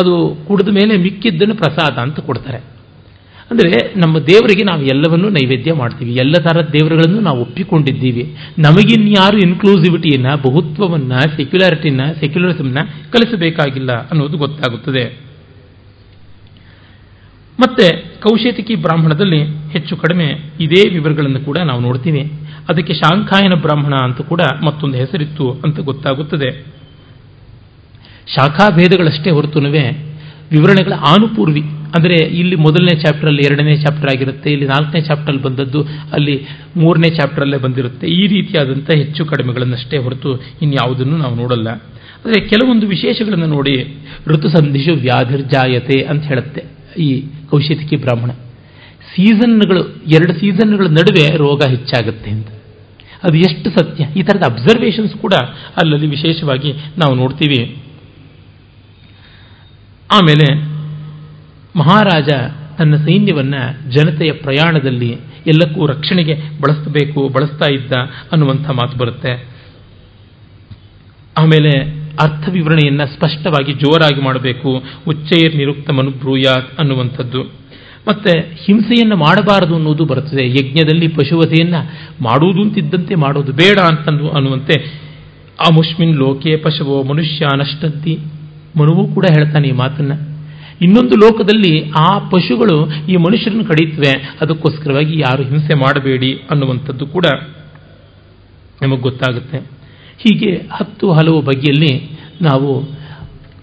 B: ಅದು ಕುಡಿದ ಮೇಲೆ ಮಿಕ್ಕಿದ್ದನ್ನು ಪ್ರಸಾದ ಅಂತ ಕೊಡ್ತಾರೆ. ಅಂದರೆ ನಮ್ಮ ದೇವರಿಗೆ ನಾವು ಎಲ್ಲವನ್ನೂ ನೈವೇದ್ಯ ಮಾಡ್ತೀವಿ, ಎಲ್ಲ ಥರದ ದೇವರುಗಳನ್ನು ನಾವು ಒಪ್ಪಿಕೊಂಡಿದ್ದೀವಿ. ನಮಗಿನ್ಯಾರು ಇನ್ಕ್ಲೂಸಿವಿಟಿಯನ್ನು ಬಹುತ್ವವನ್ನು ಸೆಕ್ಯುಲಾರಿಟಿನ ಸೆಕ್ಯುಲರಿಸಮ್ನ ಕಲಿಸಬೇಕಾಗಿಲ್ಲ ಅನ್ನೋದು ಗೊತ್ತಾಗುತ್ತದೆ. ಮತ್ತೆ ಕೌಶೇತಿಕಿ ಬ್ರಾಹ್ಮಣದಲ್ಲಿ ಹೆಚ್ಚು ಕಡಿಮೆ ಇದೇ ವಿವರಗಳನ್ನು ಕೂಡ ನಾವು ನೋಡ್ತೀವಿ. ಅದಕ್ಕೆ ಶಾಂಖಾಯನ ಬ್ರಾಹ್ಮಣ ಅಂತ ಕೂಡ ಮತ್ತೊಂದು ಹೆಸರಿತ್ತು ಅಂತ ಗೊತ್ತಾಗುತ್ತದೆ. ಶಾಖಾಭೇದಗಳಷ್ಟೇ ಹೊರತುನುವೆ ವಿವರಣೆಗಳ ಆನುಪೂರ್ವಿ, ಅಂದರೆ ಇಲ್ಲಿ ಮೊದಲನೇ ಚಾಪ್ಟರಲ್ಲಿ ಎರಡನೇ ಚಾಪ್ಟರ್ ಆಗಿರುತ್ತೆ, ಇಲ್ಲಿ ನಾಲ್ಕನೇ ಚಾಪ್ಟರ್ ಬಂದದ್ದು ಅಲ್ಲಿ ಮೂರನೇ ಚಾಪ್ಟರಲ್ಲೇ ಬಂದಿರುತ್ತೆ. ಈ ರೀತಿಯಾದಂಥ ಹೆಚ್ಚು ಕಡಿಮೆಗಳನ್ನಷ್ಟೇ ಹೊರತು ಇನ್ಯಾವುದನ್ನು ನಾವು ನೋಡಲ್ಲ. ಆದರೆ ಕೆಲವೊಂದು ವಿಶೇಷಗಳನ್ನು ನೋಡಿ ಋತು ಸಂಧಿಶು ವ್ಯಾಧಿರ್ಜಾಯತೆ ಅಂತ ಹೇಳುತ್ತೆ ಈ ಕೌಶಿತಿಕಿ ಬ್ರಾಹ್ಮಣ. ಸೀಸನ್ಗಳು ಎರಡು ಸೀಸನ್ಗಳ ನಡುವೆ ರೋಗ ಹೆಚ್ಚಾಗುತ್ತೆ ಅಂತ. ಅದು ಎಷ್ಟು ಸತ್ಯ? ಈ ಥರದ ಅಬ್ಸರ್ವೇಷನ್ಸ್ ಕೂಡ ಅಲ್ಲಲ್ಲಿ ವಿಶೇಷವಾಗಿ ನಾವು ನೋಡ್ತೀವಿ. ಆಮೇಲೆ, ಮಹಾರಾಜ ತನ್ನ ಸೈನ್ಯವನ್ನು ಜನತೆಯ ಪ್ರಯಾಣದಲ್ಲಿ ಎಲ್ಲಕ್ಕೂ ರಕ್ಷಣೆಗೆ ಬಳಸಬೇಕು, ಬಳಸ್ತಾ ಇದ್ದ ಅನ್ನುವಂಥ ಮಾತು ಬರುತ್ತೆ. ಆಮೇಲೆ, ಅರ್ಥ ವಿವರಣೆಯನ್ನು ಸ್ಪಷ್ಟವಾಗಿ ಜೋರಾಗಿ ಮಾಡಬೇಕು. ಉಚ್ಚೈರ್ ನಿರುಕ್ತ ಮನುಬ್ರೂಯಾತ್ ಅನ್ನುವಂಥದ್ದು. ಮತ್ತೆ ಹಿಂಸೆಯನ್ನು ಮಾಡಬಾರದು ಅನ್ನೋದು ಬರುತ್ತದೆ. ಯಜ್ಞದಲ್ಲಿ ಪಶುವತೆಯನ್ನು ಮಾಡುವುದು ಅಂತಿದ್ದಂತೆ ಮಾಡೋದು ಬೇಡ ಅಂತಂದು ಅನ್ನುವಂತೆ ಆ ಮುಷ್ಮಿನ್ ಲೋಕೆ ಪಶುವೋ ಮನುಷ್ಯ ನಷ್ಟಂತಿ ಮನುವು ಕೂಡ ಹೇಳ್ತಾನೆ ಈ ಮಾತನ್ನ. ಇನ್ನೊಂದು ಲೋಕದಲ್ಲಿ ಆ ಪಶುಗಳು ಈ ಮನುಷ್ಯರನ್ನು ಕಡಿತವೆ. ಅದಕ್ಕೋಸ್ಕರವಾಗಿ ಯಾರು ಹಿಂಸೆ ಮಾಡಬೇಡಿ ಅನ್ನುವಂಥದ್ದು ಕೂಡ ನಮಗೆ ಗೊತ್ತಾಗುತ್ತೆ. ಹೀಗೆ ಹತ್ತು ಹಲವು ಬಗೆಯಲ್ಲಿ ನಾವು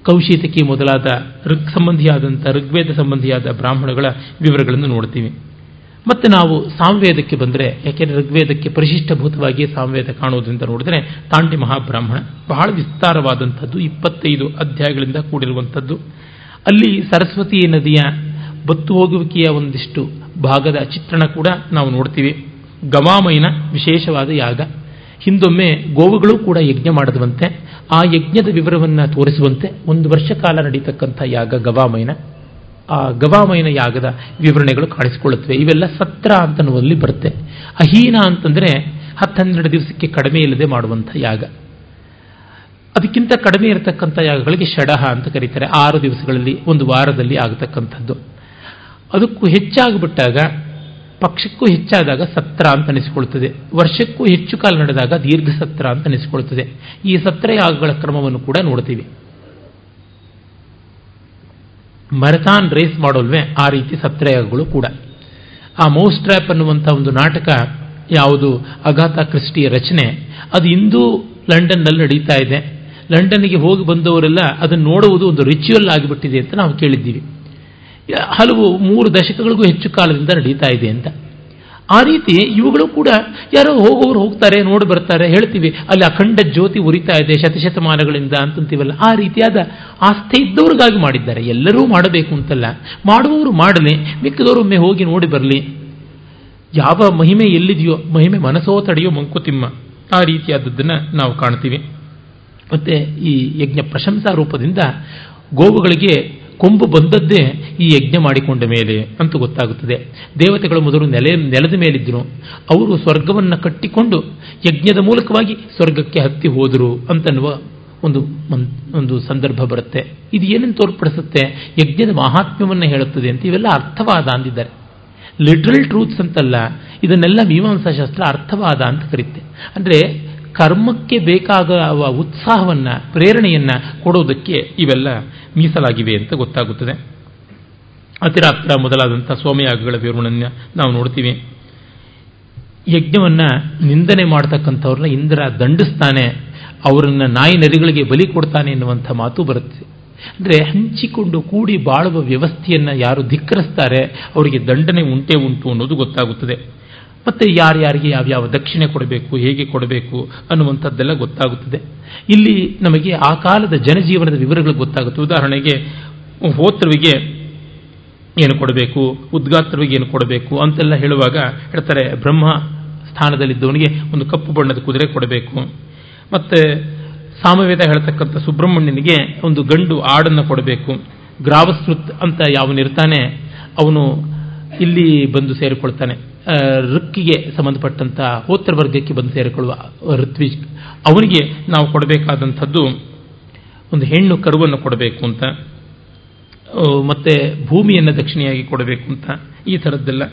B: ಕೌಶಿತಕಿ ಮೊದಲಾದ ಋಗ್ ಸಂಬಂಧಿಯಾದಂಥ ಋಗ್ವೇದ ಸಂಬಂಧಿಯಾದ ಬ್ರಾಹ್ಮಣಗಳ ವಿವರಗಳನ್ನು ನೋಡ್ತೀವಿ. ಮತ್ತೆ ನಾವು ಸಾಂವೇದಕ್ಕೆ ಬಂದರೆ, ಯಾಕೆಂದರೆ ಋಗ್ವೇದಕ್ಕೆ ಪರಿಶಿಷ್ಟಭೂತವಾಗಿ ಸಾಂವೇದ ಕಾಣುವುದರಿಂದ ನೋಡಿದರೆ ತಾಂಡಿ ಮಹಾಬ್ರಾಹ್ಮಣ ಬಹಳ ವಿಸ್ತಾರವಾದಂಥದ್ದು, ಇಪ್ಪತ್ತೈದು ಅಧ್ಯಾಯಗಳಿಂದ ಕೂಡಿರುವಂಥದ್ದು. ಅಲ್ಲಿ ಸರಸ್ವತಿ ನದಿಯ ಬತ್ತು ಹೋಗುವಿಕೆಯ ಒಂದಿಷ್ಟು ಭಾಗದ ಚಿತ್ರಣ ಕೂಡ ನಾವು ನೋಡ್ತೀವಿ. ಗವಾಮಯನ ವಿಶೇಷವಾದ ಯಾಗ. ಹಿಂದೊಮ್ಮೆ ಗೋವುಗಳು ಕೂಡ ಯಜ್ಞ ಮಾಡದುವಂತೆ, ಆ ಯಜ್ಞದ ವಿವರವನ್ನು ತೋರಿಸುವಂತೆ ಒಂದು ವರ್ಷ ಕಾಲ ನಡೀತಕ್ಕಂಥ ಯಾಗ ಗವಾಮಯನ ಆ ಗವಾಮಯನ ಯಾಗದ ವಿವರಣೆಗಳು ಕಾಣಿಸಿಕೊಳ್ಳುತ್ತವೆ. ಇವೆಲ್ಲ ಸತ್ರ ಅಂತನ್ನುವಲ್ಲಿ ಬರುತ್ತೆ. ಅಹೀನ ಅಂತಂದರೆ ಹತ್ತೆರಡು ದಿವಸಕ್ಕೆ ಕಡಿಮೆ ಇಲ್ಲದೆ ಮಾಡುವಂಥ ಯಾಗ. ಅದಕ್ಕಿಂತ ಕಡಿಮೆ ಇರತಕ್ಕಂಥ ಯಾಗಗಳಿಗೆ ಷಡಹ ಅಂತ ಕರೀತಾರೆ. ಆರು ದಿವಸಗಳಲ್ಲಿ, ಒಂದು ವಾರದಲ್ಲಿ ಆಗತಕ್ಕಂಥದ್ದು. ಅದಕ್ಕೂ ಹೆಚ್ಚಾಗಿಬಿಟ್ಟಾಗ ಪಕ್ಷಕ್ಕೂ ಹೆಚ್ಚಾದಾಗ ಸತ್ರ ಅಂತ ಅನಿಸಿಕೊಳ್ತದೆ ವರ್ಷಕ್ಕೂ ಹೆಚ್ಚು ಕಾಲ ನಡೆದಾಗ ದೀರ್ಘ ಸತ್ರ ಅಂತ ಅನಿಸಿಕೊಳ್ತದೆ ಈ ಸತ್ರ ಯಾಗಗಳ ಕ್ರಮವನ್ನು ಕೂಡ ನೋಡ್ತೀವಿ. ಮ್ಯಾರಥಾನ್ ರೇಸ್ ಮಾಡೋಲ್ವೇ? ಆ ರೀತಿ ಸತ್ರಯಾಗಗಳು ಕೂಡ. ಆ ಮೌಸ್ ಟ್ರ್ಯಾಪ್ ಅನ್ನುವಂಥ ಒಂದು ನಾಟಕ ಯಾವುದು? ಅಗಾತ ಕ್ರಿಸ್ಟಿಯ ರಚನೆ. ಅದು ಇಂದು ಲಂಡನ್ನಲ್ಲಿ ನಡೀತಾ ಇದೆ. ಲಂಡನ್ಗೆ ಹೋಗಿ ಬಂದವರೆಲ್ಲ ಅದನ್ನು ನೋಡುವುದು ಒಂದು ರಿಚುವಲ್ ಆಗಿಬಿಟ್ಟಿದೆ ಅಂತ ನಾವು ಕೇಳಿದ್ದೀವಿ. ಹಲವು ಮೂರು ದಶಕಗಳಿಗೂ ಹೆಚ್ಚು ಕಾಲದಿಂದ ನಡೀತಾ ಇದೆ ಅಂತ. ಆ ರೀತಿ ಇವುಗಳು ಕೂಡ ಯಾರೋ ಹೋಗೋರು ಹೋಗ್ತಾರೆ, ನೋಡಿ ಬರ್ತಾರೆ, ಹೇಳ್ತೀವಿ, ಅಲ್ಲಿ ಅಖಂಡ ಜ್ಯೋತಿ ಉರಿತಾ ಇದೆ, ಶತಶತಮಾನಗಳಿಂದ ಅಂತಂತೀವಲ್ಲ. ಆ ರೀತಿಯಾದ ಆಸ್ಥೆ ಇದ್ದವ್ರಿಗಾಗಿ ಮಾಡಿದ್ದಾರೆ. ಎಲ್ಲರೂ ಮಾಡಬೇಕು ಅಂತಲ್ಲ. ಮಾಡುವವರು ಮಾಡಲಿ, ಮಿಕ್ಕದವರು ಒಮ್ಮೆ ಹೋಗಿ ನೋಡಿ ಬರಲಿ. ಯಾವ ಮಹಿಮೆ ಎಲ್ಲಿದೆಯೋ, ಮಹಿಮೆ ಮನಸೋ ತಡೆಯೋ ಮಂಕುತಿಮ್ಮ, ಆ ರೀತಿಯಾದದ್ದನ್ನು ನಾವು ಕಾಣ್ತೀವಿ. ಮತ್ತೆ ಈ ಯಜ್ಞ ಪ್ರಶಂಸಾ ರೂಪದಿಂದ ಗೋವುಗಳಿಗೆ ಕೊಂಬು ಬಂದದ್ದೇ ಈ ಯಜ್ಞ ಮಾಡಿಕೊಂಡ ಮೇಲೆ ಅಂತ ಗೊತ್ತಾಗುತ್ತದೆ. ದೇವತೆಗಳು ಮೊದಲು ನೆಲೆ, ನೆಲದ ಮೇಲಿದ್ದರು. ಅವರು ಸ್ವರ್ಗವನ್ನು ಕಟ್ಟಿಕೊಂಡು ಯಜ್ಞದ ಮೂಲಕವಾಗಿ ಸ್ವರ್ಗಕ್ಕೆ ಹತ್ತಿ ಹೋದರು ಅಂತನ್ನುವ ಒಂದು ಒಂದು ಸಂದರ್ಭ ಬರುತ್ತೆ. ಇದು ಏನನ್ನು ತೋರ್ಪಡಿಸುತ್ತೆ? ಯಜ್ಞದ ಮಹಾತ್ಮ್ಯವನ್ನು ಹೇಳುತ್ತದೆ ಅಂತ ಇವೆಲ್ಲ ಅರ್ಥವಾದ ಅಂದಿದ್ದಾರೆ. ಲಿಟ್ರಲ್ ಟ್ರೂತ್ಸ್ ಅಂತಲ್ಲ, ಇದನ್ನೆಲ್ಲ ಮೀಮಾಂಸಾ ಶಾಸ್ತ್ರ ಅರ್ಥವಾದ ಅಂತ ಕರೀತೆ. ಅಂದರೆ ಕರ್ಮಕ್ಕೆ ಬೇಕಾಗುವ ಉತ್ಸಾಹವನ್ನು, ಪ್ರೇರಣೆಯನ್ನು ಕೊಡೋದಕ್ಕೆ ಇವೆಲ್ಲ ಮೀಸಲಾಗಿವೆ ಅಂತ ಗೊತ್ತಾಗುತ್ತದೆ. ಅತಿರಾತ್ರ ಮೊದಲಾದಂಥ ಸೋಮಯಾಗಗಳ ವಿವರಣೆಯನ್ನು ನಾವು ನೋಡ್ತೀವಿ. ಯಜ್ಞವನ್ನು ನಿಂದನೆ ಮಾಡ್ತಕ್ಕಂಥವ್ರನ್ನ ಇಂದ್ರ ದಂಡಿಸ್ತಾನೆ, ಅವರನ್ನು ನಾಯಿ ನರಿಗಳಿಗೆ ಬಲಿ ಕೊಡ್ತಾನೆ ಎನ್ನುವಂಥ ಮಾತು ಬರುತ್ತೆ. ಅಂದರೆ ಹಂಚಿಕೊಂಡು ಕೂಡಿ ಬಾಳುವ ವ್ಯವಸ್ಥೆಯನ್ನು ಯಾರು ಧಿಕ್ಕರಿಸ್ತಾರೆ, ಅವರಿಗೆ ದಂಡನೆ ಉಂಟೇ ಉಂಟು ಅನ್ನೋದು ಗೊತ್ತಾಗುತ್ತದೆ. ಮತ್ತೆ ಯಾರ್ಯಾರಿಗೆ ಯಾವ್ಯಾವ ದಕ್ಷಿಣೆ ಕೊಡಬೇಕು, ಹೇಗೆ ಕೊಡಬೇಕು ಅನ್ನುವಂಥದ್ದೆಲ್ಲ ಗೊತ್ತಾಗುತ್ತದೆ. ಇಲ್ಲಿ ನಮಗೆ ಆ ಕಾಲದ ಜನಜೀವನದ ವಿವರಗಳು ಗೊತ್ತಾಗುತ್ತೆ. ಉದಾಹರಣೆಗೆ, ಹೋತ್ರವಿಗೆ ಏನು ಕೊಡಬೇಕು, ಉದ್ಗಾತ್ರವಿಗೆ ಏನು ಕೊಡಬೇಕು ಅಂತೆಲ್ಲ ಹೇಳುವಾಗ ಹೇಳ್ತಾರೆ, ಬ್ರಹ್ಮ ಸ್ಥಾನದಲ್ಲಿದ್ದವನಿಗೆ ಒಂದು ಕಪ್ಪು ಬಣ್ಣದ ಕುದುರೆ ಕೊಡಬೇಕು. ಮತ್ತೆ ಸಾಮವೇದ ಹೇಳ್ತಕ್ಕಂಥ ಸುಬ್ರಹ್ಮಣ್ಯನಿಗೆ ಒಂದು ಗಂಡು ಆಡನ್ನು ಕೊಡಬೇಕು. ಗ್ರಾವಸ್ಕೃತ್ ಅಂತ ಯಾವನಿರ್ತಾನೆ, ಅವನು ಇಲ್ಲಿ ಬಂದು ಸೇರಿಕೊಳ್ತಾನೆ. ಋಕ್ಕಿಗೆ ಸಂಬಂಧಪಟ್ಟಂಥ ಹೋತ್ರ ವರ್ಗಕ್ಕೆ ಬಂದು ಸೇರಿಕೊಳ್ಳುವ ಋತ್ವಿಜ್. ಅವನಿಗೆ ನಾವು ಕೊಡಬೇಕಾದಂಥದ್ದು ಒಂದು ಹೆಣ್ಣು ಕರುವನ್ನು ಕೊಡಬೇಕು ಅಂತ ಮತ್ತೆ ಭೂಮಿಯನ್ನು ದಕ್ಷಿಣೆಯಾಗಿ ಕೊಡಬೇಕು ಅಂತ, ಈ ಥರದ್ದೆಲ್ಲ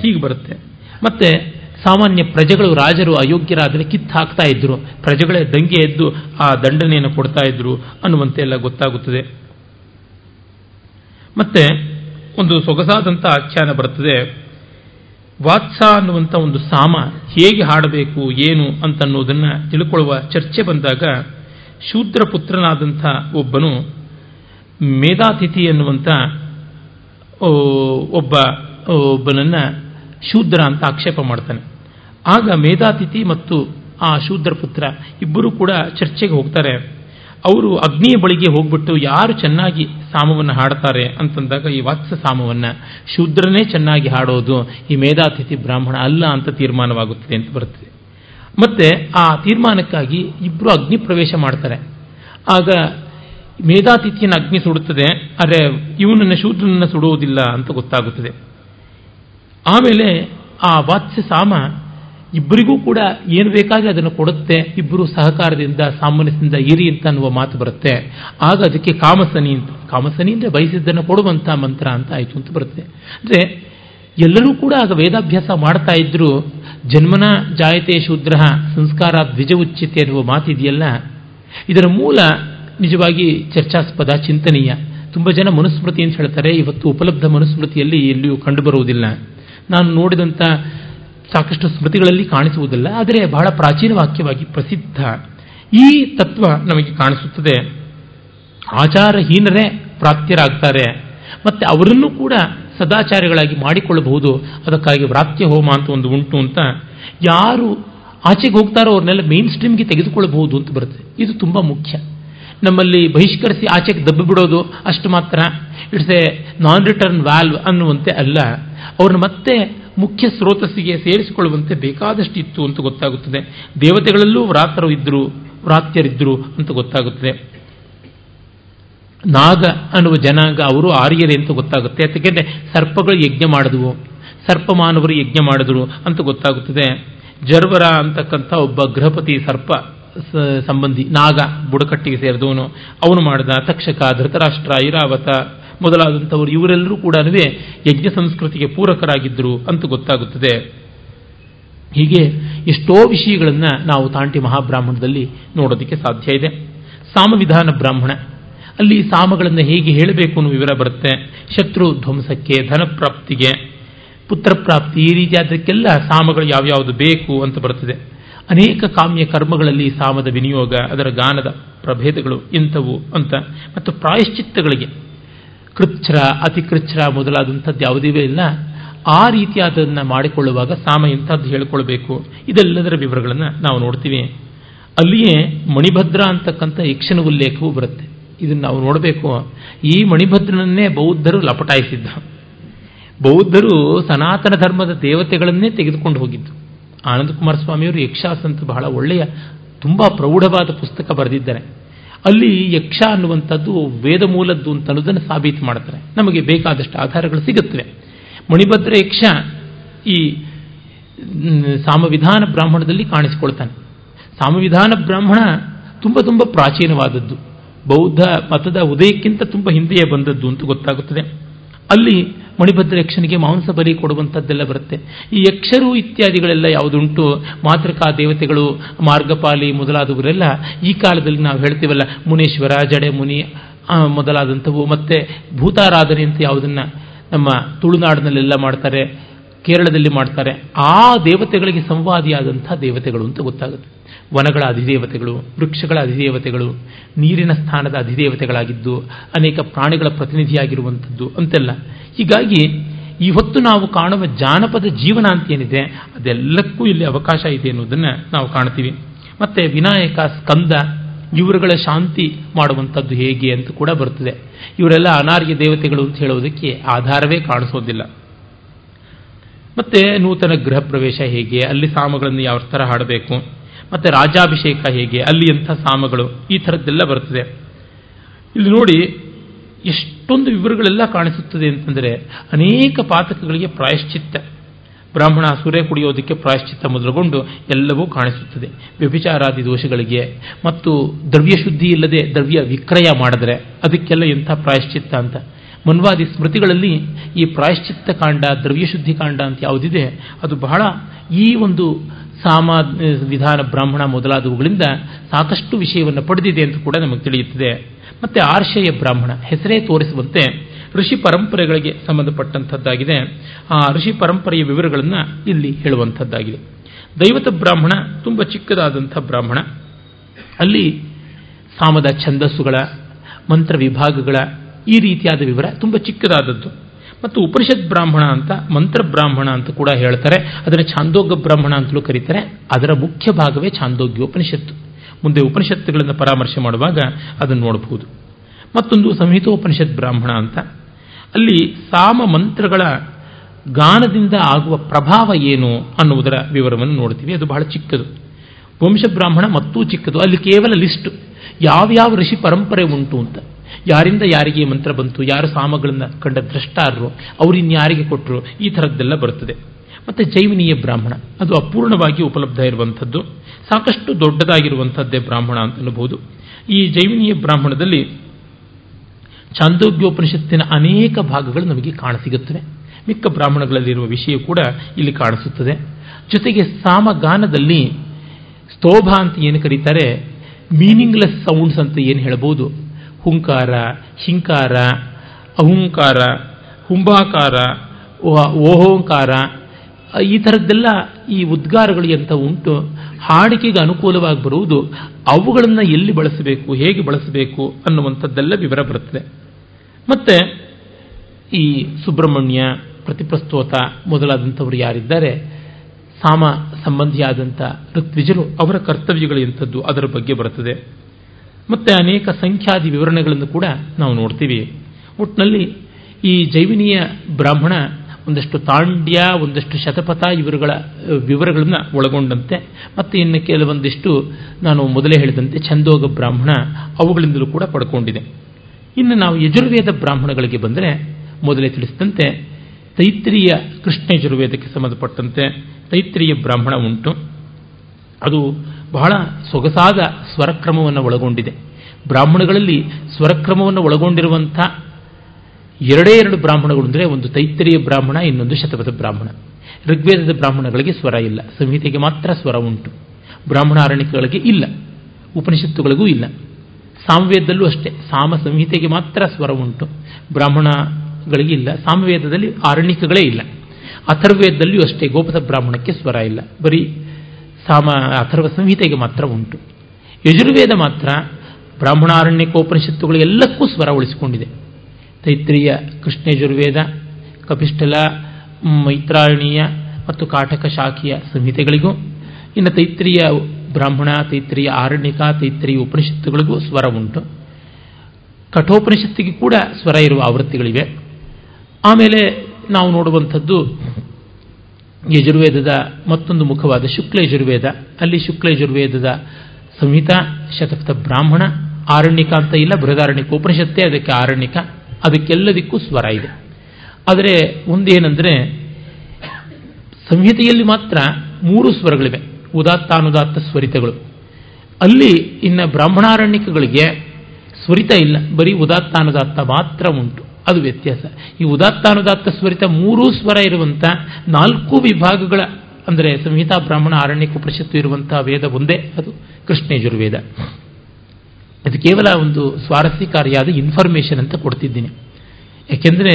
B: ಹೀಗೆ ಬರುತ್ತೆ. ಮತ್ತೆ ಸಾಮಾನ್ಯ ಪ್ರಜೆಗಳು ರಾಜರು ಅಯೋಗ್ಯರಾದರೆ ಕಿತ್ತು ಹಾಕ್ತಾ ಇದ್ರು. ಪ್ರಜೆಗಳೇ ದಂಗೆ ಎದ್ದು ಆ ದಂಡನೆಯನ್ನು ಕೊಡ್ತಾ ಇದ್ರು ಅನ್ನುವಂತೆ ಎಲ್ಲ ಗೊತ್ತಾಗುತ್ತದೆ. ಮತ್ತೆ ಒಂದು ಸೊಗಸಾದಂಥ ಆಖ್ಯಾನ ಬರುತ್ತದೆ ವಾತ್ಸ ಅನ್ನುವಂಥ ಒಂದು ಸಾಮ ಹೇಗೆ ಹಾಡಬೇಕು, ಏನು ಅಂತನ್ನೋದನ್ನು ತಿಳ್ಕೊಳ್ಳುವ ಚರ್ಚೆ ಬಂದಾಗ ಶೂದ್ರ ಪುತ್ರನಾದಂಥ ಒಬ್ಬನು ಮೇಧಾತಿಥಿ ಎನ್ನುವಂಥ ಒಬ್ಬ ಒಬ್ಬನನ್ನು ಶೂದ್ರ ಅಂತ ಆಕ್ಷೇಪ ಮಾಡ್ತಾನೆ. ಆಗ ಮೇಧಾತಿಥಿ ಮತ್ತು ಆ ಶೂದ್ರ ಪುತ್ರ ಇಬ್ಬರೂ ಕೂಡ ಚರ್ಚೆಗೆ ಹೋಗ್ತಾರೆ. ಅವರು ಅಗ್ನಿಯ ಬಳಿಗೆ ಹೋಗ್ಬಿಟ್ಟು ಯಾರು ಚೆನ್ನಾಗಿ ಸಾಮವನ್ನು ಹಾಡ್ತಾರೆ ಅಂತಂದಾಗ ಈ ವಾತ್ಸ ಸಾಮವನ್ನು ಶೂದ್ರನೇ ಚೆನ್ನಾಗಿ ಹಾಡೋದು ಈ ಮೇಧಾತಿಥಿ ಬ್ರಾಹ್ಮಣ ಅಲ್ಲ ಅಂತ ತೀರ್ಮಾನವಾಗುತ್ತದೆ ಅಂತ ಬರುತ್ತದೆ. ಮತ್ತೆ ಆ ತೀರ್ಮಾನಕ್ಕಾಗಿ ಇಬ್ಬರು ಅಗ್ನಿ ಪ್ರವೇಶ ಮಾಡ್ತಾರೆ. ಆಗ ಮೇಧಾತಿಥಿಯನ್ನು ಅಗ್ನಿ ಸುಡುತ್ತದೆ. ಆದರೆ ಇವನನ್ನು ಶೂದ್ರನನ್ನು ಸುಡುವುದಿಲ್ಲ ಅಂತ ಗೊತ್ತಾಗುತ್ತದೆ. ಆಮೇಲೆ ಆ ವಾತ್ಸ್ಯ ಸಾಮ ಇಬ್ಬರಿಗೂ ಕೂಡ ಏನು ಬೇಕಾದ್ರೆ ಅದನ್ನು ಕೊಡುತ್ತೆ, ಇಬ್ಬರು ಸಹಕಾರದಿಂದ ಸಾಮಾನ್ಯದಿಂದ ಇರಿ ಅಂತ ಅನ್ನುವ ಮಾತು ಬರುತ್ತೆ. ಆಗ ಅದಕ್ಕೆ ಕಾಮಸನಿ ಅಂತ, ಕಾಮಸನಿ ಅಂದರೆ ಬಯಸಿದ್ದನ್ನು ಕೊಡುವಂಥ ಮಂತ್ರ ಅಂತ ಆಯಿತು ಅಂತ ಬರುತ್ತೆ. ಅಂದರೆ ಎಲ್ಲರೂ ಕೂಡ ಆಗ ವೇದಾಭ್ಯಾಸ ಮಾಡ್ತಾ ಇದ್ರು, ಜನ್ಮನ ಜಾಯತೆ ಶೂದ್ರ, ಸಂಸ್ಕಾರ ದ್ವಿಜ ಉಚ್ಚಿತೆ ಅನ್ನುವ ಮಾತಿದೆಯಲ್ಲ, ಇದರ ಮೂಲ ನಿಜವಾಗಿ ಚರ್ಚಾಸ್ಪದ ಚಿಂತನೀಯ. ತುಂಬ ಜನ ಮನುಸ್ಮೃತಿ ಅಂತ ಹೇಳ್ತಾರೆ, ಇವತ್ತು ಉಪಲಬ್ಧ ಮನುಸ್ಮೃತಿಯಲ್ಲಿ ಎಲ್ಲಿಯೂ ಕಂಡುಬರುವುದಿಲ್ಲ. ನಾನು ನೋಡಿದಂಥ ಸಾಕಷ್ಟು ಸ್ಮೃತಿಗಳಲ್ಲಿ ಕಾಣಿಸುವುದಿಲ್ಲ, ಆದರೆ ಬಹಳ ಪ್ರಾಚೀನ ವಾಕ್ಯವಾಗಿ ಪ್ರಸಿದ್ಧ ಈ ತತ್ವ ನಮಗೆ ಕಾಣಿಸುತ್ತದೆ. ಆಚಾರಹೀನರೇ ಪ್ರಾಪ್ತ್ಯರಾಗ್ತಾರೆ. ಮತ್ತೆ ಅವರನ್ನು ಕೂಡ ಸದಾಚಾರಿಗಳಾಗಿ ಮಾಡಿಕೊಳ್ಳಬಹುದು. ಅದಕ್ಕಾಗಿ ವ್ರಾತ್ಯ ಹೋಮ ಅಂತ ಒಂದು ಉಂಟು ಅಂತ ಯಾರು ಆಚೆಗೆ ಹೋಗ್ತಾರೋ ಅವ್ರನ್ನೆಲ್ಲ ಮೇನ್ ಸ್ಟ್ರೀಮ್ಗೆ ತೆಗೆದುಕೊಳ್ಳಬಹುದು ಅಂತ ಬರುತ್ತೆ. ಇದು ತುಂಬ ಮುಖ್ಯ. ನಮ್ಮಲ್ಲಿ ಬಹಿಷ್ಕರಿಸಿ ಆಚೆಗೆ ದಬ್ಬಿ ಬಿಡೋದು ಅಷ್ಟು ಮಾತ್ರ. It's a non return valve ಅನ್ನುವಂತೆ ಅಲ್ಲ. ಅವ್ರನ್ನ ಮತ್ತೆ ಮುಖ್ಯ ಸ್ರೋತಸ್ಸಿಗೆ ಸೇರಿಸಿಕೊಳ್ಳುವಂತೆ ಬೇಕಾದಷ್ಟಿತ್ತು ಅಂತ ಗೊತ್ತಾಗುತ್ತದೆ. ದೇವತೆಗಳಲ್ಲೂ ವ್ರಾತರು ಇದ್ದರು, ವ್ರಾತ್ಯರಿದ್ದರು ಅಂತ ಗೊತ್ತಾಗುತ್ತದೆ. ನಾಗ ಅನ್ನುವ ಜನಾಂಗ ಅವರು ಆರ್ಯರೇ ಅಂತ ಗೊತ್ತಾಗುತ್ತೆ. ಯಾಕೆಂದರೆ ಸರ್ಪಗಳು ಯಜ್ಞ ಮಾಡಿದವು. ಸರ್ಪ ಮಾನವರು ಯಜ್ಞ ಮಾಡಿದ್ರು ಅಂತ ಗೊತ್ತಾಗುತ್ತದೆ. ಜರ್ವರ ಅಂತಕ್ಕಂಥ ಒಬ್ಬ ಗೃಹಪತಿ ಸರ್ಪ ಸಂಬಂಧಿ ನಾಗ ಬುಡಕಟ್ಟಿಗೆ ಸೇರಿದವನು. ಅವನು ಮಾಡಿದ ತಕ್ಷಕ ಧೃತರಾಷ್ಟ್ರ ಐರಾವತ ಮೊದಲಾದಂಥವರು ಇವರೆಲ್ಲರೂ ಕೂಡ ಯಜ್ಞ ಸಂಸ್ಕೃತಿಗೆ ಪೂರಕರಾಗಿದ್ದರು ಅಂತ ಗೊತ್ತಾಗುತ್ತದೆ. ಹೀಗೆ ಎಷ್ಟೋ ವಿಷಯಗಳನ್ನು ನಾವು ತಾಂಟಿ ಮಹಾಬ್ರಾಹ್ಮಣದಲ್ಲಿ ನೋಡೋದಕ್ಕೆ ಸಾಧ್ಯ ಇದೆ. ಸಾಮವಿಧಾನ ಬ್ರಾಹ್ಮಣ. ಅಲ್ಲಿ ಸಾಮಗಳನ್ನು ಹೇಗೆ ಹೇಳಬೇಕು ಅನ್ನೋ ವಿವರ ಬರುತ್ತೆ. ಶತ್ರು ಧ್ವಂಸಕ್ಕೆ, ಧನಪ್ರಾಪ್ತಿಗೆ ಪುತ್ರ ಪ್ರಾಪ್ತಿ ಈ ರೀತಿಯಾದಕ್ಕೆಲ್ಲ ಸಾಮಗಳು ಯಾವ್ಯಾವುದು ಬೇಕು ಅಂತ ಬರುತ್ತದೆ ಅನೇಕ ಕಾಮ್ಯ ಕರ್ಮಗಳಲ್ಲಿ ಸಾಮದ ವಿನಿಯೋಗ, ಅದರ ಗಾನದ ಪ್ರಭೇದಗಳು ಇಂಥವು ಅಂತ. ಮತ್ತು ಪ್ರಾಯಶ್ಚಿತ್ತಗಳಿಗೆ ಕೃಚ್ಛ್ರ, ಅತಿಕೃಚ್ಛ್ರ ಮೊದಲಾದಂಥದ್ದು ಯಾವುದೇ ಇಲ್ಲ. ಆ ರೀತಿಯಾದದನ್ನು ಮಾಡಿಕೊಳ್ಳುವಾಗ ಸಾಮ ಇಂಥದ್ದು ಹೇಳಿಕೊಳ್ಬೇಕು. ಇದೆಲ್ಲದರ ವಿವರಗಳನ್ನು ನಾವು ನೋಡ್ತೀವಿ. ಅಲ್ಲಿಯೇ ಮಣಿಭದ್ರ ಅಂತಕ್ಕಂಥ ಯಕ್ಷನ ಉಲ್ಲೇಖವೂ ಬರುತ್ತೆ. ಇದನ್ನು ನಾವು ನೋಡಬೇಕು. ಈ ಮಣಿಭದ್ರನನ್ನೇ ಬೌದ್ಧರು ಲಪಟಾಯಿಸಿದ್ದ. ಬೌದ್ಧರು ಸನಾತನ ಧರ್ಮದ ದೇವತೆಗಳನ್ನೇ ತೆಗೆದುಕೊಂಡು ಹೋಗಿದ್ದು. ಆನಂದ ಕುಮಾರ ಸ್ವಾಮಿಯವರು ಯಕ್ಷಾಸ್ ಅಂತ ಬಹಳ ಒಳ್ಳೆಯ, ತುಂಬ ಪ್ರೌಢವಾದ ಪುಸ್ತಕ ಬರೆದಿದ್ದಾರೆ. ಅಲ್ಲಿ ಯಕ್ಷ ಅನ್ನುವಂಥದ್ದು ವೇದ ಮೂಲದ್ದು ಅಂತ ಅನ್ನೋದನ್ನು ಸಾಬೀತು ಮಾಡ್ತಾರೆ ನಮಗೆ ಬೇಕಾದಷ್ಟು ಆಧಾರಗಳು ಸಿಗುತ್ತವೆ. ಮಣಿಭದ್ರ ಯಕ್ಷ ಈ ಸಾಮವಿಧಾನ ಬ್ರಾಹ್ಮಣದಲ್ಲಿ ಕಾಣಿಸಿಕೊಳ್ತಾನೆ. ಸಾಮವಿಧಾನ ಬ್ರಾಹ್ಮಣ ತುಂಬ ತುಂಬ ಪ್ರಾಚೀನವಾದದ್ದು. ಬೌದ್ಧ ಮತದ ಉದಯಕ್ಕಿಂತ ತುಂಬ ಹಿಂದೆಯೇ ಬಂದದ್ದು ಅಂತ ಗೊತ್ತಾಗುತ್ತದೆ. ಅಲ್ಲಿ ಮಣಿಭದ್ರ ಯಕ್ಷನಿಗೆ ಮಾಂಸ ಬಲಿ ಕೊಡುವಂಥದ್ದೆಲ್ಲ ಬರುತ್ತೆ. ಈ ಯಕ್ಷರು ಇತ್ಯಾದಿಗಳೆಲ್ಲ ಯಾವುದುಂಟು? ಮಾತೃಕಾ ದೇವತೆಗಳು, ಮಾರ್ಗಪಾಲಿ ಮೊದಲಾದವರೆಲ್ಲ ಈ ಕಾಲದಲ್ಲಿ ನಾವು ಹೇಳ್ತೀವಲ್ಲ, ಮುನೀಶ್ವರ, ಜಡೆ ಮುನಿ ಮೊದಲಾದಂಥವು. ಮತ್ತೆ ಭೂತಾರಾಧನೆ ಅಂತ ಯಾವುದನ್ನ ನಮ್ಮ ತುಳುನಾಡಿನಲ್ಲೆಲ್ಲ ಮಾಡ್ತಾರೆ, ಕೇರಳದಲ್ಲಿ ಮಾಡ್ತಾರೆ. ಆ ದೇವತೆಗಳಿಗೆ ಸಂವಾದಿಯಾದಂಥ ದೇವತೆಗಳು ಅಂತ ಗೊತ್ತಾಗುತ್ತೆ. ವನಗಳ ಅಧಿದೇವತೆಗಳು, ವೃಕ್ಷಗಳ ಅಧಿದೇವತೆಗಳು, ನೀರಿನ ಸ್ಥಾನದ ಅಧಿದೇವತೆಗಳಾಗಿದ್ದು, ಅನೇಕ ಪ್ರಾಣಿಗಳ ಪ್ರತಿನಿಧಿಯಾಗಿರುವಂಥದ್ದು ಅಂತೆಲ್ಲ. ಹೀಗಾಗಿ ಇವತ್ತು ನಾವು ಕಾಣುವ ಜಾನಪದ ಜೀವನ ಅಂತ ಏನಿದೆ ಅದೆಲ್ಲಕ್ಕೂ ಇಲ್ಲಿ ಅವಕಾಶ ಇದೆ ಅನ್ನೋದನ್ನು ನಾವು ಕಾಣ್ತೀವಿ ಮತ್ತೆ ವಿನಾಯಕ, ಸ್ಕಂದ, ಇವರುಗಳ ಶಾಂತಿ ಮಾಡುವಂಥದ್ದು ಹೇಗೆ ಅಂತ ಕೂಡ ಬರ್ತದೆ ಇವರೆಲ್ಲ ಅನಾರ್ಯ ದೇವತೆಗಳು ಅಂತ ಹೇಳೋದಕ್ಕೆ ಆಧಾರವೇ ಕಾಣಿಸೋದಿಲ್ಲ ಮತ್ತೆ ನೂತನ ಗೃಹ ಪ್ರವೇಶ ಹೇಗೆ, ಅಲ್ಲಿ ಸಾಮಗಳನ್ನು ಯಾವ ಥರ ಹಾಡಬೇಕು ಮತ್ತೆ ರಾಜಾಭಿಷೇಕ ಹೇಗೆ, ಅಲ್ಲಿ ಎಂಥ ಸಾಮಗಳು, ಈ ಥರದ್ದೆಲ್ಲ ಬರ್ತದೆ. ಇಲ್ಲಿ ನೋಡಿ, ಎಷ್ಟೊಂದು ವಿವರಗಳೆಲ್ಲ ಕಾಣಿಸುತ್ತದೆ ಅಂತಂದರೆ, ಅನೇಕ ಪಾತಕಗಳಿಗೆ ಪ್ರಾಯಶ್ಚಿತ್ತ. ಬ್ರಾಹ್ಮಣ ಸೂರ್ಯ ಕುಡಿಯೋದಕ್ಕೆ ಪ್ರಾಯಶ್ಚಿತ್ತ ಮೊದಲುಗೊಂಡು ಎಲ್ಲವೂ ಕಾಣಿಸುತ್ತದೆ. ವ್ಯಭಿಚಾರಾದಿ ದೋಷಗಳಿಗೆ, ಮತ್ತು ದ್ರವ್ಯ ಶುದ್ಧಿ ಇಲ್ಲದೆ ದ್ರವ್ಯ ವಿಕ್ರಯ ಮಾಡಿದ್ರೆ ಅದಕ್ಕೆಲ್ಲ ಎಂಥ ಪ್ರಾಯಶ್ಚಿತ್ತ ಅಂತ. ಮನ್ವಾದಿ ಸ್ಮೃತಿಗಳಲ್ಲಿ ಈ ಪ್ರಾಯಶ್ಚಿತ್ತ ಕಾಂಡ ದ್ರವ್ಯ ಶುದ್ಧಿ ಕಾಂಡ ಅಂತ ಯಾವುದಿದೆ, ಅದು ಬಹಳ ಈ ಒಂದು ಸಾಮ ವಿಧಾನ ಬ್ರಾಹ್ಮಣ ಮೊದಲಾದವುಗಳಿಂದ ಸಾಕಷ್ಟು ವಿಷಯವನ್ನು ಪಡೆದಿದೆ ಅಂತ ಕೂಡ ನಮಗೆ ತಿಳಿಯುತ್ತದೆ. ಮತ್ತೆ ಆರ್ಷಯ ಬ್ರಾಹ್ಮಣ ಹೆಸರೇ ತೋರಿಸುವಂತೆ ಋಷಿ ಪರಂಪರೆಗಳಿಗೆ ಸಂಬಂಧಪಟ್ಟಂಥದ್ದಾಗಿದೆ. ಆ ಋಷಿ ಪರಂಪರೆಯ ವಿವರಗಳನ್ನು ಇಲ್ಲಿ ಹೇಳುವಂಥದ್ದಾಗಿದೆ. ದೈವತ ಬ್ರಾಹ್ಮಣ ತುಂಬ ಚಿಕ್ಕದಾದಂಥ ಬ್ರಾಹ್ಮಣ. ಅಲ್ಲಿ ಸಾಮದ ಛಂದಸ್ಸುಗಳ, ಮಂತ್ರ ವಿಭಾಗಗಳ ಈ ರೀತಿಯಾದ ವಿವರ ತುಂಬ ಚಿಕ್ಕದಾದದ್ದು. ಮತ್ತು ಉಪನಿಷತ್ ಬ್ರಾಹ್ಮಣ ಅಂತ, ಮಂತ್ರ ಬ್ರಾಹ್ಮಣ ಅಂತ ಕೂಡ ಹೇಳ್ತಾರೆ. ಅದನ್ನು ಛಾಂದೋಗ್ಯ ಬ್ರಾಹ್ಮಣ ಅಂತಲೂ ಕರೀತಾರೆ. ಅದರ ಮುಖ್ಯ ಭಾಗವೇ ಛಾಂದೋಗ್ಯ ಉಪನಿಷತ್ತು ಮುಂದೆ ಉಪನಿಷತ್ತುಗಳನ್ನು ಪರಾಮರ್ಶೆ ಮಾಡುವಾಗ ಅದನ್ನು ನೋಡಬಹುದು. ಮತ್ತೊಂದು ಸಂಹಿತೋಪನಿಷತ್ ಬ್ರಾಹ್ಮಣ ಅಂತ. ಅಲ್ಲಿ ಸಾಮ ಮಂತ್ರಗಳ ಗಾನದಿಂದ ಆಗುವ ಪ್ರಭಾವ ಏನು ಅನ್ನುವುದರ ವಿವರವನ್ನು ನೋಡ್ತೀವಿ. ಅದು ಬಹಳ ಚಿಕ್ಕದು. ವಂಶ ಬ್ರಾಹ್ಮಣ ಮತ್ತೂ ಚಿಕ್ಕದು. ಅಲ್ಲಿ ಕೇವಲ ಲಿಸ್ಟ್. ಯಾವ್ಯಾವ ಋಷಿ ಪರಂಪರೆ ಉಂಟು ಅಂತ. ಯಾರಿಂದ ಯಾರಿಗೆ ಮಂತ್ರ ಬಂತು? ಯಾರು ಸಾಮಗಳನ್ನು ಕಂಡ ದ್ರಷ್ಟಾರರು? ಅವರು ಇನ್ಯಾರಿಗೆ ಕೊಟ್ಟರು ಈ ಥರದ್ದೆಲ್ಲ ಬರುತ್ತದೆ. ಮತ್ತು ಜೈವಿನೀಯ ಬ್ರಾಹ್ಮಣ, ಅದು ಅಪೂರ್ಣವಾಗಿ ಉಪಲಬ್ಧ ಇರುವಂಥದ್ದು, ಸಾಕಷ್ಟು ದೊಡ್ಡದಾಗಿರುವಂಥದ್ದೇ ಬ್ರಾಹ್ಮಣ ಅಂತ ಅನ್ನಬಹುದು ಈ ಜೈವಿನೀಯ ಬ್ರಾಹ್ಮಣದಲ್ಲಿ ಚಾಂದೋಗ್ಯೋಪನಿಷತ್ತಿನ ಅನೇಕ ಭಾಗಗಳು ನಮಗೆ ಕಾಣಸಿಗುತ್ತವೆ. ಮಿಕ್ಕ ಬ್ರಾಹ್ಮಣಗಳಲ್ಲಿರುವ ವಿಷಯ ಕೂಡ ಇಲ್ಲಿ ಕಾಣಿಸುತ್ತದೆ. ಜೊತೆಗೆ ಸಾಮಗಾನದಲ್ಲಿ ಸ್ತೋಭ ಅಂತ ಏನು ಕರೀತಾರೆ? ಮೀನಿಂಗ್ಲೆಸ್ ಸೌಂಡ್ಸ್ ಅಂತ ಏನು ಹೇಳಬಹುದು ಹುಂಕಾರ ಹಿಂಕಾರ ಅಹುಂಕಾರ, ಹುಂಬಾಕಾರ ಓಹೋಂಕಾರ, ಈ ಥರದ್ದೆಲ್ಲ ಈ ಉದ್ಗಾರಗಳು ಎಂತ ಉಂಟು? ಹಾಡಿಕೆಗೆ ಅನುಕೂಲವಾಗಿ ಬರುವುದು ಅವುಗಳನ್ನು ಎಲ್ಲಿ ಬಳಸಬೇಕು, ಹೇಗೆ ಬಳಸಬೇಕು ಅನ್ನುವಂಥದ್ದೆಲ್ಲ ವಿವರ ಬರುತ್ತದೆ. ಮತ್ತೆ ಈ ಸುಬ್ರಹ್ಮಣ್ಯ, ಪ್ರತಿಪ್ರಸ್ತೋತ ಮೊದಲಾದಂಥವರು ಯಾರಿದ್ದಾರೆ? ಸಾಮ ಸಂಬಂಧಿಯಾದಂಥ ಋತ್ವಿಜರು ಅವರ ಕರ್ತವ್ಯಗಳು ಎಂಥದ್ದು ಅದರ ಬಗ್ಗೆ ಬರುತ್ತದೆ. ಮತ್ತೆ ಅನೇಕ ಸಂಖ್ಯಾದಿ ವಿವರಣೆಗಳನ್ನು ಕೂಡ ನಾವು ನೋಡ್ತೀವಿ. ಒಟ್ಟಿನಲ್ಲಿ ಈ ಜೈವಿನಿಯ ಬ್ರಾಹ್ಮಣ ಒಂದಷ್ಟು ತಾಂಡ್ಯ, ಒಂದಷ್ಟು ಶತಪಥ ಇವರುಗಳ ವಿವರಗಳನ್ನು ಒಳಗೊಂಡಂತೆ, ಮತ್ತು ಇನ್ನು ಕೆಲವೊಂದಿಷ್ಟು ನಾನು ಮೊದಲೇ ಹೇಳಿದಂತೆ ಛಂದೋಗ ಬ್ರಾಹ್ಮಣ ಅವುಗಳಿಂದಲೂ ಕೂಡ ಪಡ್ಕೊಂಡಿದೆ. ಇನ್ನು ನಾವು ಯಜುರ್ವೇದ ಬ್ರಾಹ್ಮಣಗಳಿಗೆ ಬಂದರೆ ಮೊದಲೇ ತಿಳಿಸಿದಂತೆ ತೈತ್ರಿಯ ಕೃಷ್ಣ ಯಜುರ್ವೇದಕ್ಕೆ ಸಂಬಂಧಪಟ್ಟಂತೆ ತೈತ್ರಿಯ ಬ್ರಾಹ್ಮಣ ಉಂಟು. ಅದು ಬಹಳ ಸೊಗಸಾದ ಸ್ವರಕ್ರಮವನ್ನು ಒಳಗೊಂಡಿದೆ. ಬ್ರಾಹ್ಮಣಗಳಲ್ಲಿ ಸ್ವರಕ್ರಮವನ್ನು ಒಳಗೊಂಡಿರುವಂಥ ಎರಡೇ ಎರಡು ಬ್ರಾಹ್ಮಣಗಳು ಅಂದರೆ ಒಂದು ತೈತ್ತರಿಯ ಬ್ರಾಹ್ಮಣ, ಇನ್ನೊಂದು ಶತಪಥ ಬ್ರಾಹ್ಮಣ. ಋಗ್ವೇದದ ಬ್ರಾಹ್ಮಣಗಳಿಗೆ ಸ್ವರ ಇಲ್ಲ. ಸಂಹಿತೆಗೆ ಮಾತ್ರ ಸ್ವರ ಉಂಟು. ಬ್ರಾಹ್ಮಣ ಅರಣ್ಯಗಳಿಗೆ ಇಲ್ಲ. ಉಪನಿಷತ್ತುಗಳಿಗೂ ಇಲ್ಲ. ಸಾಮವೇದದಲ್ಲೂ ಅಷ್ಟೇ. ಸಾಮ ಸಂಹಿತೆಗೆ ಮಾತ್ರ ಸ್ವರ ಉಂಟು. ಬ್ರಾಹ್ಮಣಗಳಿಗೆ ಇಲ್ಲ. ಸಾಮವೇದದಲ್ಲಿ ಆರಣಿಕಗಳೇ ಇಲ್ಲ. ಅಥರ್ವೇದದಲ್ಲಿಯೂ ಅಷ್ಟೇ ಗೋಪದ ಬ್ರಾಹ್ಮಣಕ್ಕೆ ಸ್ವರ ಇಲ್ಲ. ಬರೀ ಸಾಮ ಅಥರ್ವ ಸಂಹಿತೆಗೆ ಮಾತ್ರ ಉಂಟು. ಯಜುರ್ವೇದ ಮಾತ್ರ ಬ್ರಾಹ್ಮಣಾರಣ್ಯಕೋಪನಿಷತ್ತುಗಳು ಎಲ್ಲಕ್ಕೂ ಸ್ವರ ಉಳಿಸಿಕೊಂಡಿದೆ. ತೈತ್ರಿಯ ಕೃಷ್ಣಯಜುರ್ವೇದ ಕಪಿಷ್ಠಲ ಮೈತ್ರಾಯಣೀಯ ಮತ್ತು ಕಾಟಕ ಶಾಖೀಯ ಸಂಹಿತೆಗಳಿಗೂ, ಇನ್ನು ತೈತ್ರಿಯ ಬ್ರಾಹ್ಮಣ, ತೈತ್ರಿಯ ಆರಣ್ಯಕ, ತೈತ್ರಿಯ ಉಪನಿಷತ್ತುಗಳಿಗೂ ಸ್ವರ ಉಂಟು. ಕಠೋಪನಿಷತ್ತಿಗೆ ಕೂಡ ಸ್ವರ ಇರುವ ಆವೃತ್ತಿಗಳಿವೆ. ಆಮೇಲೆ ನಾವು ನೋಡುವಂಥದ್ದು ಯಜುರ್ವೇದದ ಮತ್ತೊಂದು ಮುಖವಾದ ಶುಕ್ಲ ಯಜುರ್ವೇದ. ಅಲ್ಲಿ ಶುಕ್ಲ ಯಜುರ್ವೇದದ ಸಂಹಿತಾ ಶತಪಥ ಬ್ರಾಹ್ಮಣ, ಆರಣ್ಯಕ ಅಂತ ಇಲ್ಲ, ಬೃಹದಾರಣ್ಯಕ ಉಪನಿಷತ್ತೇ ಅದಕ್ಕೆ ಆರಣ್ಯಕ. ಅದಕ್ಕೆಲ್ಲದಕ್ಕೂ ಸ್ವರ ಇದೆ. ಆದರೆ ಒಂದೇನೆಂದರೆ, ಸಂಹಿತೆಯಲ್ಲಿ ಮಾತ್ರ ಮೂರು ಸ್ವರಗಳಿವೆ. ಉದಾತ್ತಾನುದಾತ್ತ ಸ್ವರಿತಗಳು. ಅಲ್ಲಿ ಇನ್ನು ಬ್ರಾಹ್ಮಣಾರಣ್ಯಕಗಳಿಗೆ ಸ್ವರಿತ ಇಲ್ಲ. ಬರೀ ಉದಾತ್ತಾನುದಾತ್ತ ಮಾತ್ರ ಉಂಟು. ಅದು ವ್ಯತ್ಯಾಸ. ಈ ಉದಾತ್ತಾನುದಾತ್ತ ಸ್ವರಿತ ಮೂರೂ ಸ್ವರ ಇರುವಂಥ ನಾಲ್ಕು ವಿಭಾಗಗಳ, ಅಂದರೆ ಸಂಹಿತಾ ಬ್ರಾಹ್ಮಣ ಆರಣ್ಯಕ ಉಪನಿಷತ್ತು ಇರುವಂತಹ ವೇದ ಒಂದೇ, ಅದು ಕೃಷ್ಣೇಜುರ್ವೇದ ಇದು ಕೇವಲ ಒಂದು ಸ್ವಾರಸ್ಯಕಾರಿಯಾದ ಇನ್ಫಾರ್ಮೇಷನ್ ಅಂತ ಕೊಡ್ತಿದ್ದೀನಿ. ಯಾಕೆಂದರೆ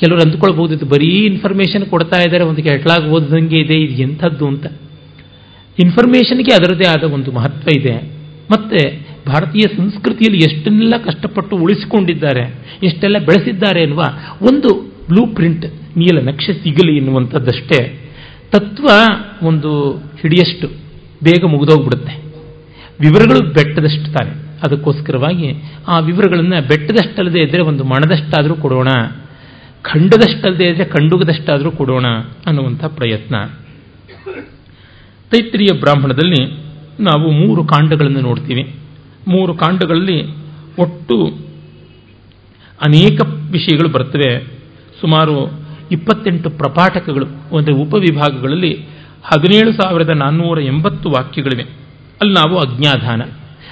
B: ಕೆಲವರು ಅಂದ್ಕೊಳ್ಬಹುದು, ಇದು ಬರೀ ಇನ್ಫಾರ್ಮೇಷನ್ ಕೊಡ್ತಾ ಇದ್ದಾರೆ, ಒಂದು ಕೆಟ್ಲಾಗ್ ಓದಿದಂಗೆ ಇದೆ, ಇದು ಎಂಥದ್ದು ಅಂತ. ಇನ್ಫಾರ್ಮೇಷನ್ಗೆ ಅದರದೇ ಆದ ಒಂದು ಮಹತ್ವ ಇದೆ. ಮತ್ತೆ ಭಾರತೀಯ ಸಂಸ್ಕೃತಿಯಲ್ಲಿ ಎಷ್ಟನ್ನೆಲ್ಲ ಕಷ್ಟಪಟ್ಟು ಉಳಿಸಿಕೊಂಡಿದ್ದಾರೆ, ಎಷ್ಟೆಲ್ಲ ಬೆಳೆಸಿದ್ದಾರೆ ಎನ್ನುವ ಒಂದು ಬ್ಲೂ ಪ್ರಿಂಟ್ ನೀಲ ನಕ್ಷೆ ಸಿಗಲಿ ಎನ್ನುವಂಥದ್ದಷ್ಟೇ, ತತ್ವ ಒಂದು ಹಿಡಿಯಷ್ಟು ಬೇಗ ಮುಗಿದೋಗ್ಬಿಡುತ್ತೆ. ವಿವರಗಳು ಬೆಟ್ಟದಷ್ಟು ತಾನೆ. ಅದಕ್ಕೋಸ್ಕರವಾಗಿ ಆ ವಿವರಗಳನ್ನು ಬೆಟ್ಟದಷ್ಟಲ್ಲದೆ ಇದ್ದರೆ ಒಂದು ಮಣದಷ್ಟಾದರೂ ಕೊಡೋಣ, ಖಂಡದಷ್ಟಲ್ಲದೆ ಇದ್ದರೆ ಕಂಡುಗದಷ್ಟಾದರೂ ಕೊಡೋಣ ಅನ್ನುವಂಥ ಪ್ರಯತ್ನ. ತೈತ್ರಿಯ ಬ್ರಾಹ್ಮಣದಲ್ಲಿ ನಾವು ಮೂರು ಕಾಂಡಗಳನ್ನು ನೋಡ್ತೀವಿ. ಮೂರು ಕಾಂಡಗಳಲ್ಲಿ ಒಟ್ಟು ಅನೇಕ ವಿಷಯಗಳು ಬರ್ತವೆ ಸುಮಾರು ಇಪ್ಪತ್ತೆಂಟು ಪ್ರಪಾಠಕಗಳು ಅಂದರೆ ಉಪವಿಭಾಗಗಳಲ್ಲಿ ಹದಿನೇಳು ಸಾವಿರದ ನಾನ್ನೂರ ಎಂಬತ್ತು ವಾಕ್ಯಗಳಿವೆ. ಅಲ್ಲಿ ನಾವು ಅಜ್ಞಾಧಾನ,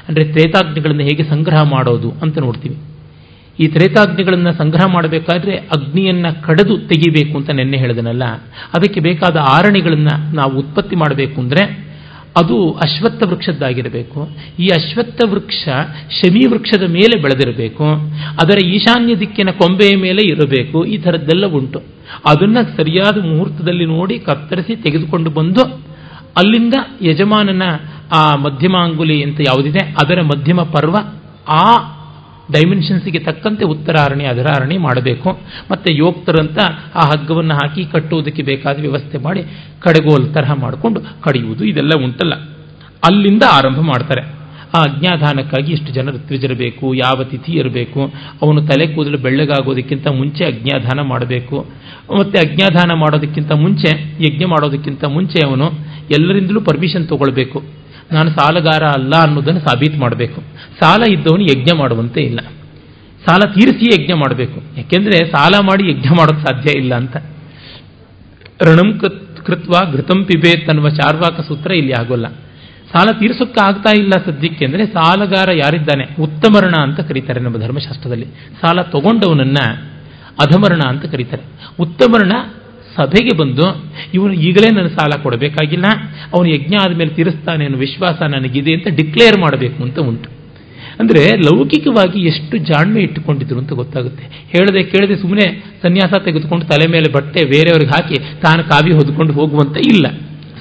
B: ಅಂದರೆ ತ್ರೇತಾಜ್ಞೆಗಳನ್ನು ಹೇಗೆ ಸಂಗ್ರಹ ಮಾಡೋದು ಅಂತ ನೋಡ್ತೀವಿ. ಈ ತ್ರೇತಾಜ್ಞೆಗಳನ್ನು ಸಂಗ್ರಹ ಮಾಡಬೇಕಾದ್ರೆ ಅಗ್ನಿಯನ್ನು ಕಡೆದು ತೆಗಿಬೇಕು ಅಂತ ನೆನ್ನೆ ಹೇಳಿದನಲ್ಲ. ಅದಕ್ಕೆ ಬೇಕಾದ ಆರಣಿಗಳನ್ನು ನಾವು ಉತ್ಪತ್ತಿ ಮಾಡಬೇಕು ಅಂದರೆ ಅದು ಅಶ್ವತ್ಥ ವೃಕ್ಷದ್ದಾಗಿರಬೇಕು. ಈ ಅಶ್ವತ್ಥ ವೃಕ್ಷ ಶಮಿ ವೃಕ್ಷದ ಮೇಲೆ ಬೆಳೆದಿರಬೇಕು. ಅದರ ಈಶಾನ್ಯ ದಿಕ್ಕಿನ ಕೊಂಬೆಯ ಮೇಲೆ ಇರಬೇಕು. ಈ ಥರದ್ದೆಲ್ಲ ಉಂಟು. ಅದನ್ನು ಸರಿಯಾದ ಮುಹೂರ್ತದಲ್ಲಿ ನೋಡಿ ಕತ್ತರಿಸಿ ತೆಗೆದುಕೊಂಡು ಬಂದು ಅಲ್ಲಿಂದ ಯಜಮಾನನ ಆ ಮಧ್ಯಮಾಂಗುಲಿ ಅಂತ ಯಾವುದಿದೆ, ಅದರ ಮಧ್ಯಮ ಪರ್ವ ಆ ಡೈಮೆನ್ಷನ್ಸ್ಗೆ ತಕ್ಕಂತೆ ಉತ್ತರಾರಣೆ ಅಧರಾರಣಿ ಮಾಡಬೇಕು. ಮತ್ತೆ ಯೋಕ್ತರಂತ ಆ ಹಗ್ಗವನ್ನು ಹಾಕಿ ಕಟ್ಟುವುದಕ್ಕೆ ಬೇಕಾದ ವ್ಯವಸ್ಥೆ ಮಾಡಿ ಕಡೆಗೋಲ್ ತರಹ ಮಾಡಿಕೊಂಡು ಕಡಿಯುವುದು ಇದೆಲ್ಲ ಉಂಟಲ್ಲ. ಅಲ್ಲಿಂದ ಆರಂಭ ಮಾಡ್ತಾರೆ. ಆ ಅಜ್ಞಾಧಾನಕ್ಕಾಗಿ ಇಷ್ಟು ಜನ ತ್ರಿಜರಬೇಕು ಯಾವ ತಿಥಿ ಇರಬೇಕು, ಅವನು ತಲೆ ಕೂದಲು ಬೆಳ್ಳಗಾಗೋದಕ್ಕಿಂತ ಮುಂಚೆ ಅಜ್ಞಾಧಾನ ಮಾಡಬೇಕು. ಮತ್ತೆ ಅಜ್ಞಾಧಾನ ಮಾಡೋದಕ್ಕಿಂತ ಮುಂಚೆ, ಯಜ್ಞ ಮಾಡೋದಕ್ಕಿಂತ ಮುಂಚೆ ಅವನು ಎಲ್ಲರಿಂದಲೂ ಪರ್ಮಿಷನ್ ತಗೊಳ್ಬೇಕು. ನಾನು ಸಾಲಗಾರ ಅಲ್ಲ ಅನ್ನೋದನ್ನು ಸಾಬೀತು ಮಾಡಬೇಕು. ಸಾಲ ಇದ್ದವನು ಯಜ್ಞ ಮಾಡುವಂತೆ ಇಲ್ಲ. ಸಾಲ ತೀರಿಸಿ ಯಜ್ಞ ಮಾಡಬೇಕು. ಯಾಕೆಂದ್ರೆ ಸಾಲ ಮಾಡಿ ಯಜ್ಞ ಮಾಡೋದು ಸಾಧ್ಯ ಇಲ್ಲ ಅಂತ. ಋಣಂ ಕೃತ್ವ ಘೃತಂ ಪಿಬೇತ್ ಅನ್ನುವ ಚಾರ್ವಾಕ ಸೂತ್ರ ಇಲ್ಲಿ ಆಗೋಲ್ಲ. ಸಾಲ ತೀರಿಸೋಕ್ಕೆ ಆಗ್ತಾ ಇಲ್ಲ ಸದ್ಯಕ್ಕೆ ಅಂದರೆ ಸಾಲಗಾರ ಯಾರಿದ್ದಾನೆ? ಉತ್ತಮರಣ ಅಂತ ಕರೀತಾರೆ ನಮ್ಮ ಧರ್ಮಶಾಸ್ತ್ರದಲ್ಲಿ. ಸಾಲ ತಗೊಂಡವನನ್ನ ಅಧಮರಣ ಅಂತ ಕರೀತಾರೆ. ಉತ್ತಮರಣ ಸಭೆಗೆ ಬಂದು, ಇವನು ಈಗಲೇ ನನ್ನ ಸಾಲ ಕೊಡಬೇಕಾಗಿಲ್ಲ, ಅವನು ಯಜ್ಞ ಆದಮೇಲೆ ತೀರಿಸ್ತಾನೆ ಅನ್ನೋ ವಿಶ್ವಾಸ ನನಗಿದೆ ಅಂತ ಡಿಕ್ಲೇರ್ ಮಾಡಬೇಕು ಅಂತ ಉಂಟು. ಅಂದರೆ ಲೌಕಿಕವಾಗಿ ಎಷ್ಟು ಜಾಣ್ಮೆ ಇಟ್ಟುಕೊಂಡಿದ್ರು ಅಂತ ಗೊತ್ತಾಗುತ್ತೆ. ಹೇಳದೆ ಕೇಳದೆ ಸುಮ್ಮನೆ ಸನ್ಯಾಸ ತೆಗೆದುಕೊಂಡು ತಲೆ ಮೇಲೆ ಬಟ್ಟೆ ಬೇರೆಯವ್ರಿಗೆ ಹಾಕಿ ತಾನು ಕಾವಿ ಹೊದ್ಕೊಂಡು ಹೋಗುವಂತ ಇಲ್ಲ.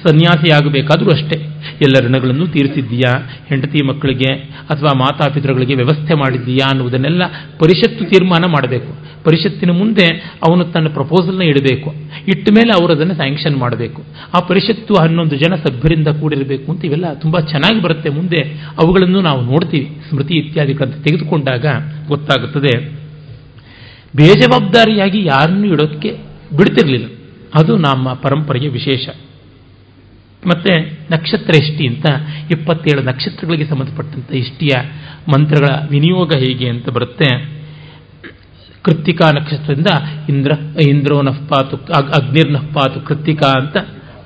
B: ಸನ್ಯಾಸಿಯಾಗಬೇಕಾದ್ರೂ ಅಷ್ಟೇ. ಎಲ್ಲ ಋಣಗಳನ್ನು ತೀರಿಸಿದ್ದೀಯಾ? ಹೆಂಡತಿ ಮಕ್ಕಳಿಗೆ ಅಥವಾ ಮಾತಾಪಿತೃಗಳಿಗೆ ವ್ಯವಸ್ಥೆ ಮಾಡಿದ್ದೀಯಾ ಅನ್ನುವುದನ್ನೆಲ್ಲ ಪರಿಷತ್ತು ತೀರ್ಮಾನ ಮಾಡಬೇಕು. ಪರಿಷತ್ತಿನ ಮುಂದೆ ಅವನು ತನ್ನ ಪ್ರಪೋಸಲ್ನ ಇಡಬೇಕು. ಇಟ್ಟ ಮೇಲೆ ಅವರು ಅದನ್ನು ಸ್ಯಾಂಕ್ಷನ್ ಮಾಡಬೇಕು. ಆ ಪರಿಷತ್ತು ಹನ್ನೊಂದು ಜನ ಸಭ್ಯರಿಂದ ಕೂಡಿರಬೇಕು ಅಂತ ಇವೆಲ್ಲ ತುಂಬ ಚೆನ್ನಾಗಿ ಬರುತ್ತೆ. ಮುಂದೆ ಅವುಗಳನ್ನು ನಾವು ನೋಡ್ತೀವಿ. ಸ್ಮೃತಿ ಇತ್ಯಾದಿಗಳಂತ ತೆಗೆದುಕೊಂಡಾಗ ಗೊತ್ತಾಗುತ್ತದೆ. ಬೇಜವಾಬ್ದಾರಿಯಾಗಿ ಯಾರನ್ನು ಇಡೋಕ್ಕೆ ಬಿಡ್ತಿರಲಿಲ್ಲ. ಅದು ನಮ್ಮ ಪರಂಪರೆಯ ವಿಶೇಷ. ಮತ್ತೆ ನಕ್ಷತ್ರ ಇಷ್ಟಿ ಅಂತ, ಇಪ್ಪತ್ತೇಳು ನಕ್ಷತ್ರಗಳಿಗೆ ಸಂಬಂಧಪಟ್ಟಂತ ಇಷ್ಟಿಯ ಮಂತ್ರಗಳ ವಿನಿಯೋಗ ಹೇಗೆ ಅಂತ ಬರುತ್ತೆ. ಕೃತ್ತಿಕಾ ನಕ್ಷತ್ರದಿಂದ ಇಂದ್ರ, ಇಂದ್ರೋ ನಫ್ಪಾತು ಅಗ್ನಿರ್ ನಫ್ಪಾತು ಕೃತ್ತಿಕಾ ಅಂತ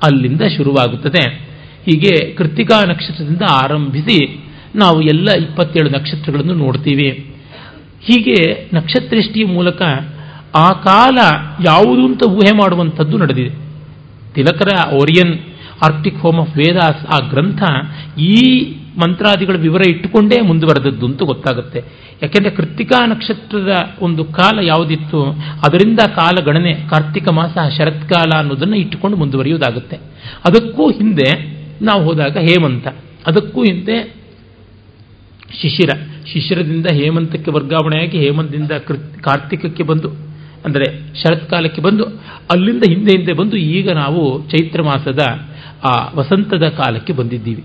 B: ಅಲ್ಲಿಂದ ಶುರುವಾಗುತ್ತದೆ. ಹೀಗೆ ಕೃತ್ತಿಕಾ ನಕ್ಷತ್ರದಿಂದ ಆರಂಭಿಸಿ ನಾವು ಎಲ್ಲ ಇಪ್ಪತ್ತೇಳು ನಕ್ಷತ್ರಗಳನ್ನು ನೋಡ್ತೀವಿ. ಹೀಗೆ ನಕ್ಷತ್ರಿಷ್ಟಿಯ ಮೂಲಕ ಆ ಕಾಲ ಯಾವುದು ಅಂತ ಊಹೆ ಮಾಡುವಂಥದ್ದು ನಡೆದಿದೆ. ತಿಲಕರ, Orion Arctic home of Vedas ಆ ಗ್ರಂಥ ಈ ಮಂತ್ರಾದಿಗಳ ವಿವರ ಇಟ್ಟುಕೊಂಡೇ ಮುಂದುವರೆದದ್ದು ಅಂತ ಗೊತ್ತಾಗುತ್ತೆ. ಯಾಕೆಂದರೆ ಕೃತಿಕಾ ನಕ್ಷತ್ರದ ಒಂದು ಕಾಲ ಯಾವುದಿತ್ತು? ಅದರಿಂದ ಕಾಲ ಗಣನೆ, ಕಾರ್ತಿಕ ಮಾಸ, ಶರತ್ಕಾಲ ಅನ್ನೋದನ್ನು ಇಟ್ಟುಕೊಂಡು ಮುಂದುವರಿಯುವುದಾಗುತ್ತೆ. ಅದಕ್ಕೂ ಹಿಂದೆ ನಾವು ಹೋದಾಗ ಹೇಮಂತ. ಅದಕ್ಕೂ ಹಿಂದೆ ಶಿಶಿರ. ಶಿಶಿರದಿಂದ ಹೇಮಂತಕ್ಕೆ ವರ್ಗಾವಣೆಯಾಗಿ ಹೇಮಂತದಿಂದ ಕಾರ್ತಿಕಕ್ಕೆ ಬಂದು, ಅಂದರೆ ಶರತ್ಕಾಲಕ್ಕೆ ಬಂದು, ಅಲ್ಲಿಂದ ಹಿಂದೆ ಹಿಂದೆ ಬಂದು ಈಗ ನಾವು ಚೈತ್ರ ಮಾಸದ ಆ ವಸಂತದ ಕಾಲಕ್ಕೆ ಬಂದಿದ್ದೀವಿ.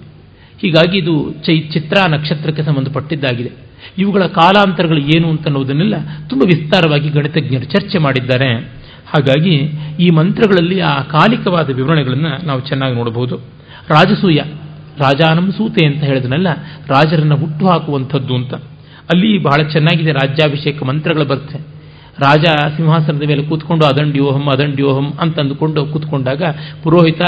B: ಹೀಗಾಗಿ ಇದು ಚೈ, ಚಿತ್ರ ನಕ್ಷತ್ರಕ್ಕೆ ಸಂಬಂಧಪಟ್ಟಿದ್ದಾಗಿದೆ. ಇವುಗಳ ಕಾಲಾಂತರಗಳು ಏನು ಅಂತ ಅನ್ನೋದನ್ನೆಲ್ಲ ತುಂಬ ವಿಸ್ತಾರವಾಗಿ ಗಣಿತಜ್ಞರು ಚರ್ಚೆ ಮಾಡಿದ್ದಾರೆ. ಹಾಗಾಗಿ ಈ ಮಂತ್ರಗಳಲ್ಲಿ ಆ ಕಾಲಿಕವಾದ ವಿವರಣೆಗಳನ್ನು ನಾವು ಚೆನ್ನಾಗಿ ನೋಡಬಹುದು. ರಾಜಸೂಯ, ರಾಜಾನಂ ಸೂತೆ ಅಂತ ಹೇಳಿದನಲ್ಲ ರಾಜರನ್ನು ಹುಟ್ಟು ಹಾಕುವಂಥದ್ದು ಅಂತ. ಅಲ್ಲಿ ಬಹಳ ಚೆನ್ನಾಗಿದೆ ರಾಜ್ಯಾಭಿಷೇಕ ಮಂತ್ರಗಳು ಬರುತ್ತೆ. ರಾಜ ಸಿಂಹಾಸನದ ಮೇಲೆ ಕೂತ್ಕೊಂಡು ಅದಂಡ್ಯೋಹಂ ಅದಂಡ್ಯೋಹಂ ಅಂತ ಅಂದುಕೊಂಡು ಕೂತ್ಕೊಂಡಾಗ ಪುರೋಹಿತ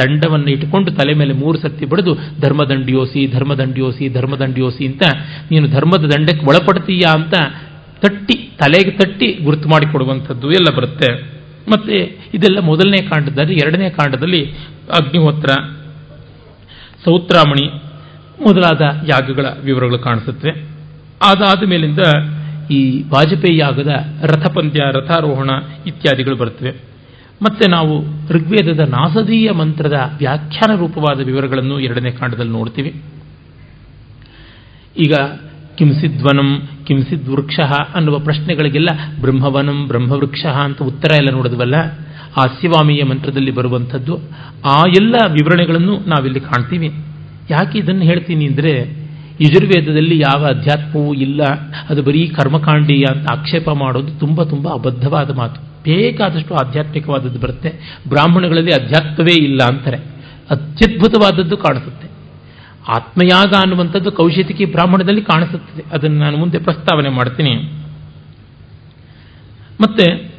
B: ದಂಡವನ್ನು ಇಟ್ಟುಕೊಂಡು ತಲೆ ಮೇಲೆ ಮೂರು ಸತ್ತಿ ಬಡಿದು ಧರ್ಮದಂಡಿಯೋಸಿ ಧರ್ಮದಂಡಿಯೋಸಿ ಧರ್ಮದಂಡಿಯೋಸಿ ಅಂತ ನೀನು ಧರ್ಮದ ದಂಡಕ್ಕೆ ಒಳಪಡ್ತೀಯಾ ಅಂತ ತಟ್ಟಿ, ತಲೆಗೆ ತಟ್ಟಿ ಗುರುತು ಮಾಡಿಕೊಡುವಂಥದ್ದು ಎಲ್ಲ ಬರುತ್ತೆ. ಮತ್ತೆ ಇದೆಲ್ಲ ಮೊದಲನೇ ಕಾಂಡದಲ್ಲಿ, ಎರಡನೇ ಕಾಂಡದಲ್ಲಿ ಅಗ್ನಿಹೋತ್ರ, ಸೌತ್ರಾಮಣಿ ಮೊದಲಾದ ಯಾಗಗಳ ವಿವರಗಳು ಕಾಣಿಸುತ್ತವೆ. ಅದಾದ ಮೇಲಿಂದ ಈ ವಾಜಪೇಯಿ ಯಾಗದ ರಥಪಂದ್ಯ, ರಥಾರೋಹಣ ಇತ್ಯಾದಿಗಳು ಬರುತ್ತವೆ. ಮತ್ತೆ ನಾವು ಋಗ್ವೇದದ ನಾಸದೀಯ ಮಂತ್ರದ ವ್ಯಾಖ್ಯಾನ ರೂಪವಾದ ವಿವರಗಳನ್ನು ಎರಡನೇ ಕಾಂಡದಲ್ಲಿ ನೋಡ್ತೀವಿ. ಈಗ ಕಿಂಸಿದ್ವನಂ ಕಿಂಸಿದ್ ವೃಕ್ಷ ಅನ್ನುವ ಪ್ರಶ್ನೆಗಳಿಗೆಲ್ಲ ಬ್ರಹ್ಮವನಂ, ಬ್ರಹ್ಮವೃಕ್ಷ ಅಂತ ಉತ್ತರ ಎಲ್ಲ ನೋಡಿದ್ವಲ್ಲ ಆ ಮಂತ್ರದಲ್ಲಿ ಬರುವಂಥದ್ದು, ಆ ಎಲ್ಲ ವಿವರಣೆಗಳನ್ನು ನಾವಿಲ್ಲಿ ಕಾಣ್ತೀವಿ. ಯಾಕೆ ಇದನ್ನು ಹೇಳ್ತೀನಿ ಅಂದರೆ ಯಜುರ್ವೇದದಲ್ಲಿ ಯಾವ ಅಧ್ಯಾತ್ಮವೂ ಇಲ್ಲ. ಅದು ಬರೀ ಕರ್ಮಕಾಂಡೀಯ ಅಂತ ಆಕ್ಷೇಪ ಮಾಡೋದು ತುಂಬ ತುಂಬ ಅಬದ್ಧವಾದ ಮಾತು. ಬೇಕಾದಷ್ಟು ಆಧ್ಯಾತ್ಮಿಕವಾದದ್ದು ಬರುತ್ತೆ. ಬ್ರಾಹ್ಮಣಗಳಲ್ಲಿ ಅಧ್ಯಾತ್ಮವೇ ಇಲ್ಲ ಅಂತಾರೆ. ಅತ್ಯದ್ಭುತವಾದದ್ದು ಕಾಣಿಸುತ್ತೆ. ಆತ್ಮಯಾಗ ಅನ್ನುವಂಥದ್ದು ಕೌಶಿತಿಕಿ ಬ್ರಾಹ್ಮಣದಲ್ಲಿ ಕಾಣಿಸುತ್ತದೆ. ಅದನ್ನು ನಾನು ಮುಂದೆ ಪ್ರಸ್ತಾವನೆ ಮಾಡ್ತೀನಿ. ಮತ್ತೆ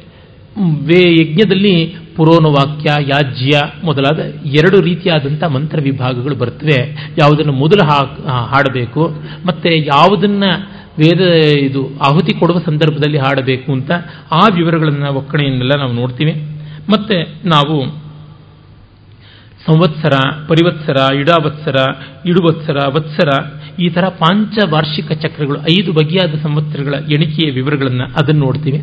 B: ಯಜ್ಞದಲ್ಲಿ ಪುರೋಣವಾಕ್ಯ ಯಾಜ್ಯ ಮೊದಲಾದ ಎರಡು ರೀತಿಯಾದಂಥ ಮಂತ್ರ ವಿಭಾಗಗಳು ಬರ್ತವೆ. ಯಾವುದನ್ನು ಮೊದಲು ಹಾಡಬೇಕು, ಮತ್ತೆ ಯಾವುದನ್ನ ವೇದ ಇದು ಆಹುತಿ ಕೊಡುವ ಸಂದರ್ಭದಲ್ಲಿ ಹಾಡಬೇಕು ಅಂತ ಆ ವಿವರಗಳನ್ನು ಒಕ್ಕಣೆಯನ್ನೆಲ್ಲ ನಾವು ನೋಡ್ತೀವಿ. ಮತ್ತೆ ನಾವು ಸಂವತ್ಸರ, ಪರಿವತ್ಸರ, ಇಡಾವತ್ಸರ, ಇಡುವತ್ಸರ, ವತ್ಸರ ಈ ಥರ ಪಾಂಚವಾರ್ಷಿಕ ಚಕ್ರಗಳು, ಐದು ಬಗೆಯಾದ ಸಂವತ್ಸರಗಳ ಎಣಿಕೆಯ ವಿವರಗಳನ್ನು ಅದನ್ನು ನೋಡ್ತೀವಿ.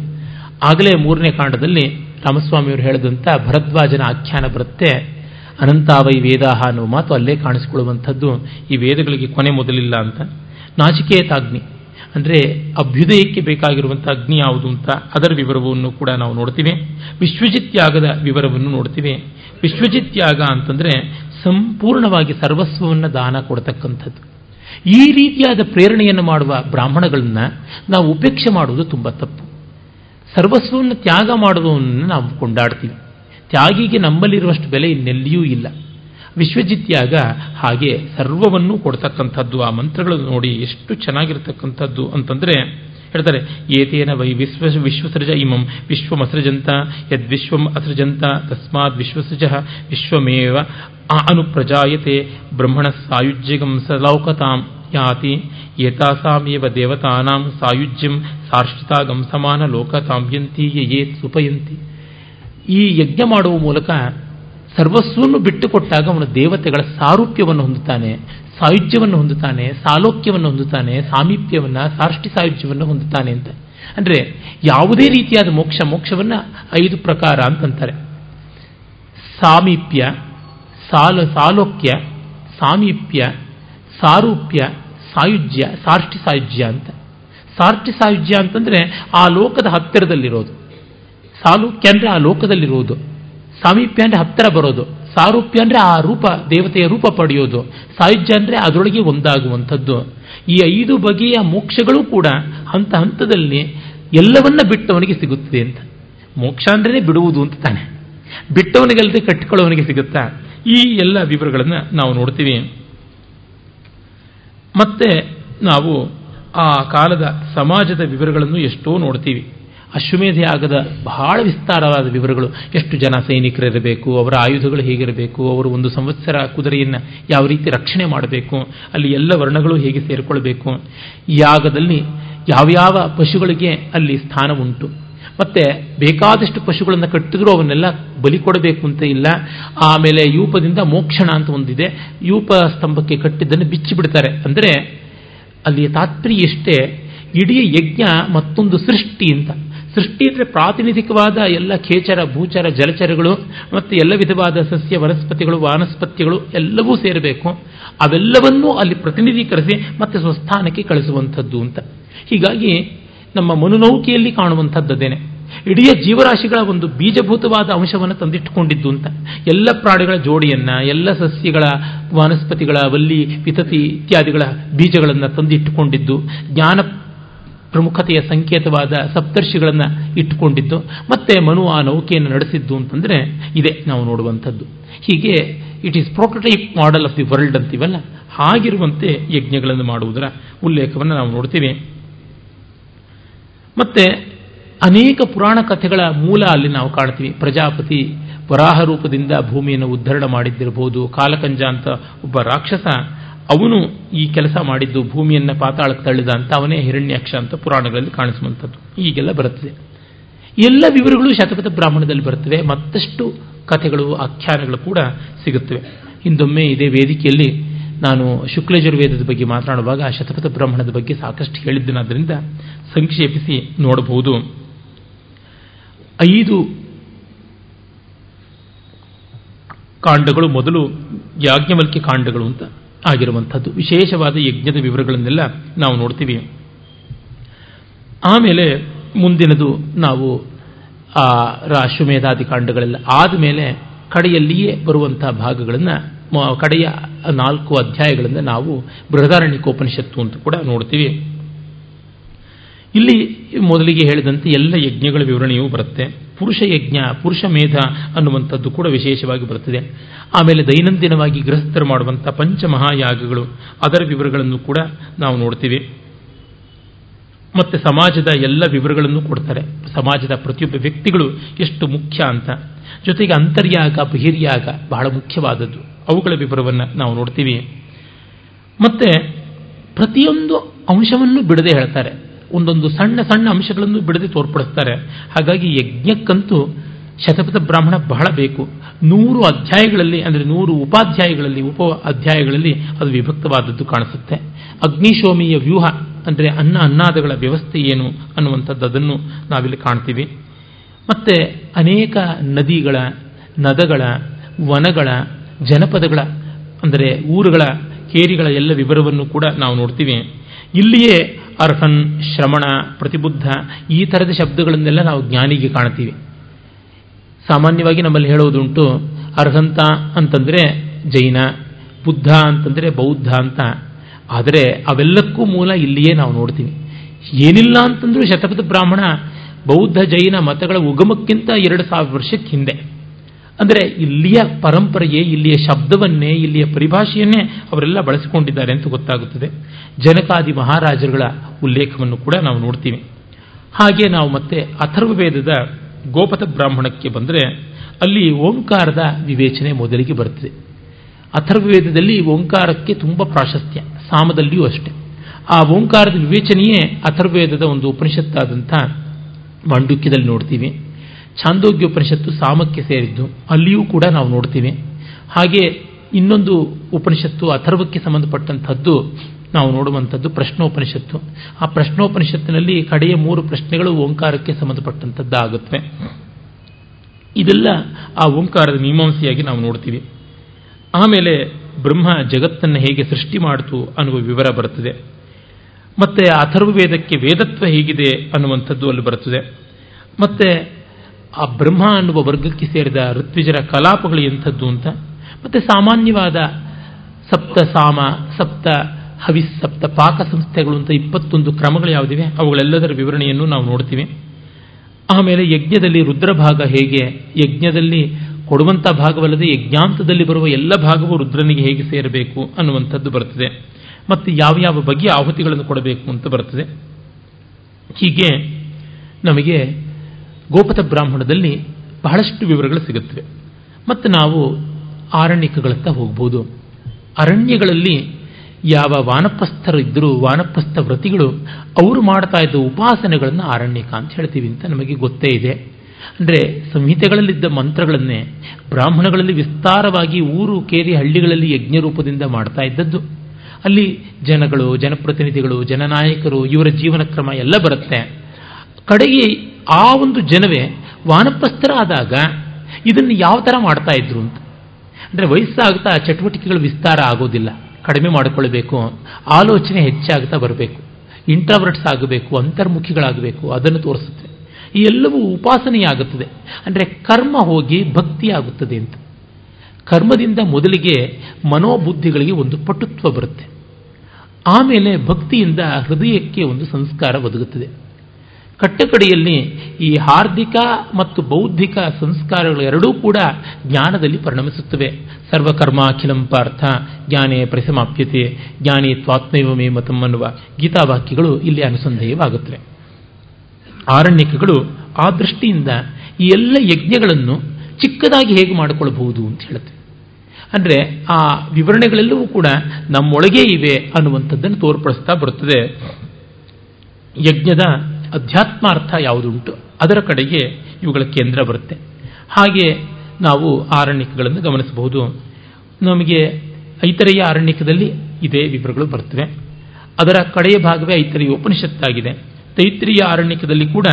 B: ಆಗಲೇ ಮೂರನೇ ಕಾಂಡದಲ್ಲಿ ರಾಮಸ್ವಾಮಿಯವರು ಹೇಳಿದಂಥ ಭರದ್ವಾಜನ ಆಖ್ಯಾನ ಬರುತ್ತೆ. ಅನಂತಾವೈ ವೇದಾಹ ಅನ್ನೋ ಮಾತು ಅಲ್ಲೇ ಕಾಣಿಸಿಕೊಳ್ಳುವಂಥದ್ದು. ಈ ವೇದಗಳಿಗೆ ಕೊನೆ ಮೊದಲಿಲ್ಲ ಅಂತ. ನಾಚಿಕೇತಾಗ್ನಿ. ಅಂದರೆ ಅಭ್ಯುದಯಕ್ಕೆ ಬೇಕಾಗಿರುವಂಥ ಅಗ್ನಿ ಯಾವುದು ಅಂತ ಅದರ ವಿವರವನ್ನು ಕೂಡ ನಾವು ನೋಡ್ತೀವಿ. ವಿಶ್ವಜಿತ್ ಯಾಗದ ವಿವರವನ್ನು ನೋಡ್ತೀವಿ. ವಿಶ್ವಜಿತ್ ಯಾಗ ಅಂತಂದರೆ ಸಂಪೂರ್ಣವಾಗಿ ಸರ್ವಸ್ವವನ್ನು ದಾನ ಕೊಡ್ತಕ್ಕಂಥದ್ದು. ಈ ರೀತಿಯಾದ ಪ್ರೇರಣೆಯನ್ನು ಮಾಡುವ ಬ್ರಾಹ್ಮಣಗಳನ್ನ ನಾವು ಉಪೇಕ್ಷೆ ಮಾಡುವುದು ತುಂಬ ತಪ್ಪು. ಸರ್ವಸ್ವವನ್ನು ತ್ಯಾಗ ಮಾಡುವವನ್ನು ನಾವು ಕೊಂಡಾಡ್ತೀವಿ. ತ್ಯಾಗಿಗೆ ನಮ್ಮಲ್ಲಿರುವಷ್ಟು ಬೆಲೆ ಇನ್ನೆಲ್ಲಿಯೂ ಇಲ್ಲ. ವಿಶ್ವಜಿತ್ಯಾಗ ಹಾಗೆ ಸರ್ವವನ್ನು ಕೊಡ್ತಕ್ಕಂಥದ್ದು, ಆ ಮಂತ್ರಗಳು ನೋಡಿ ಎಷ್ಟು ಚೆನ್ನಾಗಿರ್ತಕ್ಕಂಥದ್ದು ಅಂತಂದರೆ ಹೇಳ್ತಾರೆ, ಏತೇನ ವೈ ವಿಶ್ವ ವಿಶ್ವಸೃಜ ಇಮಂ ವಿಶ್ವಮಸೃಜಂತ ಯದ್ವಿಶ್ವಂ ಅಸೃಜಂತ, ತಸ್ಮಾತ್ ವಿಶ್ವಸೃಜ, ವಿಶ್ವಮೇವ ಅನುಪ್ರಜಾಯತೆ, ಬ್ರಹ್ಮಣ ಸಾಯುಜ್ಯಗಂ ಸಲೌಕತಾಂ ಯಾತಿ ಏತಾಸಾಮೇವ ದೇವತಾನಾಂ ಸಾಯುಜ್ಯಂ ಸಾರ್ಷಿತಾಗಂ ಸಮಾನ ಲೋಕತಾಂಬ್ಯಂತಿ ಯೇ ಸುಪಯಂತಿ ಈ ಯಜ್ಞ ಮಾಡುವ ಮೂಲಕ ಸರ್ವಸ್ವವನ್ನು ಬಿಟ್ಟುಕೊಟ್ಟಾಗ ಅವನು ದೇವತೆಗಳ ಸಾರೂಪ್ಯವನ್ನು ಹೊಂದುತ್ತಾನೆ, ಸಾಯುಜ್ಯವನ್ನು ಹೊಂದುತ್ತಾನೆ, ಸಾಲೋಕ್ಯವನ್ನು ಹೊಂದುತ್ತಾನೆ, ಸಾಮೀಪ್ಯವನ್ನು, ಸಾರ್ಷ್ಟಿ ಸಾಯುಜ್ಯವನ್ನು ಹೊಂದುತ್ತಾನೆ ಅಂತ. ಅಂದ್ರೆ ಯಾವುದೇ ರೀತಿಯಾದ ಮೋಕ್ಷ, ಮೋಕ್ಷವನ್ನು ಐದು ಪ್ರಕಾರ ಅಂತಂತಾರೆ. ಸಾಮೀಪ್ಯ, ಸಾಲ, ಸಾಲೋಕ್ಯ, ಸಾಮೀಪ್ಯ, ಸಾರೂಪ್ಯ ಸಾಯುಜ್ಯ ಸಾರ್ಷ್ಟಿ ಸಾಯುಜ್ಯ ಅಂತ. ಸಾರ್ಷ್ಟಿ ಸಾಯುಜ್ಯ ಅಂತಂದ್ರೆ ಆ ಲೋಕದ ಹತ್ತಿರದಲ್ಲಿರೋದು. ಸಾಲೂಕ್ಯ ಅಂದರೆ ಆ ಲೋಕದಲ್ಲಿರುವುದು ಸಾಮೀಪ್ಯ ಅಂದ್ರೆ ಹತ್ತಿರ ಬರೋದು. ಸಾರೂಪ್ಯ ಅಂದ್ರೆ ಆ ರೂಪ, ದೇವತೆಯ ರೂಪ ಪಡೆಯೋದು. ಸಾಯುಜ್ಯ ಅಂದ್ರೆ ಅದರೊಳಗೆ ಒಂದಾಗುವಂಥದ್ದು. ಈ ಐದು ಬಗೆಯ ಮೋಕ್ಷಗಳು ಕೂಡ ಹಂತ ಹಂತದಲ್ಲಿ ಎಲ್ಲವನ್ನ ಬಿಟ್ಟವನಿಗೆ ಸಿಗುತ್ತದೆ ಅಂತ. ಮೋಕ್ಷ ಅಂದ್ರೆ ಬಿಡುವುದು ಅಂತ ತಾನೆ. ಬಿಟ್ಟವನಿಗಲ್ಲದೆ ಕಟ್ಟಿಕೊಳ್ಳೋವನಿಗೆ ಸಿಗುತ್ತಾ? ಈ ಎಲ್ಲ ವಿವರಗಳನ್ನು ನಾವು ನೋಡ್ತೀವಿ. ಮತ್ತೆ ನಾವು ಆ ಕಾಲದ ಸಮಾಜದ ವಿವರಗಳನ್ನು ಎಷ್ಟೋ ನೋಡ್ತೀವಿ. ಅಶ್ವಮೇಧ ಯಾಗದ ಬಹಳ ವಿಸ್ತಾರವಾದ ವಿವರಗಳು. ಎಷ್ಟು ಜನ ಸೈನಿಕರಿರಬೇಕು, ಅವರ ಆಯುಧಗಳು ಹೇಗಿರಬೇಕು, ಅವರು ಒಂದು ಸಂವತ್ಸರ ಕುದುರೆಯನ್ನು ಯಾವ ರೀತಿ ರಕ್ಷಣೆ ಮಾಡಬೇಕು, ಅಲ್ಲಿ ಎಲ್ಲ ವರ್ಣಗಳು ಹೇಗೆ ಸೇರಿಕೊಳ್ಬೇಕು. ಯಾಗದಲ್ಲಿ ಯಾವ್ಯಾವ ಪಶುಗಳಿಗೆ ಅಲ್ಲಿ ಸ್ಥಾನ ಮತ್ತೆ ಬೇಕಾದಷ್ಟು ಪಶುಗಳನ್ನು ಕಟ್ಟಿದ್ರು ಅವನ್ನೆಲ್ಲ ಬಲಿ ಕೊಡಬೇಕು ಅಂತ ಇಲ್ಲ. ಆಮೇಲೆ ಯೂಪದಿಂದ ಮೋಕ್ಷಣ ಅಂತ ಒಂದಿದೆ. ಯೂಪ ಸ್ತಂಭಕ್ಕೆ ಕಟ್ಟಿದ್ದನ್ನು ಬಿಚ್ಚಿ ಬಿಡ್ತಾರೆ. ಅಂದರೆ ಅಲ್ಲಿ ತಾತ್ಪರ್ಯ ಎಷ್ಟೇ, ಇಡೀ ಯಜ್ಞ ಮತ್ತೊಂದು ಸೃಷ್ಟಿ ಅಂತ. ಸೃಷ್ಟಿ ಅಂದರೆ ಪ್ರಾತಿನಿಧಿಕವಾದ ಎಲ್ಲ ಖೇಚರ, ಭೂಚರ, ಜಲಚರಗಳು, ಮತ್ತು ಎಲ್ಲ ವಿಧವಾದ ಸಸ್ಯ, ವನಸ್ಪತಿಗಳು, ವಾನಸ್ಪತಿಗಳು ಎಲ್ಲವೂ ಸೇರಬೇಕು. ಅವೆಲ್ಲವನ್ನೂ ಅಲ್ಲಿ ಪ್ರತಿನಿಧೀಕರಿಸಿ ಮತ್ತೆ ಸ್ವಸ್ಥಾನಕ್ಕೆ ಕಳಿಸುವಂಥದ್ದು ಅಂತ. ಹೀಗಾಗಿ ನಮ್ಮ ಮನುನೌಕೆಯಲ್ಲಿ ಕಾಣುವಂಥದ್ದೇನೆ ಇಡೀ ಜೀವರಾಶಿಗಳ ಒಂದು ಬೀಜಭೂತವಾದ ಅಂಶವನ್ನು ತಂದಿಟ್ಟುಕೊಂಡಿದ್ದು ಅಂತ. ಎಲ್ಲ ಪ್ರಾಣಿಗಳ ಜೋಡಿಯನ್ನ, ಎಲ್ಲ ಸಸ್ಯಗಳ, ವನಸ್ಪತಿಗಳ, ವಲ್ಲಿ ವಿತತಿ ಇತ್ಯಾದಿಗಳ ಬೀಜಗಳನ್ನು ತಂದಿಟ್ಟುಕೊಂಡಿದ್ದು, ಜ್ಞಾನ ಪ್ರಮುಖತೆಯ ಸಂಕೇತವಾದ ಸಪ್ತರ್ಷಿಗಳನ್ನು ಇಟ್ಟುಕೊಂಡಿದ್ದು, ಮತ್ತೆ ಮನು ಆ ನೌಕೆಯನ್ನು ನಡೆಸಿದ್ದು ಅಂತಂದರೆ ಇದೆ ನಾವು ನೋಡುವಂಥದ್ದು. ಹೀಗೆ it is prototype model of the world ಅಂತೀವಲ್ಲ? ಹಾಗಿರುವಂತೆ ಯಜ್ಞಗಳನ್ನು ಮಾಡುವುದರ ಉಲ್ಲೇಖವನ್ನು ನಾವು ನೋಡ್ತೀವಿ. ಮತ್ತೆ ಅನೇಕ ಪುರಾಣ ಕಥೆಗಳ ಮೂಲ ಅಲ್ಲಿ ನಾವು ಕಾಣ್ತೀವಿ. ಪ್ರಜಾಪತಿ ವರಾಹ ರೂಪದಿಂದ ಭೂಮಿಯನ್ನು ಉದ್ಧರಣ ಮಾಡಿದ್ದಿರಬಹುದು ಕಾಲಕಂಜ ಅಂತ ಒಬ್ಬ ರಾಕ್ಷಸ, ಅವನು ಈ ಕೆಲಸ ಮಾಡಿದ್ದು ಭೂಮಿಯನ್ನು ಪಾತಾಳಕ್ಕೆ ತಳ್ಳಿದ ಅಂತ ಅವನೇ ಹಿರಣ್ಯಾಕ್ಷ ಅಂತ ಪುರಾಣಗಳಲ್ಲಿ ಕಾಣಿಸುವಂಥದ್ದು. ಈಗೆಲ್ಲ ಬರುತ್ತದೆ. ಎಲ್ಲ ವಿವರಗಳು ಶತಪಥ ಬ್ರಾಹ್ಮಣದಲ್ಲಿ ಬರುತ್ತವೆ. ಮತ್ತಷ್ಟು ಕಥೆಗಳು ಆಖ್ಯಾನಗಳು ಕೂಡ ಸಿಗುತ್ತವೆ. ಹಿಂದೊಮ್ಮೆ ಇದೇ ವೇದಿಕೆಯಲ್ಲಿ ನಾನು ಶುಕ್ಲಜುರ್ವೇದದ ಬಗ್ಗೆ ಮಾತನಾಡುವಾಗ ಶತಪಥ ಬ್ರಾಹ್ಮಣದ ಬಗ್ಗೆ ಸಾಕಷ್ಟು ಹೇಳಿದ್ದನಾದ್ದರಿಂದ ಸಂಕ್ಷೇಪಿಸಿ ನೋಡಬಹುದು. ಐದು ಕಾಂಡಗಳು ಮೊದಲು ಯಾಜ್ಞವಲ್ಕ್ಯ ಕಾಂಡಗಳು ಅಂತ ಆಗಿರುವಂಥದ್ದು. ವಿಶೇಷವಾದ ಯಜ್ಞದ ವಿವರಗಳನ್ನೆಲ್ಲ ನಾವು ನೋಡ್ತೀವಿ. ಆಮೇಲೆ ಮುಂದಿನದು ನಾವು ಆ ರಾಶ್ವಮೇಧಾದಿ ಕಾಂಡಗಳೆಲ್ಲ ಆದಮೇಲೆ ಕಡೆಯಲ್ಲಿಯೇ ಬರುವಂತಹ ಭಾಗಗಳನ್ನು ಕಡೆಯ ನಾಲ್ಕು ಅಧ್ಯಾಯಗಳಿಂದ ನಾವು ಬೃಹದಾರಣ್ಯಕೋಪನಿಷತ್ತು ಅಂತ ಕೂಡ ನೋಡ್ತೀವಿ. ಇಲ್ಲಿ ಮೊದಲಿಗೆ ಹೇಳಿದಂತೆ ಎಲ್ಲ ಯಜ್ಞಗಳ ವಿವರಣೆಯೂ ಬರುತ್ತೆ. ಪುರುಷ ಯಜ್ಞ, ಪುರುಷ ಮೇಧ ಅನ್ನುವಂಥದ್ದು ಕೂಡ ವಿಶೇಷವಾಗಿ ಬರುತ್ತದೆ ಆಮೇಲೆ ದೈನಂದಿನವಾಗಿ ಗೃಹಸ್ಥರು ಮಾಡುವಂಥ ಪಂಚಮಹಾಯಾಗಗಳು, ಅದರ ವಿವರಗಳನ್ನು ಕೂಡ ನಾವು ನೋಡ್ತೀವಿ. ಮತ್ತೆ ಸಮಾಜದ ಎಲ್ಲ ವಿವರಗಳನ್ನು ಕೊಡ್ತಾರೆ. ಸಮಾಜದ ಪ್ರತಿಯೊಬ್ಬ ವ್ಯಕ್ತಿಗಳು ಎಷ್ಟು ಮುಖ್ಯ ಅಂತ. ಜೊತೆಗೆ ಅಂತರ್ಯಾಗ, ಬಹಿರ್ಯಾಗ ಬಹಳ ಮುಖ್ಯವಾದದ್ದು. ಅವುಗಳ ವಿವರವನ್ನು ನಾವು ನೋಡ್ತೀವಿ. ಮತ್ತೆ ಪ್ರತಿಯೊಂದು ಅಂಶವನ್ನು ಬಿಡದೆ ಹೇಳ್ತಾರೆ. ಒಂದೊಂದು ಸಣ್ಣ ಸಣ್ಣ ಅಂಶಗಳನ್ನು ಬಿಡದೆ ತೋರ್ಪಡಿಸ್ತಾರೆ. ಹಾಗಾಗಿ ಯಜ್ಞಕ್ಕಂತೂ ಶತಪಥ ಬ್ರಾಹ್ಮಣ ಬಹಳ ಬೇಕು. ನೂರು ಅಧ್ಯಾಯಗಳಲ್ಲಿ, ಅಂದರೆ ನೂರು ಉಪಾಧ್ಯಾಯಗಳಲ್ಲಿ, ಉಪ ಅಧ್ಯಾಯಗಳಲ್ಲಿ ಅದು ವಿಭಕ್ತವಾದದ್ದು ಕಾಣಿಸುತ್ತೆ. ಅಗ್ನಿಶೋಮಿಯ ವ್ಯೂಹ ಅಂದರೆ ಅನ್ನ ಅನ್ನಾದಗಳ ವ್ಯವಸ್ಥೆ ಏನು ಅನ್ನುವಂಥದ್ದು ಅದನ್ನು ನಾವಿಲ್ಲಿ ಕಾಣ್ತೀವಿ. ಮತ್ತೆ ಅನೇಕ ನದಿಗಳ, ನದಗಳ, ವನಗಳ, ಜನಪದಗಳ ಅಂದರೆ ಊರುಗಳ ಕೇರಿಗಳ ಎಲ್ಲ ವಿವರವನ್ನು ಕೂಡ ನಾವು ನೋಡ್ತೀವಿ. ಇಲ್ಲಿಯೇ ಅರ್ಹನ್, ಶ್ರಮಣ, ಪ್ರತಿಬುದ್ಧ ಈ ಥರದ ಶಬ್ದಗಳನ್ನೆಲ್ಲ ನಾವು ಜ್ಞಾನಿಗೆ ಕಾಣ್ತೀವಿ. ಸಾಮಾನ್ಯವಾಗಿ ನಮ್ಮಲ್ಲಿ ಹೇಳೋದುಂಟು ಅರ್ಹಂತ ಅಂತಂದರೆ ಜೈನ, ಬುದ್ಧ ಅಂತಂದರೆ ಬೌದ್ಧ ಅಂತ. ಆದರೆ ಅವೆಲ್ಲಕ್ಕೂ ಮೂಲ ಇಲ್ಲಿಯೇ ನಾವು ನೋಡ್ತೀವಿ. ಏನಿಲ್ಲ ಅಂತಂದ್ರೂ ಶತಪಥ ಬ್ರಾಹ್ಮಣ ಬೌದ್ಧ ಜೈನ ಮತಗಳ ಉಗಮಕ್ಕಿಂತ ಎರಡು ಸಾವಿರ ವರ್ಷಕ್ಕೆ ಹಿಂದೆ. ಅಂದರೆ ಇಲ್ಲಿಯ ಪರಂಪರೆಯೇ, ಇಲ್ಲಿಯ ಶಬ್ದವನ್ನೇ, ಇಲ್ಲಿಯ ಪರಿಭಾಷೆಯನ್ನೇ ಅವರೆಲ್ಲ ಬಳಸಿಕೊಂಡಿದ್ದಾರೆ ಅಂತ ಗೊತ್ತಾಗುತ್ತದೆ. ಜನಕಾದಿ ಮಹಾರಾಜರುಗಳ ಉಲ್ಲೇಖವನ್ನು ಕೂಡ ನಾವು ನೋಡ್ತೀವಿ. ಹಾಗೆ ನಾವು ಮತ್ತೆ ಅಥರ್ವವೇದದ ಗೋಪಥ ಬ್ರಾಹ್ಮಣಕ್ಕೆ ಬಂದರೆ ಅಲ್ಲಿ ಓಂಕಾರದ ವಿವೇಚನೆ ಮೊದಲಿಗೆ ಬರುತ್ತದೆ. ಅಥರ್ವವೇದದಲ್ಲಿ ಓಂಕಾರಕ್ಕೆ ತುಂಬ ಪ್ರಾಶಸ್ತ್ಯ. ಸಾಮದಲ್ಲಿಯೂ ಅಷ್ಟೆ. ಆ ಓಂಕಾರದ ವಿವೇಚನೆಯೇ ಅಥರ್ವೇದದ ಒಂದು ಉಪನಿಷತ್ತಾದಂಥ ಮಾಂಡುಕ್ಯದಲ್ಲಿ ನೋಡ್ತೀವಿ. ಛಾಂದೋಗ್ಯ ಉಪನಿಷತ್ತು ಸಾಮಕ್ಕೆ ಸೇರಿದ್ದು ಅಲ್ಲಿಯೂ ಕೂಡ ನಾವು ನೋಡ್ತೀವಿ. ಹಾಗೆ ಇನ್ನೊಂದು ಉಪನಿಷತ್ತು ಅಥರ್ವಕ್ಕೆ ಸಂಬಂಧಪಟ್ಟಂಥದ್ದು ನಾವು ನೋಡುವಂಥದ್ದು ಪ್ರಶ್ನೋಪನಿಷತ್ತು. ಆ ಪ್ರಶ್ನೋಪನಿಷತ್ತಿನಲ್ಲಿ ಕಡೆಯ ಮೂರು ಪ್ರಶ್ನೆಗಳು ಓಂಕಾರಕ್ಕೆ ಸಂಬಂಧಪಟ್ಟಂಥದ್ದಾಗುತ್ತವೆ. ಇದೆಲ್ಲ ಆ ಓಂಕಾರದ ಮೀಮಾಂಸೆಯಾಗಿ ನಾವು ನೋಡ್ತೀವಿ. ಆಮೇಲೆ ಬ್ರಹ್ಮ ಜಗತ್ತನ್ನು ಹೇಗೆ ಸೃಷ್ಟಿ ಮಾಡಿತು ಅನ್ನುವ ವಿವರ ಬರುತ್ತದೆ. ಮತ್ತೆ ಅಥರ್ವ ವೇದಕ್ಕೆ ವೇದತ್ವ ಹೇಗಿದೆ ಅನ್ನುವಂಥದ್ದು ಅಲ್ಲಿ ಬರುತ್ತದೆ. ಮತ್ತೆ ಆ ಬ್ರಹ್ಮ ಅನ್ನುವ ವರ್ಗಕ್ಕೆ ಸೇರಿದ ಋತ್ವಿಜರ ಕಲಾಪಗಳು ಎಂಥದ್ದು ಅಂತ. ಮತ್ತೆ ಸಾಮಾನ್ಯವಾದ ಸಪ್ತ ಸಾಮ, ಸಪ್ತ ಹವಿಸ್, ಸಪ್ತ ಪಾಕ ಸಂಸ್ಥೆಗಳು ಅಂತ ಇಪ್ಪತ್ತೊಂದು ಕ್ರಮಗಳು ಯಾವುದಿವೆ? ಅವುಗಳೆಲ್ಲದರ ವಿವರಣೆಯನ್ನು ನಾವು ನೋಡ್ತೀವಿ. ಆಮೇಲೆ ಯಜ್ಞದಲ್ಲಿ ರುದ್ರಭಾಗ ಹೇಗೆ? ಯಜ್ಞದಲ್ಲಿ ಕೊಡುವಂಥ ಭಾಗವಲ್ಲದೆ ಯಜ್ಞಾಂತದಲ್ಲಿ ಬರುವ ಎಲ್ಲ ಭಾಗವೂ ರುದ್ರನಿಗೆ ಹೇಗೆ ಸೇರಬೇಕು ಅನ್ನುವಂಥದ್ದು ಬರ್ತದೆ. ಮತ್ತು ಯಾವ ಯಾವ ಬಗೆಯ ಆಹುತಿಗಳನ್ನು ಕೊಡಬೇಕು ಅಂತ ಬರ್ತದೆ. ಹೀಗೆ ನಮಗೆ ಗೋಪತ ಬ್ರಾಹ್ಮಣದಲ್ಲಿ ಬಹಳಷ್ಟು ವಿವರಗಳು ಸಿಗುತ್ತವೆ. ಮತ್ತು ನಾವು ಆರಣ್ಯಕಗಳತ್ತ ಹೋಗ್ಬೋದು. ಅರಣ್ಯಗಳಲ್ಲಿ ಯಾವ ವಾನಪ್ರಸ್ಥರು ಇದ್ದರೂ, ವಾನಪ್ರಸ್ಥ ವ್ರತಿಗಳು ಅವರು ಮಾಡ್ತಾ ಇದ್ದ ಉಪಾಸನೆಗಳನ್ನು ಆರಣ್ಯಕ ಅಂತ ಹೇಳ್ತೀವಿ ಅಂತ ನಮಗೆ ಗೊತ್ತೇ ಇದೆ. ಅಂದರೆ ಸಂಹಿತೆಗಳಲ್ಲಿದ್ದ ಮಂತ್ರಗಳನ್ನೇ ಬ್ರಾಹ್ಮಣಗಳಲ್ಲಿ ವಿಸ್ತಾರವಾಗಿ ಊರು ಕೇರಿ ಹಳ್ಳಿಗಳಲ್ಲಿ ಯಜ್ಞ ರೂಪದಿಂದ ಮಾಡ್ತಾ ಇದ್ದದ್ದು. ಅಲ್ಲಿ ಜನಗಳು, ಜನಪ್ರತಿನಿಧಿಗಳು, ಜನನಾಯಕರು, ಇವರ ಜೀವನ ಕ್ರಮ ಎಲ್ಲ ಬರುತ್ತೆ. ಕಡೆಗೆ ಆ ಒಂದು ಜನವೇ ವಾನಪ್ರಸ್ಥರಾದಾಗ ಇದನ್ನು ಯಾವ ಥರ ಮಾಡ್ತಾ ಇದ್ರು ಅಂತ. ಅಂದರೆ ವಯಸ್ಸಾಗ್ತಾ ಚಟುವಟಿಕೆಗಳು ವಿಸ್ತಾರ ಆಗೋದಿಲ್ಲ. ಕಡಿಮೆ ಮಾಡಿಕೊಳ್ಬೇಕು, ಆಲೋಚನೆ ಹೆಚ್ಚಾಗ್ತಾ ಬರಬೇಕು. ಇಂಟ್ರಾವರ್ಟ್ಸ್ ಆಗಬೇಕು, ಅಂತರ್ಮುಖಿಗಳಾಗಬೇಕು, ಅದನ್ನು ತೋರಿಸುತ್ತೆ. ಈ ಎಲ್ಲವೂ ಉಪಾಸನೆಯಾಗುತ್ತದೆ. ಅಂದರೆ ಕರ್ಮ ಹೋಗಿ ಭಕ್ತಿಯಾಗುತ್ತದೆ ಅಂತ. ಕರ್ಮದಿಂದ ಮೊದಲಿಗೆ ಮನೋಬುದ್ಧಿಗಳಿಗೆ ಒಂದು ಪಟುತ್ವ ಬರುತ್ತೆ. ಆಮೇಲೆ ಭಕ್ತಿಯಿಂದ ಹೃದಯಕ್ಕೆ ಒಂದು ಸಂಸ್ಕಾರ ಒದಗುತ್ತದೆ. ಕಟ್ಟಕಡೆಯಲ್ಲಿ ಈ ಹಾರ್ದಿಕ ಮತ್ತು ಬೌದ್ಧಿಕ ಸಂಸ್ಕಾರಗಳು ಎರಡೂ ಕೂಡ ಜ್ಞಾನದಲ್ಲಿ ಪರಿಣಮಿಸುತ್ತವೆ. ಸರ್ವಕರ್ಮಾಖಿಲಂ ಪಾರ್ಥ, ಜ್ಞಾನೇ ಪರಿಸಮಾಪ್ಯತೆ, ಜ್ಞಾನಿ ತ್ವಾತ್ಮೈವಮೇ ಮತಂ ಅನ್ನುವ ಗೀತಾವಾಕ್ಯಗಳು ಇಲ್ಲಿ ಅನುಸಂಧೇಯವಾಗುತ್ತವೆ. ಆರಣ್ಯಕಗಳು ಆ ದೃಷ್ಟಿಯಿಂದ ಈ ಎಲ್ಲ ಯಜ್ಞಗಳನ್ನು ಚಿಕ್ಕದಾಗಿ ಹೇಗೆ ಮಾಡಿಕೊಳ್ಳಬಹುದು ಅಂತ ಹೇಳುತ್ತೆ. ಅಂದರೆ ಆ ವಿವರಣೆಗಳೆಲ್ಲವೂ ಕೂಡ ನಮ್ಮೊಳಗೇ ಇವೆ ಅನ್ನುವಂಥದ್ದನ್ನು ತೋರ್ಪಡಿಸ್ತಾ ಬರುತ್ತದೆ. ಯಜ್ಞದ ಅಧ್ಯಾತ್ಮಾರ್ಥ ಯಾವುದುಂಟು, ಅದರ ಕಡೆಗೆ ಇವುಗಳ ಕೇಂದ್ರ ಬರುತ್ತೆ. ಹಾಗೆ ನಾವು ಆರಣ್ಯಕಗಳನ್ನು ಗಮನಿಸಬಹುದು. ನಮಗೆ ಐತರೆಯ ಆರಣ್ಯಕದಲ್ಲಿ ಇದೇ ವಿವರಗಳು ಬರ್ತವೆ ಅದರ ಕಡೆಯ ಭಾಗವೇ ಐತರೆಯ ಉಪನಿಷತ್ತಾಗಿದೆ. ತೈತ್ರಿಯ ಆರಣ್ಯಕದಲ್ಲಿ ಕೂಡ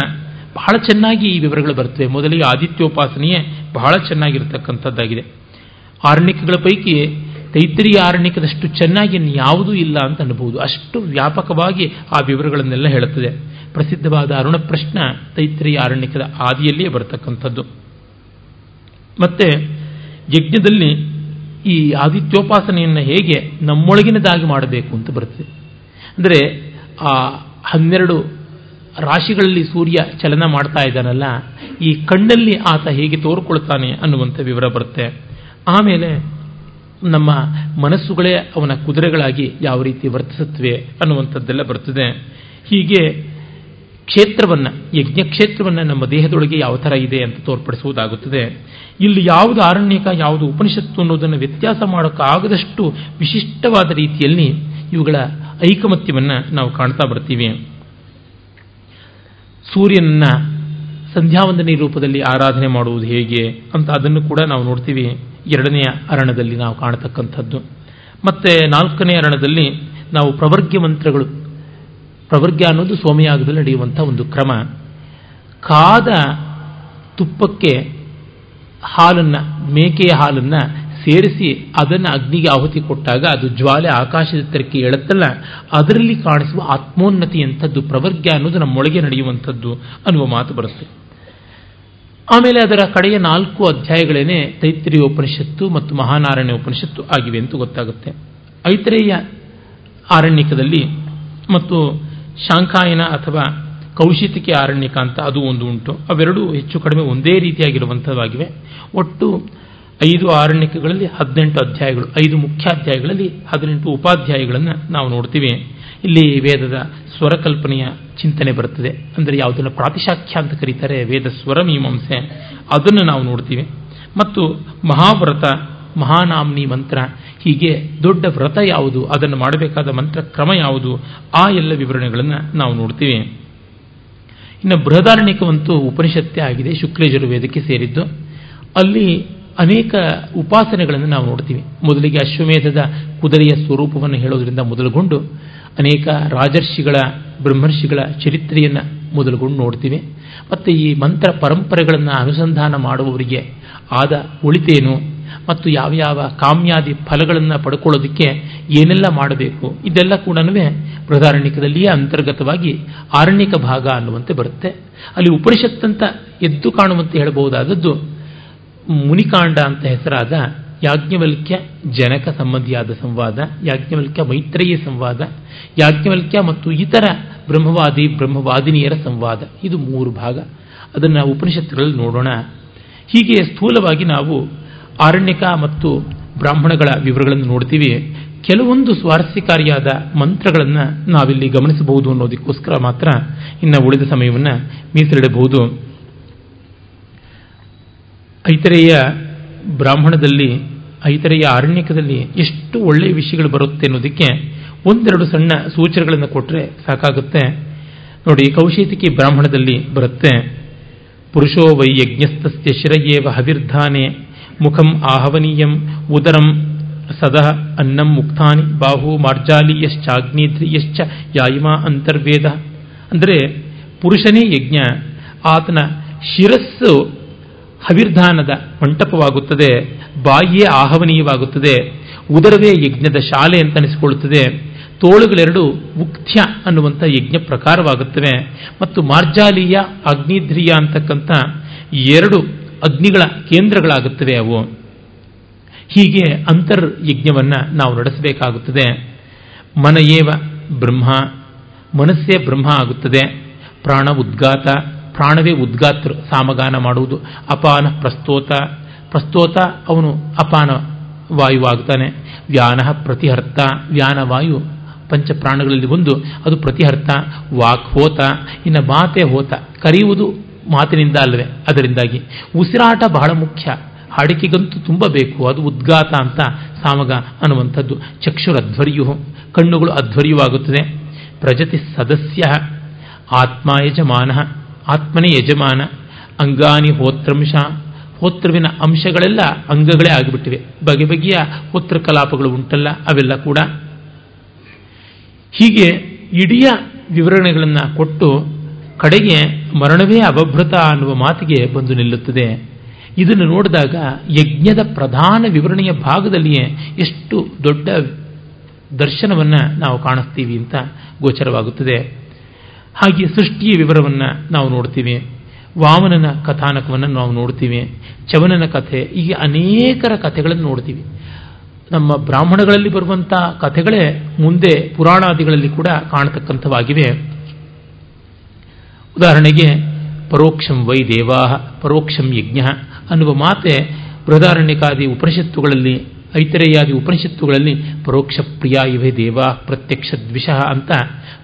B: ಬಹಳ ಚೆನ್ನಾಗಿ ಈ ವಿವರಗಳು ಬರ್ತವೆ. ಮೊದಲಿಗೆ ಆದಿತ್ಯೋಪಾಸನೆಯೇ ಬಹಳ ಚೆನ್ನಾಗಿರ್ತಕ್ಕಂಥದ್ದಾಗಿದೆ. ಆರಣ್ಯಕಗಳ ಪೈಕಿ ತೈತ್ರಿಯ ಆರಣ್ಯಕದಷ್ಟು ಚೆನ್ನಾಗಿ ಯಾವುದೂ ಇಲ್ಲ ಅಂತ ಅನ್ಬಹುದು. ಅಷ್ಟು ವ್ಯಾಪಕವಾಗಿ ಆ ವಿವರಗಳನ್ನೆಲ್ಲ ಹೇಳುತ್ತದೆ. ಪ್ರಸಿದ್ಧವಾದ ಅರುಣ ಪ್ರಶ್ನ ತೈತ್ರಿಯ ಆರಣ್ಯಕದ ಆದಿಯಲ್ಲಿಯೇ ಬರತಕ್ಕಂಥದ್ದು. ಮತ್ತೆ ಯಜ್ಞದಲ್ಲಿ ಈ ಆದಿತ್ಯೋಪಾಸನೆಯನ್ನು ಹೇಗೆ ನಮ್ಮೊಳಗಿನದಾಗಿ ಮಾಡಬೇಕು ಅಂತ ಬರ್ತದೆ. ಅಂದರೆ ಆ ಹನ್ನೆರಡು ರಾಶಿಗಳಲ್ಲಿ ಸೂರ್ಯ ಚಲನ ಮಾಡ್ತಾ ಇದ್ದಾನಲ್ಲ, ಈ ಕಣ್ಣಲ್ಲಿ ಆತ ಹೇಗೆ ತೋರ್ಕೊಳ್ತಾನೆ ಅನ್ನುವಂಥ ವಿವರ ಬರುತ್ತೆ. ಆಮೇಲೆ ನಮ್ಮ ಮನಸ್ಸುಗಳೇ ಅವನ ಕುದುರೆಗಳಾಗಿ ಯಾವ ರೀತಿ ವರ್ತಿಸುತ್ತವೆ ಅನ್ನುವಂಥದ್ದೆಲ್ಲ ಬರ್ತದೆ. ಹೀಗೆ ಕ್ಷೇತ್ರವನ್ನ ಯಜ್ಞ ಕ್ಷೇತ್ರವನ್ನ ನಮ್ಮ ದೇಹದೊಳಗೆ ಯಾವ ಥರ ಇದೆ ಅಂತ ತೋರ್ಪಡಿಸುವುದಾಗುತ್ತದೆ. ಇಲ್ಲಿ ಯಾವುದು ಆರಣ್ಯಕ, ಯಾವುದು ಉಪನಿಷತ್ತು ಅನ್ನೋದನ್ನು ವ್ಯತ್ಯಾಸ ಮಾಡೋಕ್ಕಾಗದಷ್ಟು ವಿಶಿಷ್ಟವಾದ ರೀತಿಯಲ್ಲಿ ಇವುಗಳ ಐಕಮತ್ಯವನ್ನು ನಾವು ಕಾಣ್ತಾ ಬರ್ತೀವಿ. ಸೂರ್ಯನನ್ನ ಸಂಧ್ಯಾವಂದನೆ ರೂಪದಲ್ಲಿ ಆರಾಧನೆ ಮಾಡುವುದು ಹೇಗೆ ಅಂತ ಅದನ್ನು ಕೂಡ ನಾವು ನೋಡ್ತೀವಿ. ಎರಡನೆಯ ಅರಣದಲ್ಲಿ ನಾವು ಕಾಣತಕ್ಕಂಥದ್ದು. ಮತ್ತೆ ನಾಲ್ಕನೇ ಅರಣದಲ್ಲಿ ನಾವು ಪ್ರವರ್ಗ್ಯ ಮಂತ್ರಗಳು. ಪ್ರವರ್ಗ್ಯ ಅನ್ನೋದು ಸೋಮಯಾಗದಲ್ಲಿ ನಡೆಯುವಂಥ ಒಂದು ಕ್ರಮ. ಕಾದ ತುಪ್ಪಕ್ಕೆ ಹಾಲನ್ನು, ಮೇಕೆಯ ಹಾಲನ್ನು ಸೇರಿಸಿ ಅದನ್ನು ಅಗ್ನಿಗೆ ಆಹುತಿ ಕೊಟ್ಟಾಗ ಅದು ಜ್ವಾಲೆ ಆಕಾಶದ ಎತ್ತರಕ್ಕೆ ಎಳುತ್ತಲ್ಲ ಅದರಲ್ಲಿ ಕಾಣಿಸುವ ಆತ್ಮೋನ್ನತಿ ಅಂಥದ್ದು ಪ್ರವರ್ಗ ಅನ್ನೋದು ನಮ್ಮೊಳಗೆ ನಡೆಯುವಂಥದ್ದು ಅನ್ನುವ ಮಾತು ಬರುತ್ತೆ. ಆಮೇಲೆ ಅದರ ಕಡೆಯ ನಾಲ್ಕು ಅಧ್ಯಾಯಗಳೇನೆ ತೈತ್ರಿಯ ಉಪನಿಷತ್ತು ಮತ್ತು ಮಹಾನಾರಾಯಣ ಉಪನಿಷತ್ತು ಆಗಿವೆ ಅಂತ ಗೊತ್ತಾಗುತ್ತೆ. ಐತ್ರೇಯ ಆರಣ್ಯಕದಲ್ಲಿ ಮತ್ತು ಶಾಂಖಾಯನ ಅಥವಾ ಕೌಶಿತಿಕೆ ಆರಣ್ಯಕ ಅಂತ ಅದು ಒಂದು ಉಂಟು. ಅವೆರಡೂ ಹೆಚ್ಚು ಕಡಿಮೆ ಒಂದೇ ರೀತಿಯಾಗಿರುವಂಥದ್ದಾಗಿವೆ. ಒಟ್ಟು ಐದು ಆರಣ್ಯಕಗಳಲ್ಲಿ ಹದಿನೆಂಟು ಅಧ್ಯಾಯಗಳು, ಐದು ಮುಖ್ಯಾಧ್ಯಾಯಗಳಲ್ಲಿ ಹದಿನೆಂಟು ಉಪಾಧ್ಯಾಯಗಳನ್ನು ನಾವು ನೋಡ್ತೀವಿ. ಇಲ್ಲಿ ವೇದದ ಸ್ವರಕಲ್ಪನೆಯ ಚಿಂತನೆ ಬರುತ್ತದೆ. ಅಂದರೆ ಯಾವುದನ್ನು ಪ್ರಾತಿಶಾಖ್ಯ ಅಂತ ಕರೀತಾರೆ, ವೇದ ಸ್ವರ ಮೀಮಾಂಸೆ. ಅದನ್ನು ನಾವು ನೋಡ್ತೀವಿ. ಮತ್ತು ಮಹಾವ್ರತ, ಮಹಾನಾಮ್ನಿ ಮಂತ್ರ, ಹೀಗೆ ದೊಡ್ಡ ವ್ರತ ಯಾವುದು, ಅದನ್ನು ಮಾಡಬೇಕಾದ ಮಂತ್ರ ಕ್ರಮ ಯಾವುದು, ಆ ಎಲ್ಲ ವಿವರಣೆಗಳನ್ನು ನಾವು ನೋಡ್ತೀವಿ. ಇನ್ನು ಬೃಹದಾರಣ್ಯಕವಂತೂ ಉಪನಿಷತ್ತೇ ಆಗಿದೆ ಶುಕ್ಲೇಜುರ್ವೇದಕ್ಕೆ ಸೇರಿದ್ದು. ಅಲ್ಲಿ ಅನೇಕ ಉಪಾಸನೆಗಳನ್ನು ನಾವು ನೋಡ್ತೀವಿ. ಮೊದಲಿಗೆ ಅಶ್ವಮೇಧದ ಕುದುರೆಯ ಸ್ವರೂಪವನ್ನು ಹೇಳೋದರಿಂದ ಮೊದಲುಗೊಂಡು ಅನೇಕ ರಾಜರ್ಷಿಗಳ, ಬ್ರಹ್ಮರ್ಷಿಗಳ ಚರಿತ್ರೆಯನ್ನು ಮೊದಲುಗೊಂಡು ನೋಡ್ತೀವಿ. ಮತ್ತು ಈ ಮಂತ್ರ ಪರಂಪರೆಗಳನ್ನು ಅನುಸಂಧಾನ ಮಾಡುವವರಿಗೆ ಆದ ಉಳಿತೇನು ಮತ್ತು ಯಾವ ಯಾವ ಕಾಮ್ಯಾದಿ ಫಲಗಳನ್ನು ಪಡ್ಕೊಳ್ಳೋದಕ್ಕೆ ಏನೆಲ್ಲ ಮಾಡಬೇಕು, ಇದೆಲ್ಲ ಕೂಡ ಬೃಹದಾರಣ್ಯಕದಲ್ಲಿಯೇ ಅಂತರ್ಗತವಾಗಿ ಆರಣ್ಯಕ ಭಾಗ ಅನ್ನುವಂತೆ ಬರುತ್ತೆ. ಅಲ್ಲಿ ಉಪನಿಷತ್ತಂತ ಎದ್ದು ಕಾಣುವಂತೆ ಹೇಳಬಹುದಾದದ್ದು ಮುನಿಕಾಂಡ ಅಂತ ಹೆಸರಾದ ಯಾಜ್ಞವಲ್ಕ್ಯ ಜನಕ ಸಂಬಂಧಿಯಾದ ಸಂವಾದ, ಯಾಜ್ಞವಲ್ಕ್ಯ ಮೈತ್ರೇಯ ಸಂವಾದ, ಯಾಜ್ಞವಲ್ಕ್ಯ ಮತ್ತು ಇತರ ಬ್ರಹ್ಮವಾದಿ, ಬ್ರಹ್ಮವಾದಿನಿಯರ ಸಂವಾದ. ಇದು ಮೂರು ಭಾಗ. ಅದನ್ನು ಉಪನಿಷತ್ತುಗಳಲ್ಲಿ ನೋಡೋಣ. ಹೀಗೆ ಸ್ಥೂಲವಾಗಿ ನಾವು ಆರಣ್ಯಕ ಮತ್ತು ಬ್ರಾಹ್ಮಣಗಳ ವಿವರಗಳನ್ನು ನೋಡ್ತೀವಿ. ಕೆಲವೊಂದು ಸ್ವಾರಸ್ಯಕಾರಿಯಾದ ಮಂತ್ರಗಳನ್ನು ನಾವಿಲ್ಲಿ ಗಮನಿಸಬಹುದು ಅನ್ನೋದಕ್ಕೋಸ್ಕರ ಮಾತ್ರ ಇನ್ನು ಉಳಿದ ಸಮಯವನ್ನು ಮೀಸಲಿಡಬಹುದು. ಐತರೆಯ ಬ್ರಾಹ್ಮಣದಲ್ಲಿ, ಐತರೆಯ ಆರಣ್ಯಕದಲ್ಲಿ ಎಷ್ಟು ಒಳ್ಳೆಯ ವಿಷಯಗಳು ಬರುತ್ತೆ ಅನ್ನೋದಕ್ಕೆ ಒಂದೆರಡು ಸಣ್ಣ ಸೂಚನೆಗಳನ್ನು ಕೊಟ್ಟರೆ ಸಾಕಾಗುತ್ತೆ. ನೋಡಿ ಕೌಶೇತಿಕಿ ಬ್ರಾಹ್ಮಣದಲ್ಲಿ ಬರುತ್ತೆ, ಪುರುಷೋ ವೈ ಯಜ್ಞಸ್ತಸ್ಯ ಶಿರಯೇವ ಹವಿರ್ಧಾನೆ ಮುಖಂ ಆಹವನೀಯಂ, ಉದರಂ ಸದಾ ಅನ್ನಂ ಮುಕ್ತಾನಿ, ಬಾಹು ಮಾರ್ಜಾಲೀಯಶ್ಚಾಗ್ನೇದ್ರಿಯಶ್ಚ ಯಾಯಿಮಾ ಅಂತರ್ವೇದ. ಅಂದರೆ ಪುರುಷನೇ ಯಜ್ಞ, ಆತನ ಶಿರಸ್ಸು ಹವಿರ್ಧಾನದ ಮಂಟಪವಾಗುತ್ತದೆ, ಬಾಯಿಯೇ ಆಹವನೀಯವಾಗುತ್ತದೆ, ಉದರವೇ ಯಜ್ಞದ ಶಾಲೆ ಅಂತ ಅನಿಸಿಕೊಳ್ಳುತ್ತದೆ ತೋಳುಗಳೆರಡು ಉಕ್ಥ್ಯ ಅನ್ನುವಂಥ ಯಜ್ಞ ಪ್ರಕಾರವಾಗುತ್ತವೆ ಮತ್ತು ಮಾರ್ಜಾಲೀಯ ಅಗ್ನಿಧ್ರಿಯ ಅಂತಕ್ಕಂಥ ಎರಡು ಅಗ್ನಿಗಳ ಕೇಂದ್ರಗಳಾಗುತ್ತವೆ ಅವು. ಹೀಗೆ ಅಂತರ್ ಯಜ್ಞವನ್ನು ನಾವು ನಡೆಸಬೇಕಾಗುತ್ತದೆ. ಮನಯೇವ ಬ್ರಹ್ಮ, ಮನಸ್ಸೇ ಬ್ರಹ್ಮ ಆಗುತ್ತದೆ. ಪ್ರಾಣ ಉದ್ಗಾತ ಪ್ರಾಣವೇ ಉದ್ಗಾತ್ರ ಸಾಮಗಾನ ಮಾಡುವುದು ಅಪಾನ ಪ್ರಸ್ತೋತ. ಪ್ರಸ್ತೋತ ಅವನು ಅಪಾನ ವಾಯುವಾಗ್ತಾನೆ ವ್ಯಾನ ಪ್ರತಿಹರ್ತ. ವ್ಯಾನ ವಾಯು ಪಂಚ ಪ್ರಾಣಗಳಲ್ಲಿ ಒಂದು. ಅದು ಪ್ರತಿಹರ್ತ, ವಾಕ್ ಹೋತ, ಇನ್ನು ಮಾತೆ ಹೋತ. ಕರೆಯುವುದು ಮಾತಿನಿಂದ ಅಲ್ಲವೇ? ಅದರಿಂದಾಗಿ. ಉಸಿರಾಟ ಬಹಳ ಮುಖ್ಯ. ಹಾಡಿಕೆಗಂತೂ ತುಂಬ ಬೇಕು. ಅದು ಉದ್ಗಾತ ಅಂತ ಸಾಮಗ ಅನ್ನುವಂಥದ್ದು. ಚಕ್ಷುರ ಅಧ್ವರ್ಯು. ಕಣ್ಣುಗಳು ಅಧ್ವರ್ಯವಾಗುತ್ತದೆ. ಪ್ರಜತಿ ಸದಸ್ಯ. ಆತ್ಮ ಯಜಮಾನ. ಆತ್ಮನೇ ಯಜಮಾನ, ಅಂಗಾನಿ ಹೋತ್ರಂಶ ಹೋತ್ರವಿನ ಅಂಶಗಳೆಲ್ಲ ಅಂಗಗಳೇ ಆಗಿಬಿಟ್ಟಿವೆ. ಬಗೆ ಬಗೆಯ ಹೋತ್ರ ಕಲಾಪಗಳು ಉಂಟಲ್ಲ, ಅವೆಲ್ಲ ಕೂಡ. ಹೀಗೆ ಇಡೀ ವಿವರಣೆಗಳನ್ನು ಕೊಟ್ಟು ಕಡೆಗೆ ಮರಣವೇ ಅವಭೃತ ಅನ್ನುವ ಮಾತಿಗೆ ಬಂದು ನಿಲ್ಲುತ್ತದೆ. ಇದನ್ನು ನೋಡಿದಾಗ ಯಜ್ಞದ ಪ್ರಧಾನ ವಿವರಣೆಯ ಭಾಗದಲ್ಲಿಯೇ ಎಷ್ಟು ದೊಡ್ಡ ದರ್ಶನವನ್ನು ನಾವು ಕಾಣಿಸ್ತೀವಿ ಅಂತ ಗೋಚರವಾಗುತ್ತದೆ. ಹಾಗೆ ಸೃಷ್ಟಿಯ ವಿವರವನ್ನು ನಾವು ನೋಡ್ತೀವಿ. ವಾಮನನ ಕಥಾನಕವನ್ನು ನಾವು ನೋಡ್ತೀವಿ. ಚವನನ ಕಥೆ, ಹೀಗೆ ಅನೇಕರ ಕಥೆಗಳನ್ನು ನೋಡ್ತೀವಿ. ನಮ್ಮ ಬ್ರಾಹ್ಮಣಗಳಲ್ಲಿ ಬರುವಂಥ ಕಥೆಗಳೇ ಮುಂದೆ ಪುರಾಣಾದಿಗಳಲ್ಲಿ ಕೂಡ ಕಾಣತಕ್ಕಂಥವಾಗಿವೆ. ಉದಾಹರಣೆಗೆ, ಪರೋಕ್ಷಂ ವೈ ದೇವಾ ಪರೋಕ್ಷಂ ಯಜ್ಞ ಅನ್ನುವ ಮಾತೆ ಬೃಹದಾರಣ್ಯಕಾದಿ ಉಪನಿಷತ್ತುಗಳಲ್ಲಿ ಐತರೇಯಾದಿ ಉಪನಿಷತ್ತುಗಳಲ್ಲಿ ಪರೋಕ್ಷ ಪ್ರಿಯ ಇವೆ ದೇವ ಪ್ರತ್ಯಕ್ಷ ದ್ವಿಷಃ ಅಂತ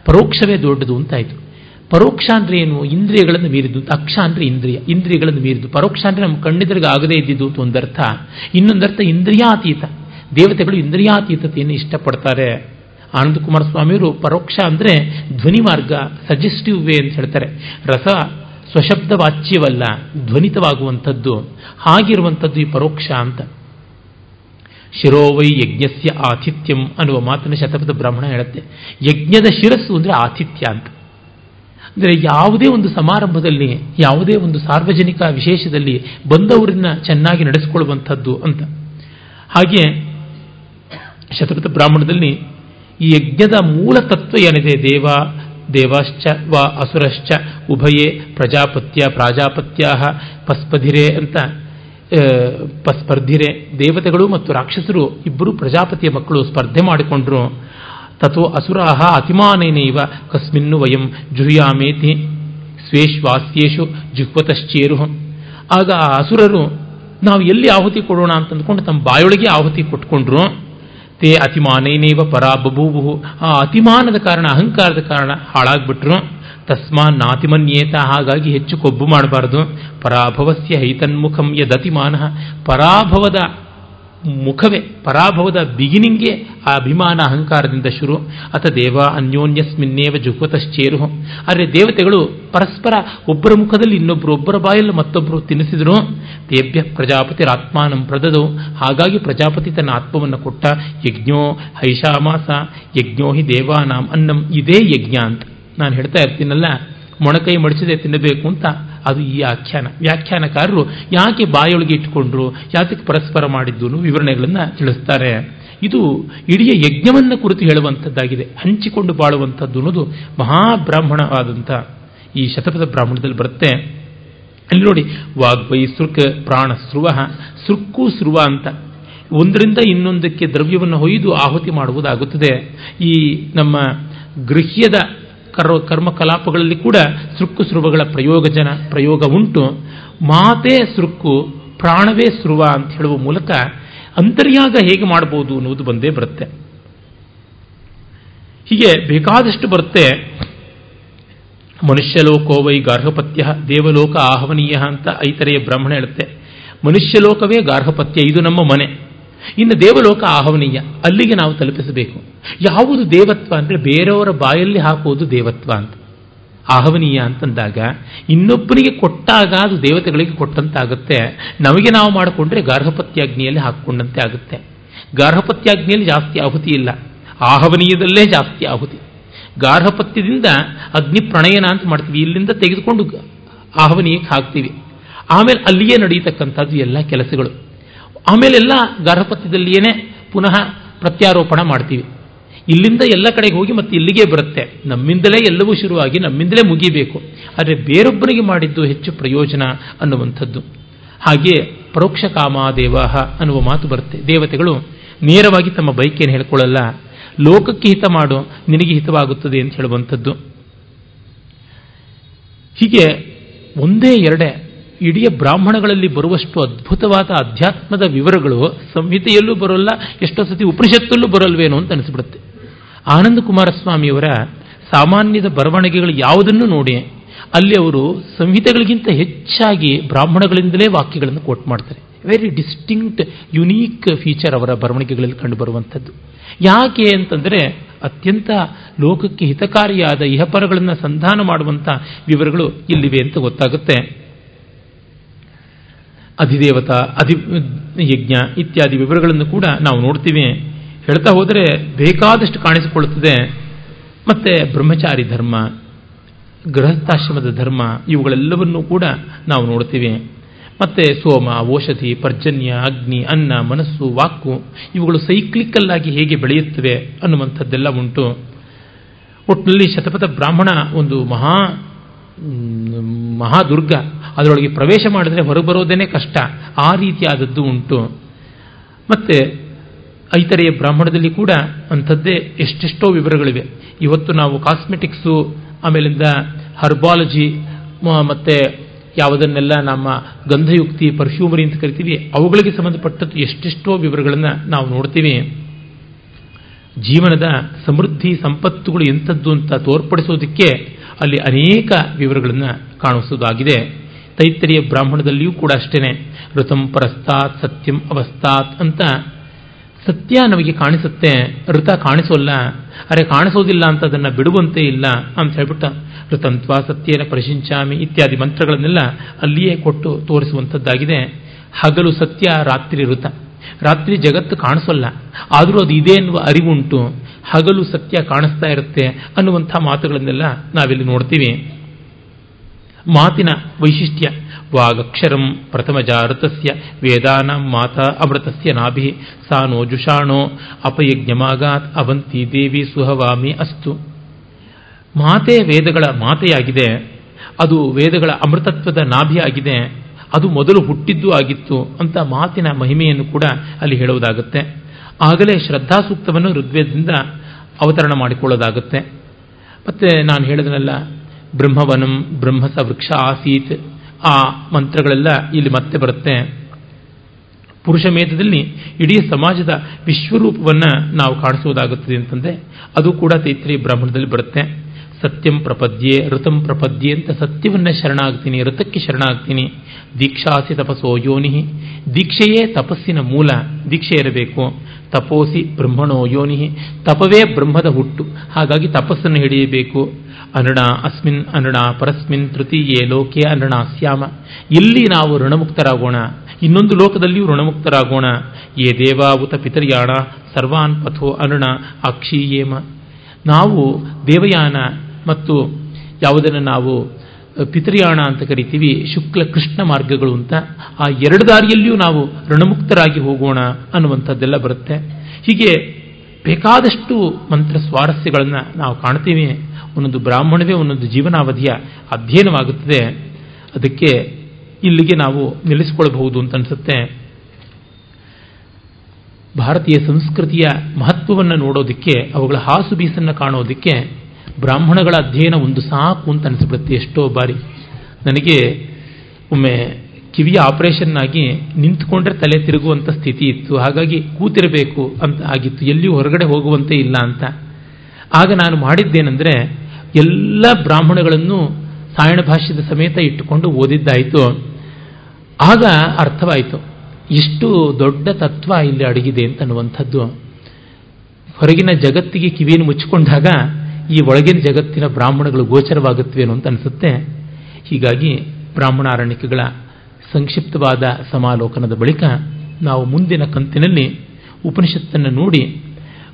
B: ಪರೋಕ್ಷವೇ ದೊಡ್ಡದು ಅಂತಾಯಿತು. ಪರೋಕ್ಷ ಅಂದ್ರೆ ಏನು? ಇಂದ್ರಿಯಗಳನ್ನು ಮೀರಿದ್ದು ಅಕ್ಷ ಅಂದ್ರೆ ಇಂದ್ರಿಯ. ಇಂದ್ರಿಯಗಳನ್ನು ಮೀರಿದ್ದು ಪರೋಕ್ಷ ಅಂದ್ರೆ ನಮ್ಮ ಕಣ್ಣಿದ್ರಿಗೆ ಆಗದೇ ಇದ್ದಿದ್ದು ಅಂತ ಒಂದರ್ಥ. ಇನ್ನೊಂದರ್ಥ ಇಂದ್ರಿಯಾತೀತ. ದೇವತೆಗಳು ಇಂದ್ರಿಯಾತೀತತೆಯನ್ನು ಇಷ್ಟಪಡ್ತಾರೆ. ಆನಂದ ಕುಮಾರ ಸ್ವಾಮಿಯವರು ಪರೋಕ್ಷ ಅಂದರೆ ಧ್ವನಿ ಮಾರ್ಗ, ಸಜೆಸ್ಟಿವ್ ವೇ ಅಂತ ಹೇಳ್ತಾರೆ. ರಸ ಸ್ವಶಬ್ದ ವಾಚ್ಯವಲ್ಲ ಧ್ವನಿತವಾಗುವಂಥದ್ದು. ಹಾಗಿರುವಂಥದ್ದು ಈ ಪರೋಕ್ಷ ಅಂತ. ಶಿರೋವೈ ಯಜ್ಞಸ್ಯ ಆತಿಥ್ಯಂ ಅನ್ನುವ ಮಾತನ್ನು ಶತಪಥ ಬ್ರಾಹ್ಮಣ ಹೇಳುತ್ತೆ. ಯಜ್ಞದ ಶಿರಸ್ಸು ಅಂದರೆ ಆತಿಥ್ಯ ಅಂತ. ಅಂದರೆ ಯಾವುದೇ ಒಂದು ಸಮಾರಂಭದಲ್ಲಿ, ಯಾವುದೇ ಒಂದು ಸಾರ್ವಜನಿಕ ವಿಶೇಷದಲ್ಲಿ ಬಂದವರನ್ನ ಚೆನ್ನಾಗಿ ನಡೆಸಿಕೊಳ್ಳುವಂಥದ್ದು ಅಂತ. ಹಾಗೆ ಶತಪಥ ಬ್ರಾಹ್ಮಣದಲ್ಲಿ ಈ ಯಜ್ಞದ ಮೂಲ ತತ್ವ ಏನಿದೆ? ದೇವ, ದೇವಾಶ್ಚ, ವ ಅಸುರಶ್ಚ, ಉಭಯೇ ಪ್ರಜಾಪತ್ಯ ಪ್ರಾಜಾಪತ್ಯ ಪಸ್ಪಧಿರೆ ಅಂತ ಸ್ಪರ್ಧಿರೆ ದೇವತೆಗಳು ಮತ್ತು ರಾಕ್ಷಸರು ಇಬ್ಬರು ಪ್ರಜಾಪತಿಯ ಮಕ್ಕಳು ಸ್ಪರ್ಧೆ ಮಾಡಿಕೊಂಡ್ರು. ತಥೋ ಅಸುರಾಹ ಅತಿಮಾನೇನೈವ ಕಸ್ಮಿನ್ನು ವಯಂ ಜುಹುಯಾಮೇತಿ ಸ್ವೇಶ್ವಾಸ್ಯೇಶು ಜುಹ್ವತಶ್ಚೇರು. ಆಗ ಆ ಅಸುರರು, ನಾವು ಎಲ್ಲಿ ಆಹುತಿ ಕೊಡೋಣ ಅಂತಂದ್ಕೊಂಡು ತಮ್ಮ ಬಾಯೊಳಗೆ ಆಹುತಿ ಕೊಟ್ಕೊಂಡ್ರು. ತೇ ಅತಿಮಾನೇನೇವ ಪರಾ ಆ ಅತಿಮಾನದ ಕಾರಣ, ಅಹಂಕಾರದ ಕಾರಣ ಹಾಳಾಗ್ಬಿಟ್ರು. ತಸ್ಮಾನ್ ನಾತಿಮನ್ಯೇತ, ಹಾಗಾಗಿ ಹೆಚ್ಚು ಕೊಬ್ಬು ಮಾಡಬಾರದು. ಪರಾಭವಸ್ಯ ಹೈತನ್ಮುಖಂ ಯದತಿಮಾನ. ಪರಾಭವದ ಮುಖವೇ, ಪರಾಭವದ ಬಿಗಿನಿಂಗ್ಗೆ ಆ ಅಭಿಮಾನ ಅಹಂಕಾರದಿಂದ ಶುರು. ಅಥ ದೇವ ಅನ್ಯೋನ್ಯಸ್ಮಿನ್ನೇವ ಜುಗ್ವತಶ್ಚೇರು ಆದರೆ ದೇವತೆಗಳು ಪರಸ್ಪರ ಒಬ್ಬರ ಮುಖದಲ್ಲಿ ಇನ್ನೊಬ್ಬರು ಒಬ್ಬರ ಬಾಯಲ್ಲಿ ಮತ್ತೊಬ್ಬರು ತಿನ್ನಿಸಿದ್ರು. ತೇಭ್ಯ ಪ್ರಜಾಪತಿರಾತ್ಮಾನಂ ಪ್ರದದು. ಹಾಗಾಗಿ ಪ್ರಜಾಪತಿ ತನ್ನ ಆತ್ಮವನ್ನು ಕೊಟ್ಟ ಯಜ್ಞೋ ಹೈಷಾಮಾಸ, ಯಜ್ಞೋ ಹಿ ದೇವಾನಾಂ ಅನ್ನಂ, ಇದೇ ಯಜ್ಞ ನಾನು ಹೇಳ್ತಾ ಇರ್ತೀನಲ್ಲ, ಮೊಣಕೈ ಮಡಿಸದೆ ತಿನ್ನಬೇಕು ಅಂತ ಅದು ಈ ಆಖ್ಯಾನ. ವ್ಯಾಖ್ಯಾನಕಾರರು ಯಾಕೆ ಬಾಯೊಳಗೆ ಇಟ್ಟುಕೊಂಡ್ರು, ಯಾತಕ್ಕೆ ಪರಸ್ಪರ ಮಾಡಿದ್ದು ವಿವರಣೆಗಳನ್ನು ತಿಳಿಸ್ತಾರೆ. ಇದು ಇಡೀ ಯಜ್ಞವನ್ನು ಕುರಿತು ಹೇಳುವಂಥದ್ದಾಗಿದೆ, ಹಂಚಿಕೊಂಡು ಬಾಳುವಂಥದ್ದು ಅನ್ನೋದು ಮಹಾಬ್ರಾಹ್ಮಣವಾದಂಥ ಈ ಶತಪಥ ಬ್ರಾಹ್ಮಣದಲ್ಲಿ ಬರುತ್ತೆ. ಅಲ್ಲಿ ನೋಡಿ, ವಾಗ್ವೈ ಸೃಕ್ ಪ್ರಾಣ ಸ್ರುವ, ಸೃಕ್ಕು ಸ್ರುವ ಅಂತ. ಒಂದರಿಂದ ಇನ್ನೊಂದಕ್ಕೆ ದ್ರವ್ಯವನ್ನು ಹೊಯ್ದು ಆಹುತಿ ಮಾಡುವುದಾಗುತ್ತದೆ. ಈ ನಮ್ಮ ಗೃಹ್ಯದ ಕರ್ ಕರ್ಮಕಲಾಪಗಳಲ್ಲಿ ಕೂಡ ಸೃಕ್ಕು ಸೃವಗಳ ಪ್ರಯೋಗಜನ ಪ್ರಯೋಗ ಉಂಟು. ಮಾತೇ ಸೃಕ್ಕು, ಪ್ರಾಣವೇ ಸೃವ ಅಂತ ಹೇಳುವ ಮೂಲಕ ಅಂತರ್ಯಾಗ ಹೇಗೆ ಮಾಡಬಹುದು ಅನ್ನುವುದು ಬಂದೇ ಬರುತ್ತೆ. ಹೀಗೆ ಬೇಕಾದಷ್ಟು ಬರುತ್ತೆ. ಮನುಷ್ಯಲೋಕೋ ವೈ ಗಾರ್ಹಪತ್ಯ, ದೇವಲೋಕ ಆಹ್ವನೀಯ ಅಂತ ಐತರೆಯ ಬ್ರಾಹ್ಮಣ ಹೇಳುತ್ತೆ. ಮನುಷ್ಯಲೋಕವೇ ಗಾರ್ಹಪತ್ಯ, ಇದು ನಮ್ಮ ಮನೆ. ಇನ್ನು ದೇವಲೋಕ ಆಹ್ವನೀಯ, ಅಲ್ಲಿಗೆ ನಾವು ತಲುಪಿಸಬೇಕು. ಯಾವುದು ದೇವತ್ವ ಅಂದರೆ ಬೇರೆಯವರ ಬಾಯಲ್ಲಿ ಹಾಕುವುದು ದೇವತ್ವ ಅಂತ. ಆಹ್ವನೀಯ ಅಂತಂದಾಗ ಇನ್ನೊಬ್ಬನಿಗೆ ಕೊಟ್ಟಾಗ ಅದು ದೇವತೆಗಳಿಗೆ ಕೊಟ್ಟಂತಾಗುತ್ತೆ. ನಮಗೆ ನಾವು ಮಾಡಿಕೊಂಡ್ರೆ ಗಾರ್ಹಪತ್ಯಾಗ್ನಿಯಲ್ಲಿ ಹಾಕ್ಕೊಂಡಂತೆ ಆಗುತ್ತೆ. ಗಾರ್ಹಪತ್ಯಾಗ್ನಿಯಲ್ಲಿ ಜಾಸ್ತಿ ಆಹುತಿ ಇಲ್ಲ. ಆಹ್ವನೀಯದಲ್ಲೇ ಜಾಸ್ತಿ ಆಹುತಿ. ಗಾರ್ಹಪತ್ಯದಿಂದ ಅಗ್ನಿ ಪ್ರಣಯನ ಅಂತ ಮಾಡ್ತೀವಿ. ಇಲ್ಲಿಂದ ತೆಗೆದುಕೊಂಡು ಆಹ್ವನೀಯಕ್ಕೆ ಹಾಕ್ತೀವಿ. ಆಮೇಲೆ ಅಲ್ಲಿಯೇ ನಡೆಯತಕ್ಕಂಥದ್ದು ಎಲ್ಲ ಕೆಲಸಗಳು. ಆಮೇಲೆಲ್ಲ ಗಾರ್ಹಪತ್ಯದಲ್ಲಿಯೇ ಪುನಃ ಪ್ರತ್ಯಾರೋಪಣ ಮಾಡ್ತೀವಿ. ಇಲ್ಲಿಂದ ಎಲ್ಲ ಕಡೆಗೆ ಹೋಗಿ ಮತ್ತೆ ಇಲ್ಲಿಗೆ ಬರುತ್ತೆ. ನಮ್ಮಿಂದಲೇ ಎಲ್ಲವೂ ಶುರುವಾಗಿ ನಮ್ಮಿಂದಲೇ ಮುಗಿಬೇಕು. ಆದರೆ ಬೇರೊಬ್ಬನಿಗೆ ಮಾಡಿದ್ದು ಹೆಚ್ಚು ಪ್ರಯೋಜನ ಅನ್ನುವಂಥದ್ದು. ಹಾಗೆ ಪರೋಕ್ಷ ಕಾಮ ದೇವಾಹ ಅನ್ನುವ ಮಾತು ಬರುತ್ತೆ. ದೇವತೆಗಳು ನೇರವಾಗಿ ತಮ್ಮ ಬೈಕೇನು ಹೇಳ್ಕೊಳ್ಳಲ್ಲ. ಲೋಕಕ್ಕೆ ಹಿತ ಮಾಡು, ನಿನಗೆ ಹಿತವಾಗುತ್ತದೆ ಅಂತ ಹೇಳುವಂಥದ್ದು. ಹೀಗೆ ಒಂದೇ ಎರಡೇ ಇಡೀ ಬ್ರಾಹ್ಮಣಗಳಲ್ಲಿ ಬರುವಷ್ಟು ಅದ್ಭುತವಾದ ಅಧ್ಯಾತ್ಮದ ವಿವರಗಳು ಸಂಹಿತೆಯಲ್ಲೂ ಬರೋಲ್ಲ, ಎಷ್ಟೋ ಸತಿ ಉಪನಿಷತ್ತಲ್ಲೂ ಬರಲ್ವೇನೋ ಅಂತ ಅನಿಸ್ಬಿಡುತ್ತೆ. ಆನಂದ ಕುಮಾರಸ್ವಾಮಿಯವರ ಸಾಮಾನ್ಯದ ಬರವಣಿಗೆಗಳು ಯಾವುದನ್ನು ನೋಡಿ, ಅಲ್ಲಿ ಅವರು ಸಂಹಿತೆಗಳಿಗಿಂತ ಹೆಚ್ಚಾಗಿ ಬ್ರಾಹ್ಮಣಗಳಿಂದಲೇ ವಾಕ್ಯಗಳನ್ನು ಕೋಟ್ ಮಾಡ್ತಾರೆ. ವೆರಿ ಡಿಸ್ಟಿಂಕ್ಟ್ ಯುನೀಕ್ ಫೀಚರ್ ಅವರ ಬರವಣಿಗೆಗಳಲ್ಲಿ ಕಂಡುಬರುವಂಥದ್ದು ಯಾಕೆ ಅಂತಂದರೆ ಅತ್ಯಂತ ಲೋಕಕ್ಕೆ ಹಿತಕಾರಿಯಾದ ಇಹಪರಗಳನ್ನು ಸಂಧಾನ ಮಾಡುವಂಥ ವಿವರಗಳು ಇಲ್ಲಿವೆ ಅಂತ ಗೊತ್ತಾಗುತ್ತೆ. ಅಧಿದೇವತ, ಅಧಿ, ಯಜ್ಞ ಇತ್ಯಾದಿ ವಿವರಗಳನ್ನು ಕೂಡ ನಾವು ನೋಡ್ತೀವಿ. ಹೇಳ್ತಾ ಹೋದರೆ ಬೇಕಾದಷ್ಟು ಕಾಣಿಸಿಕೊಳ್ಳುತ್ತದೆ. ಮತ್ತೆ ಬ್ರಹ್ಮಚಾರಿ ಧರ್ಮ, ಗೃಹಸ್ಥಾಶ್ರಮದ ಧರ್ಮ ಇವುಗಳೆಲ್ಲವನ್ನೂ ಕೂಡ ನಾವು ನೋಡ್ತೀವಿ. ಮತ್ತೆ ಸೋಮ ಔಷಧಿ ಪರ್ಜನ್ಯ, ಅಗ್ನಿ, ಅನ್ನ, ಮನಸ್ಸು ವಾಕು ಇವುಗಳು ಸೈಕ್ಲಿಕಲ್ ಆಗಿ ಹೇಗೆ ಬೆಳೆಯುತ್ತವೆ ಅನ್ನುವಂಥದ್ದೆಲ್ಲ ಉಂಟು. ಒಟ್ಟಿನಲ್ಲಿ ಶತಪಥ ಬ್ರಾಹ್ಮಣ ಒಂದು ಮಹಾ ಮಹಾದುರ್ಗ. ಅದರೊಳಗೆ ಪ್ರವೇಶ ಮಾಡಿದ್ರೆ ಹೊರಬರೋದೇನೆ ಕಷ್ಟ. ಆ ರೀತಿಯಾದದ್ದು ಉಂಟು. ಮತ್ತೆ ಐತರೆಯ ಬ್ರಾಹ್ಮಣದಲ್ಲಿ ಕೂಡ ಅಂಥದ್ದೇ ಎಷ್ಟೆಷ್ಟೋ ವಿವರಗಳಿವೆ. ಇವತ್ತು ನಾವು ಕಾಸ್ಮೆಟಿಕ್ಸು, ಆಮೇಲಿಂದ ಹರ್ಬಾಲಜಿ ಮತ್ತೆ ಯಾವುದನ್ನೆಲ್ಲ ನಮ್ಮ ಗಂಧಯುಕ್ತಿ, ಪರ್ಫ್ಯೂಮರಿ ಅಂತ ಕರಿತೀವಿ, ಅವುಗಳಿಗೆ ಸಂಬಂಧಪಟ್ಟದ್ದು ಎಷ್ಟೆಷ್ಟೋ ವಿವರಗಳನ್ನು ನಾವು ನೋಡ್ತೀವಿ. ಜೀವನದ ಸಮೃದ್ಧಿ, ಸಂಪತ್ತುಗಳು ಎಂಥದ್ದು ಅಂತ ತೋರ್ಪಡಿಸೋದಕ್ಕೆ ಅಲ್ಲಿ ಅನೇಕ ವಿವರಗಳನ್ನು ಕಾಣಿಸುವುದಾಗಿದೆ ತೈತ್ತರಿಯ ಬ್ರಾಹ್ಮಣದಲ್ಲಿಯೂ ಕೂಡ ಅಷ್ಟೇನೆ. ಋತಂ ಪರಸ್ತಾತ್ ಸತ್ಯಂ ಅವಸ್ತಾತ್ ಅಂತ ಸತ್ಯ ನಮಗೆ ಕಾಣಿಸುತ್ತೆ ಋತ ಕಾಣಿಸೋಲ್ಲ, ಅರೆ ಕಾಣಿಸೋದಿಲ್ಲ ಅಂತ ಅದನ್ನು ಬಿಡುವಂತೆ ಇಲ್ಲ ಅಂತ ಹೇಳ್ಬಿಟ್ಟು. ಋತಂತ್ವ ಸತ್ಯೇನ ಪ್ರಶಿಂಚಾಮಿ ಇತ್ಯಾದಿ ಮಂತ್ರಗಳನ್ನೆಲ್ಲ ಅಲ್ಲಿಯೇ ಕೊಟ್ಟು ತೋರಿಸುವಂಥದ್ದಾಗಿದೆ ಹಗಲು ಸತ್ಯ, ರಾತ್ರಿ ಋತ ರಾತ್ರಿ ಜಗತ್ತು ಕಾಣಿಸೋಲ್ಲ. ಆದರೂ ಅದು ಇದೆ ಎನ್ನುವ ಅರಿವುಂಟು. ಹಗಲು ಸತ್ಯ ಕಾಣಿಸ್ತಾ ಇರುತ್ತೆ ಅನ್ನುವಂಥ ಮಾತುಗಳನ್ನೆಲ್ಲ ನಾವಿಲ್ಲಿ ನೋಡ್ತೀವಿ. ಮಾತಿನ ವೈಶಿಷ್ಟ್ಯ, ವಾಗಕ್ಷರಂ ಪ್ರಥಮ ಜಾರತಸ್ಯ, ವೇದಾನ ಮಾತಾ ಅಮೃತಸ್ಯ ನಾಭಿ ಸಾನೋ ಜುಷಾಣೋ, ಅಪಯಜ್ಞಮಾಗಾತ್ ಅವಂತಿ ದೇವಿ ಸುಹವಾಮಿ ಅಸ್ತು. ಮಾತೆ ವೇದಗಳ ಮಾತೆಯಾಗಿದೆ, ಅದು ವೇದಗಳ ಅಮೃತತ್ವದ ನಾಭಿಯಾಗಿದೆ ಅದು ಮೊದಲು ಹುಟ್ಟಿದ್ದು ಆಗಿತ್ತು ಅಂತ ಮಾತಿನ ಮಹಿಮೆಯನ್ನು ಕೂಡ ಅಲ್ಲಿ ಹೇಳುವುದಾಗುತ್ತೆ. ಆಗಲೇ ಶ್ರದ್ಧಾ ಸೂಕ್ತವನ್ನು ಋಗ್ವೇದದಿಂದ ಅವತರಣ ಮಾಡಿಕೊಳ್ಳೋದಾಗುತ್ತೆ. ಮತ್ತೆ ನಾನು ಹೇಳಿದನಲ್ಲ, ಬ್ರಹ್ಮವನಂ ಬ್ರಹ್ಮಸ ವೃಕ್ಷ ಆಸೀತ್. ಆ ಮಂತ್ರಗಳೆಲ್ಲ ಇಲ್ಲಿ ಮತ್ತೆ ಬರುತ್ತೆ. ಪುರುಷ ಮೇಧದಲ್ಲಿ ಇಡೀ ಸಮಾಜದ ವಿಶ್ವರೂಪವನ್ನು ನಾವು ಕಾಣಿಸುವುದಾಗುತ್ತದೆ ಅಂತಂದರೆ, ಅದು ಕೂಡ ತೈತ್ರಿ ಬ್ರಾಹ್ಮಣದಲ್ಲಿ ಬರುತ್ತೆ. ಸತ್ಯಂ ಪ್ರಪದ್ಯೆ, ಋತಂ ಪ್ರಪದ್ಯೆ ಅಂತ ಸತ್ಯವನ್ನ ಶರಣಾಗ್ತೀನಿ, ಋತಕ್ಕೆ ಶರಣಾಗ್ತೀನಿ. ದೀಕ್ಷಾಸಿ ತಪಸ್ಸೋ ಯೋನಿ ದೀಕ್ಷೆಯೇ ತಪಸ್ಸಿನ ಮೂಲ, ದೀಕ್ಷೆ ಇರಬೇಕು. ತಪೋಸಿ ಬ್ರಹ್ಮಣೋ ಯೋನಿ. ತಪವೇ ಬ್ರಹ್ಮದ ಹುಟ್ಟು. ಹಾಗಾಗಿ ತಪಸ್ಸನ್ನು ಹಿಡಿಯಬೇಕು. ಅನಡ ಅಸ್ಮಿನ್ ಅನಡ ಪರಸ್ಮಿನ್, ತೃತೀಯೇ ಲೋಕೆ ಅನಡ ಸ್ಯಾಮ ಇಲ್ಲಿ ನಾವು ಋಣಮುಕ್ತರಾಗೋಣ. ಇನ್ನೊಂದು ಲೋಕದಲ್ಲಿಯೂ ಋಣಮುಕ್ತರಾಗೋಣ. ಯೇ ದೇವಾವುತ ಪಿತರ್ಯಾಣ ಸರ್ವಾನ್ ಪಥೋ ಅನಣ, ಅಕ್ಷೀಯೇಮ. ನಾವು ದೇವಯಾನ ಮತ್ತು ಯಾವುದನ್ನು ನಾವು ಪಿತೃಯಾಣ ಅಂತ ಕರಿತೀವಿ, ಶುಕ್ಲ ಕೃಷ್ಣ ಮಾರ್ಗಗಳು ಅಂತ. ಆ ಎರಡು ದಾರಿಯಲ್ಲಿಯೂ ನಾವು ಋಣಮುಕ್ತರಾಗಿ ಹೋಗೋಣ ಅನ್ನುವಂಥದ್ದೆಲ್ಲ ಬರುತ್ತೆ. ಹೀಗೆ ಬೇಕಾದಷ್ಟು ಮಂತ್ರ ಸ್ವಾರಸ್ಯಗಳನ್ನು ನಾವು ಕಾಣ್ತೀವಿ. ಒಂದೊಂದು ಬ್ರಾಹ್ಮಣವೇ ಒಂದೊಂದು ಜೀವನಾವಧಿಯ ಅಧ್ಯಯನವಾಗುತ್ತದೆ. ಅದಕ್ಕೆ ಇಲ್ಲಿಗೆ ನಾವು ನಿಲ್ಲಿಸಿಕೊಳ್ಳಬಹುದು ಅಂತ ಅನಿಸುತ್ತೆ. ಭಾರತೀಯ ಸಂಸ್ಕೃತಿಯ ಮಹತ್ವವನ್ನು ನೋಡೋದಕ್ಕೆ, ಅವುಗಳ ಹಾಸು ಬೀಸನ್ನು ಕಾಣೋದಕ್ಕೆ ಬ್ರಾಹ್ಮಣಗಳ ಅಧ್ಯಯನ ಒಂದು ಸಾಕು ಅಂತ ಅನಿಸ್ಬಿಡುತ್ತೆ ಎಷ್ಟೋ ಬಾರಿ. ನನಗೆ ಒಮ್ಮೆ ಕಿವಿಯ ಆಪರೇಷನ್ ಆಗಿ ನಿಂತ್ಕೊಂಡ್ರೆ ತಲೆ ತಿರುಗುವಂಥ ಸ್ಥಿತಿ ಇತ್ತು. ಹಾಗಾಗಿ ಕೂತಿರಬೇಕು ಅಂತ ಆಗಿತ್ತು. ಎಲ್ಲಿಯೂ ಹೊರಗಡೆ ಹೋಗುವಂತೆ ಇಲ್ಲ ಅಂತ. ಆಗ ನಾನು ಮಾಡಿದ್ದೇನೆಂದರೆ ಎಲ್ಲ ಬ್ರಾಹ್ಮಣಗಳನ್ನು ಸಾಯಣ ಭಾಷ್ಯದ ಸಮೇತ ಇಟ್ಟುಕೊಂಡು ಓದಿದ್ದಾಯಿತು. ಆಗ ಅರ್ಥವಾಯಿತು, ಎಷ್ಟು ದೊಡ್ಡ ತತ್ವ ಇಲ್ಲಿ ಅಡಗಿದೆ ಅಂತ ಅನ್ನುವಂಥದ್ದು. ಹೊರಗಿನ ಜಗತ್ತಿಗೆ ಕಿವಿಯನ್ನು ಮುಚ್ಚಿಕೊಂಡಾಗ ಈ ಒಳಗಿನ ಜಗತ್ತಿನ ಬ್ರಾಹ್ಮಣಗಳು ಗೋಚರವಾಗುತ್ತವೇನೋ ಅಂತ ಅನಿಸುತ್ತೆ. ಹೀಗಾಗಿ ಬ್ರಾಹ್ಮಣ ಅರಣ್ಯಕಗಳ ಸಂಕ್ಷಿಪ್ತವಾದ ಸಮಾಲೋಕನದ ಬಳಿಕ ನಾವು ಮುಂದಿನ ಕಂತಿನಲ್ಲಿ ಉಪನಿಷತ್ತನ್ನು ನೋಡಿ,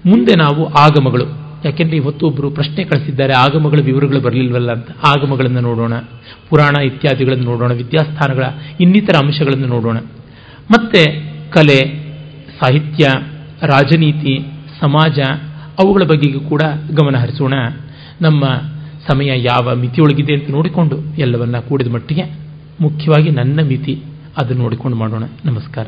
B: ಮುಂದೆ ನಾವು ಆಗಮಗಳು. ಯಾಕೆಂದ್ರೆ ಇವತ್ತು ಒಬ್ಬರು ಪ್ರಶ್ನೆ ಕಳಿಸಿದ್ದಾರೆ, ಆಗಮಗಳ ವಿವರಗಳು ಬರಲಿಲ್ವಲ್ಲ ಅಂತ. ಆಗಮಗಳನ್ನು ನೋಡೋಣ, ಪುರಾಣ ಇತ್ಯಾದಿಗಳನ್ನು ನೋಡೋಣ, ವಿದ್ಯಾಸ್ಥಾನಗಳ ಇನ್ನಿತರ ಅಂಶಗಳನ್ನು ನೋಡೋಣ. ಮತ್ತೆ ಕಲೆ, ಸಾಹಿತ್ಯ, ರಾಜನೀತಿ, ಸಮಾಜ ಅವುಗಳ ಬಗೆಗೂ ಕೂಡ ಗಮನ ಹರಿಸೋಣ. ನಮ್ಮ ಸಮಯ ಯಾವ ಮಿತಿಯೊಳಗಿದೆ ಅಂತ ನೋಡಿಕೊಂಡು ಎಲ್ಲವನ್ನ ಕೂಡಿದ ಮಟ್ಟಿಗೆ ಮುಖ್ಯವಾಗಿ ನನ್ನ ಮಿತಿ ಅದನ್ನು ನೋಡಿಕೊಂಡು ಮಾಡೋಣ. ನಮಸ್ಕಾರ.